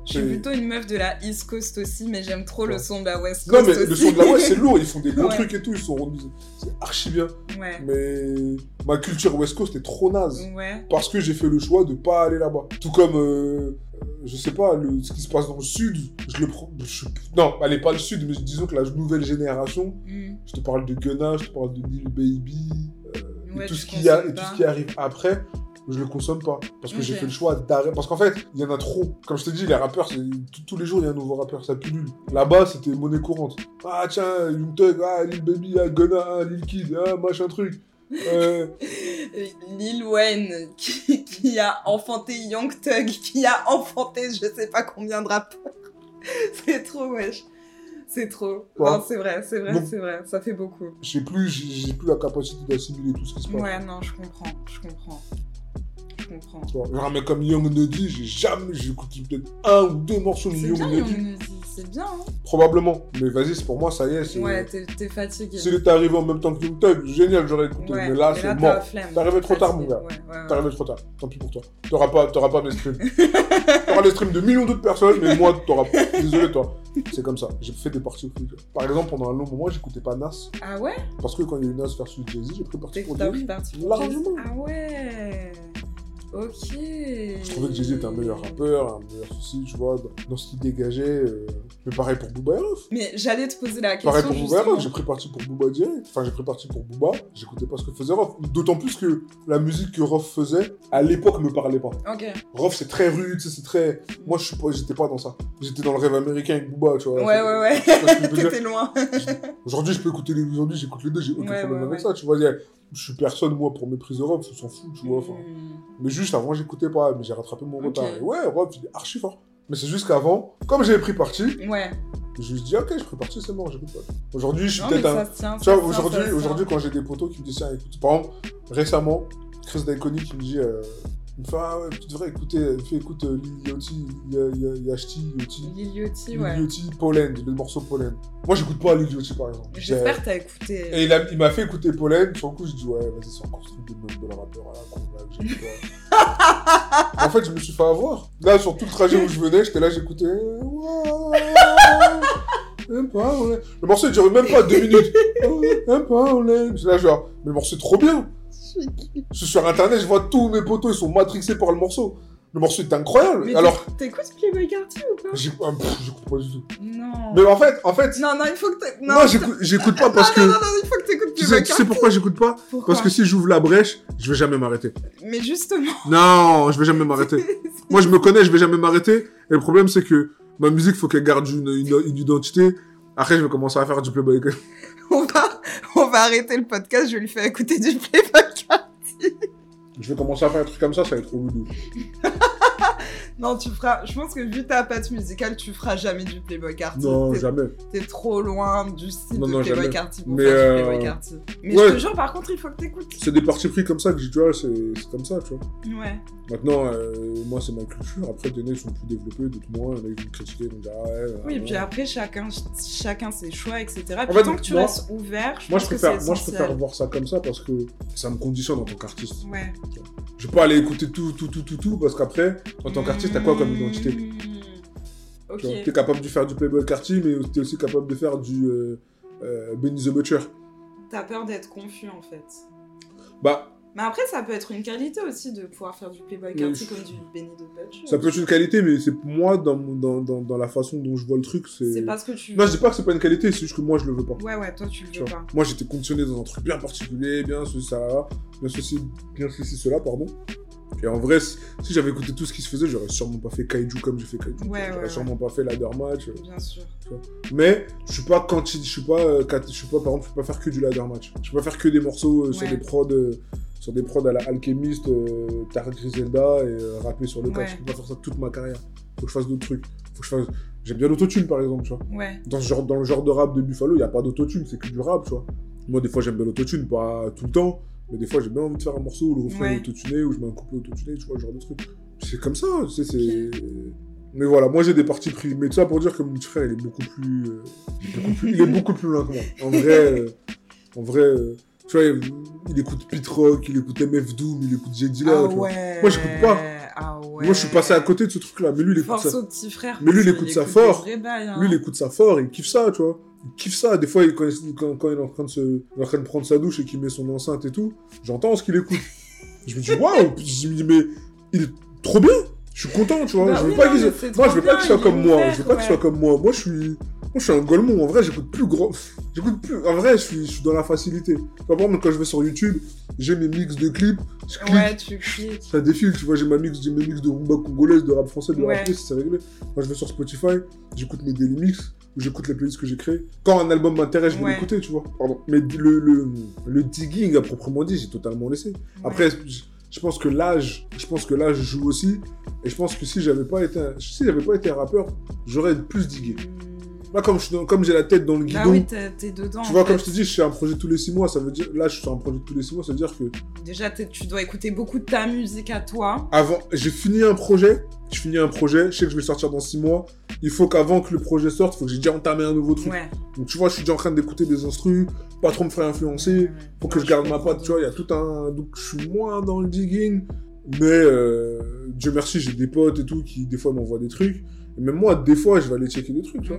A: Je suis plutôt une meuf de la East Coast aussi, mais j'aime trop le son de la West
B: Non,
A: Coast
B: mais
A: aussi.
B: le son de la West, c'est lourd, ils font des
A: Ouais.
B: trucs et tout, ils sont c'est archi bien.
A: Ouais.
B: Mais ma culture West Coast est trop naze.
A: Ouais.
B: Parce que j'ai fait le choix de pas aller là-bas. Tout comme, euh, euh, je sais pas, le, ce qui se passe dans le sud, je le prends. je- non, allez, pas le sud, mais disons que la nouvelle génération,
A: Mm.
B: je te parle de Gunna, je te parle de Lil Baby, euh, et, tout ce qui a, et tout ce qui arrive après, je le consomme pas. Parce que j'ai fait le choix d'arrêter. Parce qu'en fait, il y en a trop. Comme je te dis, les rappeurs, tous les jours, il y a un nouveau rappeur, ça pullule. Là-bas, c'était monnaie courante. Ah, tiens, Young Thug, ah, Lil Baby, ah, Gunna, ah, Lil Kid, ah, machin truc. Euh,
A: Lil Wayne qui, qui a enfanté Young Thug, qui a enfanté je sais pas combien de rappeurs. C'est trop, wesh. C'est trop.
B: Ouais.
A: Non, c'est vrai, c'est vrai, c'est vrai. Ça fait beaucoup.
B: j'ai plus, j'ai plus la capacité d'assimiler tout ce qui se passe.
A: Ouais, non, je comprends, je comprends. Je comprends.
B: Mec comme Young Nuddy, j'ai jamais, j'ai écouté peut-être un ou deux morceaux de Young Nuddy.
A: C'est bien, hein.
B: Probablement. Mais vas-y, c'est pour moi, ça y est. c'est-
A: Ouais, t'es fatigué.
B: S'il était arrivé en même temps que Young Thug, génial, j'aurais écouté.
A: Ouais,
B: mais là,
A: mais
B: c'est mort. T'es arrivé trop tard, mon gars.
A: Ouais, ouais, ouais.
B: T'es arrivé trop tard. Tant pis pour toi. T'auras pas, t'auras pas mes streams. t'auras les streams de millions d'autres personnes, mais moi, t'auras pas. Désolé, toi. C'est comme ça. J'ai fait des parties au fric. Par exemple, pendant un long moment, j'écoutais pas Nas.
A: Ah ouais?
B: Parce que quand il y a eu Nas versus Jay-Z, j'ai pris parti pour
A: T'as pris
B: Jay-Z. Largement.
A: Ah ouais Ok.
B: Je trouvais que Jay-Z était un meilleur rappeur, un meilleur souci, tu vois, dans- ce qu'il dégageait. euh, Mais pareil pour Booba et Ruff.
A: Mais j'allais te poser la question.
B: Pareil pour Booba
A: justement.
B: Ruff, j'ai pris parti pour Booba direct. Enfin, j'ai pris parti pour Booba, j'écoutais pas ce que faisait Ruff. D'autant plus que la musique que Ruff faisait, à l'époque, me parlait pas.
A: Ok.
B: Ruff, c'est très rude, c'est très. Moi, je suis pas, j'étais pas dans ça. J'étais dans le rêve américain avec Booba, tu vois.
A: Ouais, ouais, ouais. T'étais loin.
B: Aujourd'hui, je peux écouter les aujourd'hui, j'écoute les deux, j'ai aucun
A: Ouais,
B: problème
A: ouais,
B: avec
A: ouais.
B: ça, tu vois. Je suis personne, moi, pour mépriser Ruff, on s'en fout, tu vois.
A: Hmm.
B: Mais juste avant, j'écoutais pas, mais j'ai rattrapé mon retard. Et ouais, Ruff, il est archi fort. Mais c'est juste qu'avant, comme j'avais pris parti,
A: Ouais.
B: je me suis dit, ok, j'ai pris parti, c'est bon, j'écoute pas. Aujourd'hui, je suis peut-être un.
A: tient.
B: Tu vois, aujourd'hui, aujourd'hui, quand j'ai des potos qui me disent, tiens, écoute, par exemple, récemment, Chris Daikoni qui me dit, euh, Il me fait, ah ouais, tu devrais écouter. Il me fait, écoute, euh, Lil Yachty, Yachty, Yachty.
A: Lil Yachty,
B: Lil
A: ouais.
B: Yachty, Pollen, le morceau Pollen. Moi, j'écoute pas Lil Yachty, par exemple.
A: J'espère que t'as écouté.
B: Et il a- il m'a fait écouter Pollen. Sur le coup, j'ai dit, ouais, vas-y, c'est encore ce truc de meuf de la rappeur à la con, là, que j'aime pas. en fait, je me suis fait avoir. Là, sur tout le trajet où je venais, j'étais là, j'écoutais. Même pas, Le morceau, il durait même pas deux minutes. Même pas, là, genre, mais le morceau est trop bien. Je suis sur internet, je vois tous mes potos, ils sont matrixés par le morceau. Le morceau est incroyable.
A: Mais
B: Alors,
A: t'éc- t'écoutes Playboy Carty ou pas?
B: ah, j'écoute pas du tout.
A: Non.
B: Mais en fait, en fait,
A: Non, non, il faut que
B: non,
A: Non,
B: j'écoute pas parce
A: Ah, non,
B: que.
A: non, non, il faut que t'écoutes
B: Tu sais,
A: Playboy
B: tu sais
A: Carty.
B: pourquoi j'écoute pas?
A: Pourquoi?
B: Parce que si j'ouvre la brèche, je vais jamais m'arrêter.
A: Mais justement.
B: Non, je vais jamais m'arrêter. Moi, je me connais, je vais jamais m'arrêter. Et le problème, c'est que ma musique, faut qu'elle garde une, une, une identité. Après, je vais commencer à faire du playboy.
A: on va, on va arrêter le podcast, je lui fais écouter du Playboy Carty.
B: Je vais commencer à faire un truc comme ça, ça va être trop lourd.
A: Non, tu feras. Je pense que vu ta patte musicale, tu feras jamais du Playboy Carty.
B: Non, jamais.
A: T'es trop loin du style
B: Non,
A: de
B: non,
A: Playboy. Carty pour
B: Mais,
A: faire
B: euh,
A: du Playboy Carty. Mais
B: ouais.
A: je te jure, par contre, il faut que t'écoutes.
B: C'est des parties pris comme ça que j'ai, tu vois, c'est comme ça, tu vois.
A: Ouais.
B: Maintenant, euh, moi, c'est ma culture. Après, des nez sont plus développés, d'autres moins. Il y en a qui vont critiquer, ils vont dire, ah ouais.
A: Oui, et puis
B: ouais.
A: après, chacun, chacun ses choix, etc.
B: En
A: Puis
B: fait,
A: tant que tu
B: moi-
A: restes ouvert, je
B: Moi,
A: pense
B: je
A: que c'est
B: préfère, moi, je
A: essentiel.
B: préfère voir ça comme ça parce que ça me conditionne en tant qu'artiste.
A: Ouais.
B: Je vais pas aller écouter tout, tout, tout, tout, tout, parce qu'après, en tant qu'artiste, t'as quoi comme identité.
A: Ok.
B: Tu vois, T'es capable de faire du Playboy Carty, mais t'es aussi capable de faire du euh, euh, Benny the Butcher.
A: T'as peur d'être confus en fait.
B: Bah,
A: Mais après, ça peut être une qualité aussi de pouvoir faire du Playboy
B: je-
A: comme du Benny the Butcher.
B: ça peut être une qualité, mais c'est moi, dans, dans, dans, dans la façon dont je vois le truc, c'est...
A: C'est pas ce que tu veux.
B: Non, je dis pas que c'est pas une qualité, c'est juste que moi, je le veux pas.
A: Ouais, ouais, toi tu le veux pas.
B: Moi, j'étais conditionné dans un truc bien particulier, bien ceci, ça, bien ceci, bien ceci, cela, pardon. Et en vrai, si j'avais écouté tout ce qui se faisait, j'aurais sûrement pas fait Kaiju comme j'ai fait Kaiju.
A: Ouais,
B: j'aurais
A: ouais,
B: sûrement pas fait ladder match. euh.
A: Bien sûr.
B: Mais je suis pas quanti, je suis pas, euh, je suis pas, par exemple, je peux pas faire que du ladder match. Je peux pas faire que des morceaux euh, sur des prods, euh, sur des prods à la Alchemist, Tarek Griselda et rapper sur le catch. Je peux pas faire ça toute ma carrière. Faut que je fasse d'autres trucs. Faut que je fasse. J'aime bien l'autotune par exemple, tu vois. Dans, ce genre, dans le genre de rap de Buffalo, il y a pas d'autotune, c'est que du rap, tu vois. Moi, des fois, j'aime bien l'autotune, pas tout le temps. Mais des fois, j'ai bien envie de faire un morceau où le refrain
A: Ouais.
B: est autotuné, où je mets un couplet autotuné, tu vois, genre de truc. C'est comme ça, tu sais, c'est. Mais voilà, moi j'ai des parties pris. Mais tout ça pour dire que mon petit frère, il est beaucoup plus. euh, beaucoup plus- il est beaucoup plus loin que moi. En vrai, euh, en vrai, euh, tu vois, il, il écoute Pete Rock, il écoute MF Doom, il écoute J. Dilla,
A: ah ouais.
B: Moi, j'écoute pas.
A: Ah ouais.
B: Moi je suis passé à côté de ce truc-là, mais lui il écoute
A: Force
B: ça.
A: au petit frère.
B: Mais lui, il écoute
A: qu'il
B: ça
A: des
B: fort.
A: bails, hein.
B: Lui il écoute ça fort, il kiffe ça, tu vois. Kiffe ça. Des fois, il- quand, il- quand, quand il est en train de se, en train de prendre sa douche et qu'il met son enceinte et tout, j'entends ce qu'il écoute. je me dis waouh, je me dis mais il est trop bien. Je suis content, tu vois.
A: Bah
B: je veux
A: oui,
B: pas
A: non,
B: qu'il moi, je veux pas qu'il soit comme moi. Je veux pas qu'il soit comme moi. Moi, je suis, moi, je suis un golemon. En vrai, j'écoute plus grand. J'écoute plus. En vrai, je suis, je suis dans la facilité. Par exemple, quand je vais sur YouTube, j'ai mes mix de clips. Je clique,
A: Ouais, tu cliques.
B: ça défile. Tu vois, j'ai ma mix, j'ai mes mix de rumba congolaise, de rap français, de
A: Ouais.
B: rap russe, c'est réglé. Quand je vais sur Spotify, j'écoute mes daily mix. Ou J'écoute les playlists que j'ai créées. Quand un album m'intéresse, je vais
A: Ouais.
B: l'écouter, tu vois. Pardon. Mais le, le, le digging, à proprement dit, j'ai totalement laissé. Après, je, pense que l'âge, je pense que l'âge joue aussi. Et je pense que si j'avais pas été, un- si j'avais pas été un rappeur, j'aurais plus digué. Là, comme je suis comme j'ai la tête dans le guidon,
A: Bah oui, t'es dedans.
B: tu vois,
A: fait.
B: comme je te dis, je fais un projet tous les six mois. Ça veut dire, là, je fais un projet tous les six mois, ça veut dire que
A: Déjà, tu dois écouter beaucoup de ta musique à toi.
B: avant, j'ai fini un projet, je finis un projet, je sais que je vais sortir dans six mois. Il faut qu'avant que le projet sorte, il faut que j'ai déjà entamé un nouveau truc.
A: Ouais.
B: Donc tu vois, je suis déjà en train d'écouter des instrus, pas trop me faire influencer. Faut que je garde ma patte, tu vois, il y a tout un... Donc je suis moins dans le digging, mais euh, Dieu merci, j'ai des potes et tout qui des fois m'envoient des trucs. Et même moi, des fois, je vais aller checker des trucs, tu vois.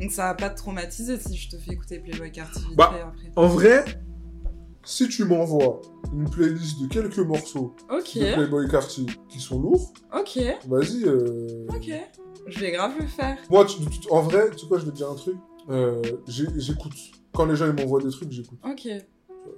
A: Donc ça va pas te traumatiser si je te fais écouter Playboy Carty vite
B: Bah,
A: après.
B: En vrai, si tu m'envoies une playlist de quelques morceaux
A: Ok,
B: de Playboy Carty qui sont lourds,
A: ok,
B: vas-y. euh,
A: ok. Je vais grave le faire.
B: Moi, tu- tu- en vrai, tu sais quoi, je vais te dire un truc. Euh, j'écoute. Quand les gens ils m'envoient des trucs, j'écoute.
A: Ok.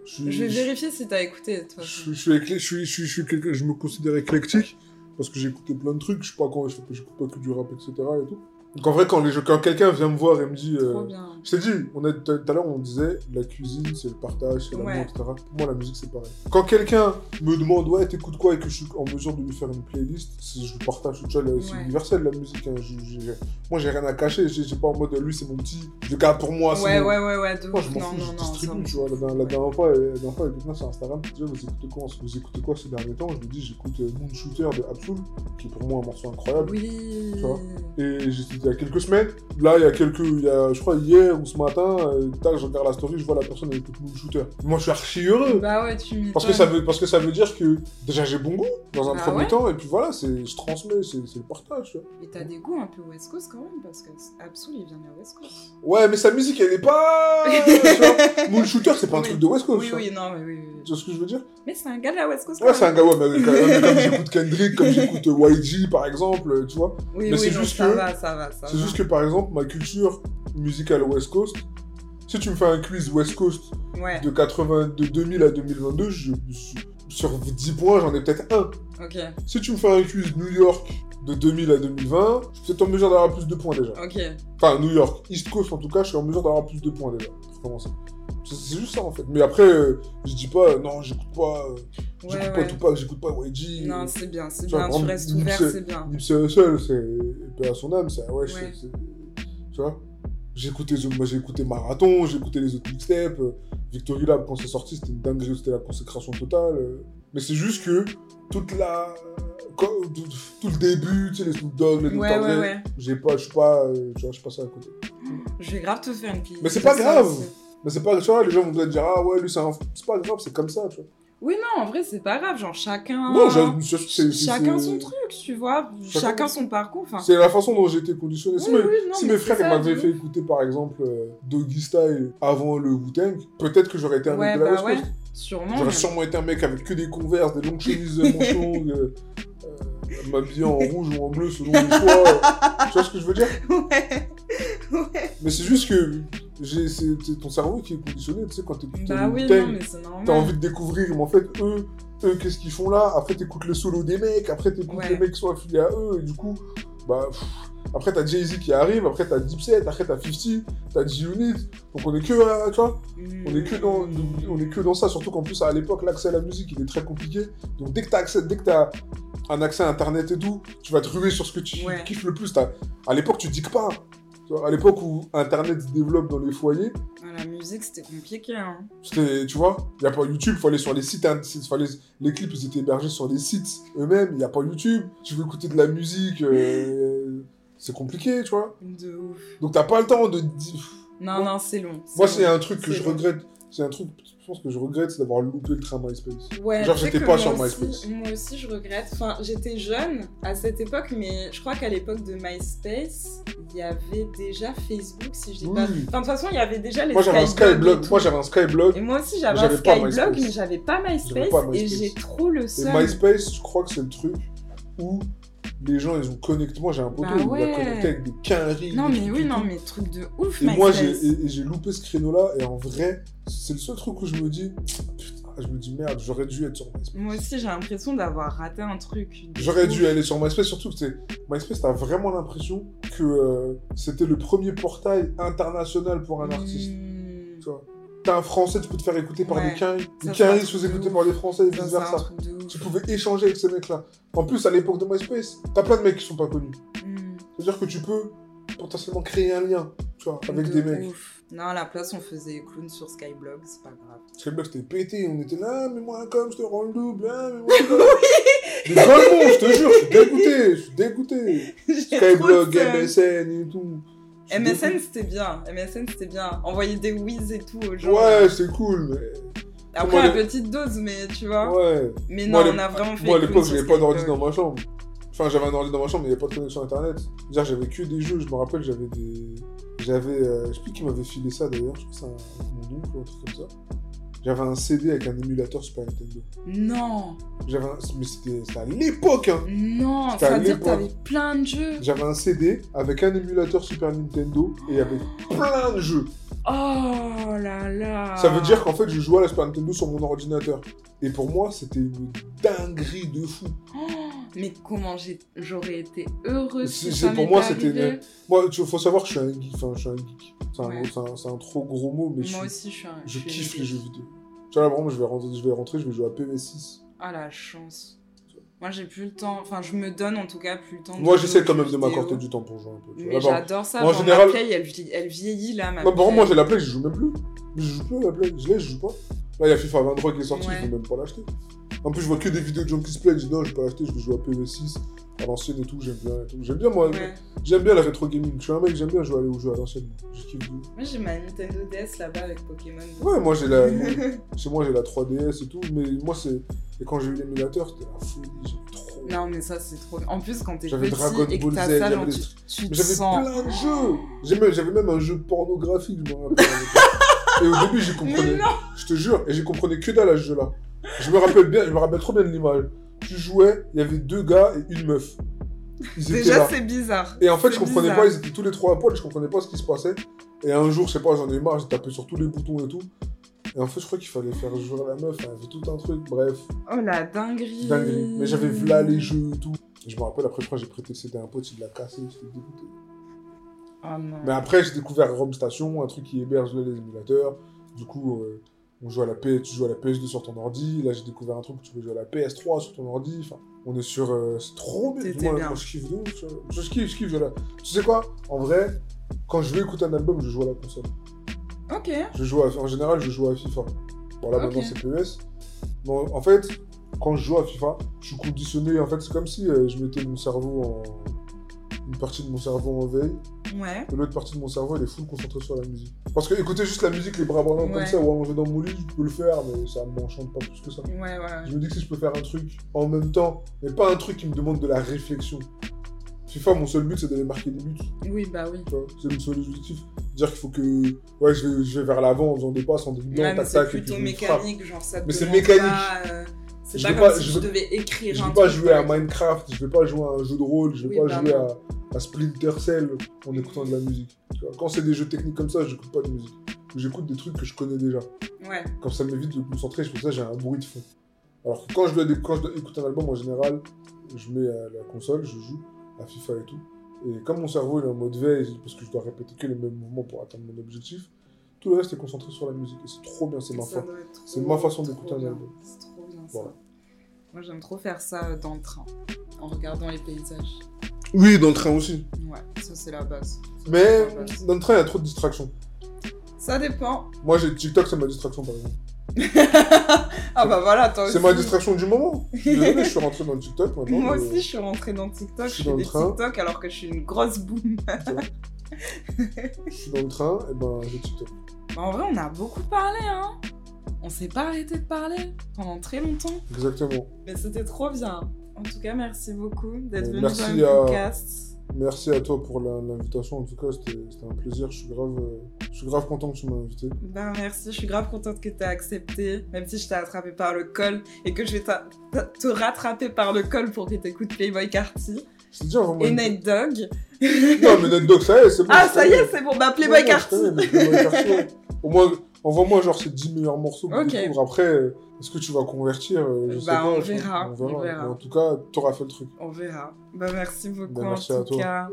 B: Je, suis-
A: Je vais
B: je-
A: vérifier si t'as écouté toute
B: Je, suis- je suis éclé- je, suis, je, suis, je, suis quelqu'un- je me considère éclectique parce que j'ai écouté plein de trucs. Je suis pas quand je j'écoute pas que du rap, etc. Et tout. Donc en vrai, quand, les, quand quelqu'un vient me voir et me dit. euh,
A: Trop bien.
B: je t'ai dit, on a- tout à l'heure on disait la cuisine, c'est le partage, c'est l'amour,
A: Ouais.
B: etc. Pour moi, la musique, c'est pareil. Quand quelqu'un me demande, ouais, t'écoutes quoi et que je suis en mesure de lui faire une playlist, je le partage. Tu vois, c'est
A: Ouais.
B: universel la musique. hein. Je- j'ai- moi, j'ai rien à cacher. J'ai pas en mode, lui, c'est mon petit, je le garde pour moi.
A: Ouais,
B: mon-
A: ouais, ouais, ouais, de
B: Moi, je m'en fous,
A: non,
B: je
A: non,
B: distribue, tu vois. La, la, dernière fois, la dernière fois, quelqu'un sur Instagram disait, vous écoutez quoi, vous écoutez quoi ces derniers temps? Je lui dis, j'écoute euh, Moon Shooter de Absol, qui est pour moi un morceau incroyable.
A: Oui.
B: Tu vois? Et j'ai c'était il y a quelques semaines. Là, il y a quelques, il y a, je crois hier ou ce matin, euh, tac, je regarde la story, je vois la personne écoute Moon Shooter. Moi, je suis archi heureux.
A: Bah ouais, tu.
B: Parce que, ça veut, parce que ça veut dire que déjà j'ai bon goût dans un
A: Bah
B: premier
A: ouais.
B: temps, et puis voilà, c'est, je transmets, c'est, le partage. tu vois.
A: Et t'as des goûts un peu West Coast quand même, parce que Absol, il vient de West Coast.
B: Ouais, mais sa musique elle est pas. Moon Shooter, c'est pas un
A: Oui.
B: truc de West Coast.
A: Oui, oui, non, mais oui, oui.
B: Tu vois ce que je veux dire?
A: Mais c'est un gars de la West Coast
B: Ouais, c'est un gars, ouais, mais, comme j'écoute Kendrick, comme j'écoute YG par exemple, tu vois.
A: Oui,
B: mais
A: oui,
B: c'est juste
A: ça
B: que-
A: va, ça va, ça
B: C'est juste que par exemple, ma culture musicale West Coast, si tu me fais un quiz West Coast
A: Ouais,
B: de, 80, de 2000 à 2022, je, je- sur 10 points, j'en ai peut-être un.
A: ok,
B: Si tu me fais un quiz New York de 2000 à 2020, je suis peut-être en mesure d'avoir plus de points déjà.
A: ok.
B: Enfin, New York, East Coast en tout cas, je suis en mesure d'avoir plus de points déjà. Pour commencer. C'est c'est juste ça en fait. Mais après, euh, je dis pas, euh, non, j'écoute pas, euh, j'écoute
A: Ouais,
B: pas
A: ouais.
B: Tupac, j'écoute pas YG.
A: Non, c'est bien, c'est bien, tu restes ouvert, c'est bien.
B: Nipsey Hussle, c'est à son âme, c'est ouais,
A: Ouais.
B: c'est- tu vois. J'ai écouté, j'ai écouté Marathon, j'ai écouté les autres mixtapes, Victory Lab quand c'est sorti, c'était une dinguerie, c'était la consécration totale. Mais c'est juste que toute la, tout, le début, tu sais les Snoop Dogg, les.
A: Ouais, ouais, ouais.
B: j'ai pas, je suis pas, tu vois, je suis passé à côté.
A: Je vais grave te faire une playlist.
B: Mais c'est pas
A: ça
B: grave. Mais c'est pas, tu vois, les gens vont peut-être dire ah ouais lui c'est un, c'est pas grave, c'est comme ça, tu vois.
A: Oui, non, en vrai, c'est pas grave, genre chacun.
B: Non,
A: Chacun son truc, tu vois.
B: Chacun-
A: Chacun son parcours. Enfin,
B: C'est la façon dont j'ai été conditionné. si
A: Oui,
B: mes,
A: oui, non,
B: si
A: mais
B: mes
A: c'est
B: frères m'avaient fait écouter par exemple euh, Doggy Style avant le Wu-Tang, peut-être que j'aurais été un
A: ouais,
B: mec de la
A: bah ouais. Sûrement.
B: J'aurais
A: mais-
B: sûrement été un mec avec que des converses, des longues chemises longues, euh, euh, m'habillant en rouge ou en bleu selon les choix. tu vois ce que je veux dire?
A: Ouais. Ouais.
B: Mais c'est juste que c'est ton cerveau qui est conditionné, tu sais, quand t'écoutes
A: Bah
B: le
A: oui.
B: T'as envie de découvrir, mais en fait, eux, eux qu'est-ce qu'ils font là? Après, t'écoutes le solo des mecs, après, t'écoutes
A: Ouais.
B: les mecs qui sont affiliés à eux, et du coup, bah, pff, après, t'as Jay-Z qui arrive, après, t'as Dipset, après, t'as 50, t'as G-Unit, donc on est que, euh, tu vois, on est que dans, on est que dans ça, surtout qu'en plus, à l'époque, l'accès à la musique, il est très compliqué, donc dès que t'as accès, dès que t'as un accès à Internet et tout, tu vas te ruer sur ce que tu
A: Ouais.
B: kiffes le plus, t'as- à l'époque, tu dictes pas, tu vois, à l'époque où Internet se développe dans les foyers,
A: Ah, La musique, c'était compliqué. Hein.
B: c'était, tu vois, il n'y a pas YouTube, il aller sur les sites, hein, fallait- les clips ils étaient hébergés sur les sites eux-mêmes, il n'y a pas YouTube, tu veux écouter de la musique, euh, c'est compliqué, tu vois.
A: De ouf.
B: Donc t'as pas le temps de...
A: Non,
B: Moi-
A: non, c'est long.
B: Moi c'est un truc que je
A: long.
B: regrette, c'est un truc, je pense que je regrette, c'est d'avoir loupé le train MySpace.
A: Ouais,
B: Genre, j'étais pas sur
A: aussi-
B: MySpace.
A: Moi aussi, je regrette. Enfin, j'étais jeune à cette époque, mais je crois qu'à l'époque de MySpace, il y avait déjà Facebook, si je dis
B: Oui.
A: pas. Enfin, de toute façon, il y avait déjà les
B: Moi j'avais un
A: et
B: Skyblog, moi j'avais un Skyblog,
A: Et moi aussi, j'avais un Skyblog, mais j'avais pas MySpace,
B: pas
A: et
B: MySpace.
A: j'ai trop le
B: et
A: seum.
B: MySpace, je crois que c'est le truc où les gens ils ont connecté, moi j'ai un poteau,
A: Bah
B: il m'a
A: ouais.
B: connecté avec des quinries,
A: Non, mais oui, non, mais truc de ouf,
B: Et moi, j'ai loupé ce créneau-là, et en vrai, c'est le seul truc où je me dis, putain, je me dis merde, j'aurais dû être sur MySpace.
A: Moi aussi, j'ai l'impression d'avoir raté un truc.
B: J'aurais dû aller sur MySpace, surtout que MySpace, t'as vraiment l'impression que euh, c'était le premier portail international pour un artiste.
A: Mmh.
B: Tu vois. Un Français, tu peux te faire écouter par
A: Ouais.
B: des.
A: Ça,
B: Les se écouter par des Français et vice versa. Tu pouvais échanger avec ces mecs-là. En plus, à l'époque de MySpace, t'as plein de mecs qui sont pas connus.
A: Mmh.
B: C'est-à-dire que tu peux potentiellement créer un lien, tu vois, avec
A: De
B: des mecs.
A: ouf. Non, à la place, on faisait clown sur Skyblog, c'est pas grave.
B: Skyblog c'était pété, on était là, ah, mais moi comme je te rends le double, ah, mais moi comme. Des golemons, je te jure, je suis dégoûté, je suis dégoûté. Skyblog. MSN et tout.
A: MSN c'était bien, MSN c'était bien. Envoyer des whiz et tout aux gens.
B: Ouais, c'est cool, mais.
A: Après
B: moi,
A: à
B: les-
A: petite dose, mais tu vois.
B: Ouais.
A: Mais
B: Moi,
A: non,
B: les-
A: on a vraiment fait.
B: Moi à l'époque, j'avais pas d'ordi dans ma chambre. Enfin, j'avais un ordi dans ma chambre, mais il n'y avait pas de connexion internet. C'est-à-dire, j'avais que des jeux. Je me rappelle, j'avais des. J'avais. euh, Je sais plus qui m'avait filé ça d'ailleurs, je crois que c'est un... mon oncle ou un truc comme ça. J'avais un CD avec un émulateur Super Nintendo.
A: Non,
B: J'avais un... Mais c'était à l'époque, hein
A: non,
B: C'était à
A: ça veut dire que
B: l'époque.
A: t'avais plein de jeux.
B: J'avais un CD avec un émulateur Super Nintendo et il y avait plein de jeux.
A: Oh là là.
B: Ça veut dire qu'en fait, je jouais à la Super Nintendo sur mon ordinateur. Et pour moi, c'était une dinguerie de fou.
A: Oh, mais comment j'aurais été heureuse
B: Si-
A: ça
B: pour moi, c'était une- Moi, il faut savoir que je suis un geek. Enfin, je suis un geek. C'est un,
A: Ouais.
B: c'est un- c'est un trop gros mot, mais je,
A: Moi
B: suis-
A: aussi, je suis un.
B: je
A: suis
B: kiffe les jeux vidéo. Tu vois, là, vraiment, je vais rentrer, je vais, rentrer, je vais jouer à PV6.
A: Ah la chance. Moi, j'ai plus le temps. Enfin, je me donne en tout cas plus le temps.
B: Moi, j'essaie quand même de m'accorder du temps pour jouer un peu. tu vois.
A: Mais
B: Là, par-
A: j'adore ça.
B: moi, en général-
A: ma play, elle, vie- elle vieillit là. Ma
B: Moi, par contre, moi, j'ai la Play, je joue même plus. Je joue plus à la Play. Je l'ai, je joue pas. Là, il y a FIFA 23 qui est sorti,
A: Ouais.
B: je vais même pas l'acheter. En plus, je vois que des vidéos de gens qui se plaignent. Je dis non, je vais pas l'acheter, je vais jouer à PV6, à l'ancienne et tout. J'aime bien et tout. J'aime bien, moi,
A: Ouais.
B: j'aime bien la rétro gaming. Je suis un mec, j'aime bien jouer, aller jouer à l'ancienne. Je kiffe.
A: Moi, j'ai ma Nintendo DS là-bas avec Pokémon.
B: Ouais, moi, j'ai la. Chez moi, j'ai la 3DS et tout. Mais moi, c'est. Et quand j'ai eu l'émulateur, c'était la folie. J'aimais trop.
A: Non, mais ça, c'est trop. En plus, quand t'es
B: J'avais
A: petit
B: Dragon
A: et que
B: Ball
A: t'as
B: Z,
A: ça,
B: j'avais
A: genre,
B: des
A: tu, tu te
B: j'avais
A: sens.
B: plein de jeux. J'avais j'avais même un jeu pornographique, je me rappelle. et au début, j'y
A: Mais
B: comprenais.
A: non
B: Je te jure, et j'y comprenais que dalle à ce jeu-là. Je me rappelle bien, je me rappelle trop bien de l'image. Tu jouais, il y avait deux gars et une meuf. Ils
A: Déjà, c'est bizarre.
B: Et en fait, je comprenais
A: bizarre.
B: pas, ils étaient tous les trois à poil, je comprenais pas ce qui se passait. Et un jour, je sais pas, j'en ai eu marre, j'ai tapé sur tous les boutons et tout. Et en fait, je crois qu'il fallait faire jouer la meuf, elle avait tout un truc, bref,
A: Oh la dinguerie.
B: dinguerie. Mais j'avais vu là les jeux et tout. Et je me rappelle, après, je crois j'ai prêté le CD à un pote, il l'a cassé, j'étais dégoûté.
A: Oh non.
B: Mais après, j'ai découvert Rome Station, un truc qui héberge les émulateurs. Du coup, euh, on joue à la PS, tu joues à la PS2 sur ton ordi. Là, j'ai découvert un truc où tu peux jouer à la PS3 sur ton ordi. Enfin, on est sur. euh, c'est trop bien.
A: T'étais
B: Moi,
A: bien.
B: moi, je kiffe de ouf. Je kiffe, je kiffe. je la- Tu sais quoi? En vrai, quand je veux écouter un album, je joue à la console.
A: Ok.
B: Je joue à- En général, je joue à FIFA. Bon, là, maintenant, c'est PES. Bon, en fait, quand je joue à FIFA, je suis conditionné. En fait, c'est comme si euh, je mettais mon cerveau en. Une partie de mon cerveau en veille
A: Ouais.
B: et l'autre partie de mon cerveau, elle est full concentrée sur la musique. Parce que écouter juste la musique, les bras ballants comme ça, ou allonger dans mon lit, je peux le faire, mais ça m'enchante pas plus que ça.
A: Ouais, ouais.
B: Je me dis que si je peux faire un truc en même temps, mais pas un truc qui me demande de la réflexion. FIFA, mon seul but, c'est d'aller marquer des buts.
A: Oui, bah oui.
B: C'est mon seul objectif. Dire qu'il faut que. Ouais, je vais, je vais vers l'avant en faisant des passes, en
A: mais
B: tac
A: c'est
B: tac, et puis
A: plutôt mécanique, genre ça te
B: Mais c'est mécanique.
A: pas, euh, C'est
B: Je
A: pas
B: vais
A: comme
B: pas-
A: si
B: je
A: je devais écrire
B: Je vais pas jouer à. Minecraft, je vais pas jouer à un jeu de rôle, je vais
A: Oui,
B: pas
A: bah
B: jouer à, à Splinter Cell en écoutant de la musique. Quand c'est des jeux techniques comme ça, j'écoute pas de musique. J'écoute des trucs que je connais déjà.
A: Ouais.
B: Comme ça m'évite de me concentrer, c'est pour ça j'ai un bruit de fond. Alors que quand je, dois, dé- quand je dois écouter un album, en général, je mets à la console, je joue à FIFA et tout. Et comme mon cerveau il est en mode veille, parce que je dois répéter que les mêmes mouvements pour atteindre mon objectif, tout le reste est concentré sur la musique. Et c'est trop bien, c'est ma, fa- ma façon d'écouter un album.
A: Ça. Moi j'aime trop faire ça euh, dans le train, en regardant les paysages.
B: Oui, dans le train aussi.
A: Ouais, ça c'est la base.
B: Mais
A: c'est la base.
B: dans le train, il y a trop de distractions.
A: Ça dépend.
B: Moi, j'ai TikTok, c'est ma distraction, par exemple.
A: ah bah voilà, toi.
B: C'est ma distraction du moment. Désolé, je suis rentré dans TikTok maintenant.
A: Moi aussi, je suis rentrée dans TikTok.
B: je suis dans le train.
A: TikTok alors que je suis une grosse boum.
B: Je suis dans le train, et ben j'ai TikTok.
A: Bah, en vrai, on a beaucoup parlé, hein. On s'est pas arrêté de parler pendant très longtemps.
B: Exactement.
A: Mais c'était trop bien. En tout cas, merci beaucoup d'être venu dans le
B: à-
A: podcast.
B: Merci à toi pour l'invitation. En tout cas, c'était un plaisir. Je suis grave, euh, je suis grave content que tu m'as invité.
A: Ben merci, je suis grave contente que tu aies accepté, même si je t'ai attrapé par le col et que je vais te rattraper par le col pour que t'écoutes Playboy Carty
B: dit, envoie-moi
A: et Night Dog.
B: Non, mais Nutdog, ça y est, c'est bon.
A: Ah, ça y est, c'est bon, bah Playboy Carty.
B: Au moins, Envoie-moi genre ces 10 meilleurs morceaux
A: de
B: okay. découvre. Après, euh, est-ce que tu vas convertir euh, je
A: bah,
B: sais
A: on, verra,
B: on, verra, en tout cas, t'auras fait le truc.
A: On verra. Bah, merci beaucoup.
B: Bah, merci
A: en
B: à
A: tout
B: toi.
A: Cas.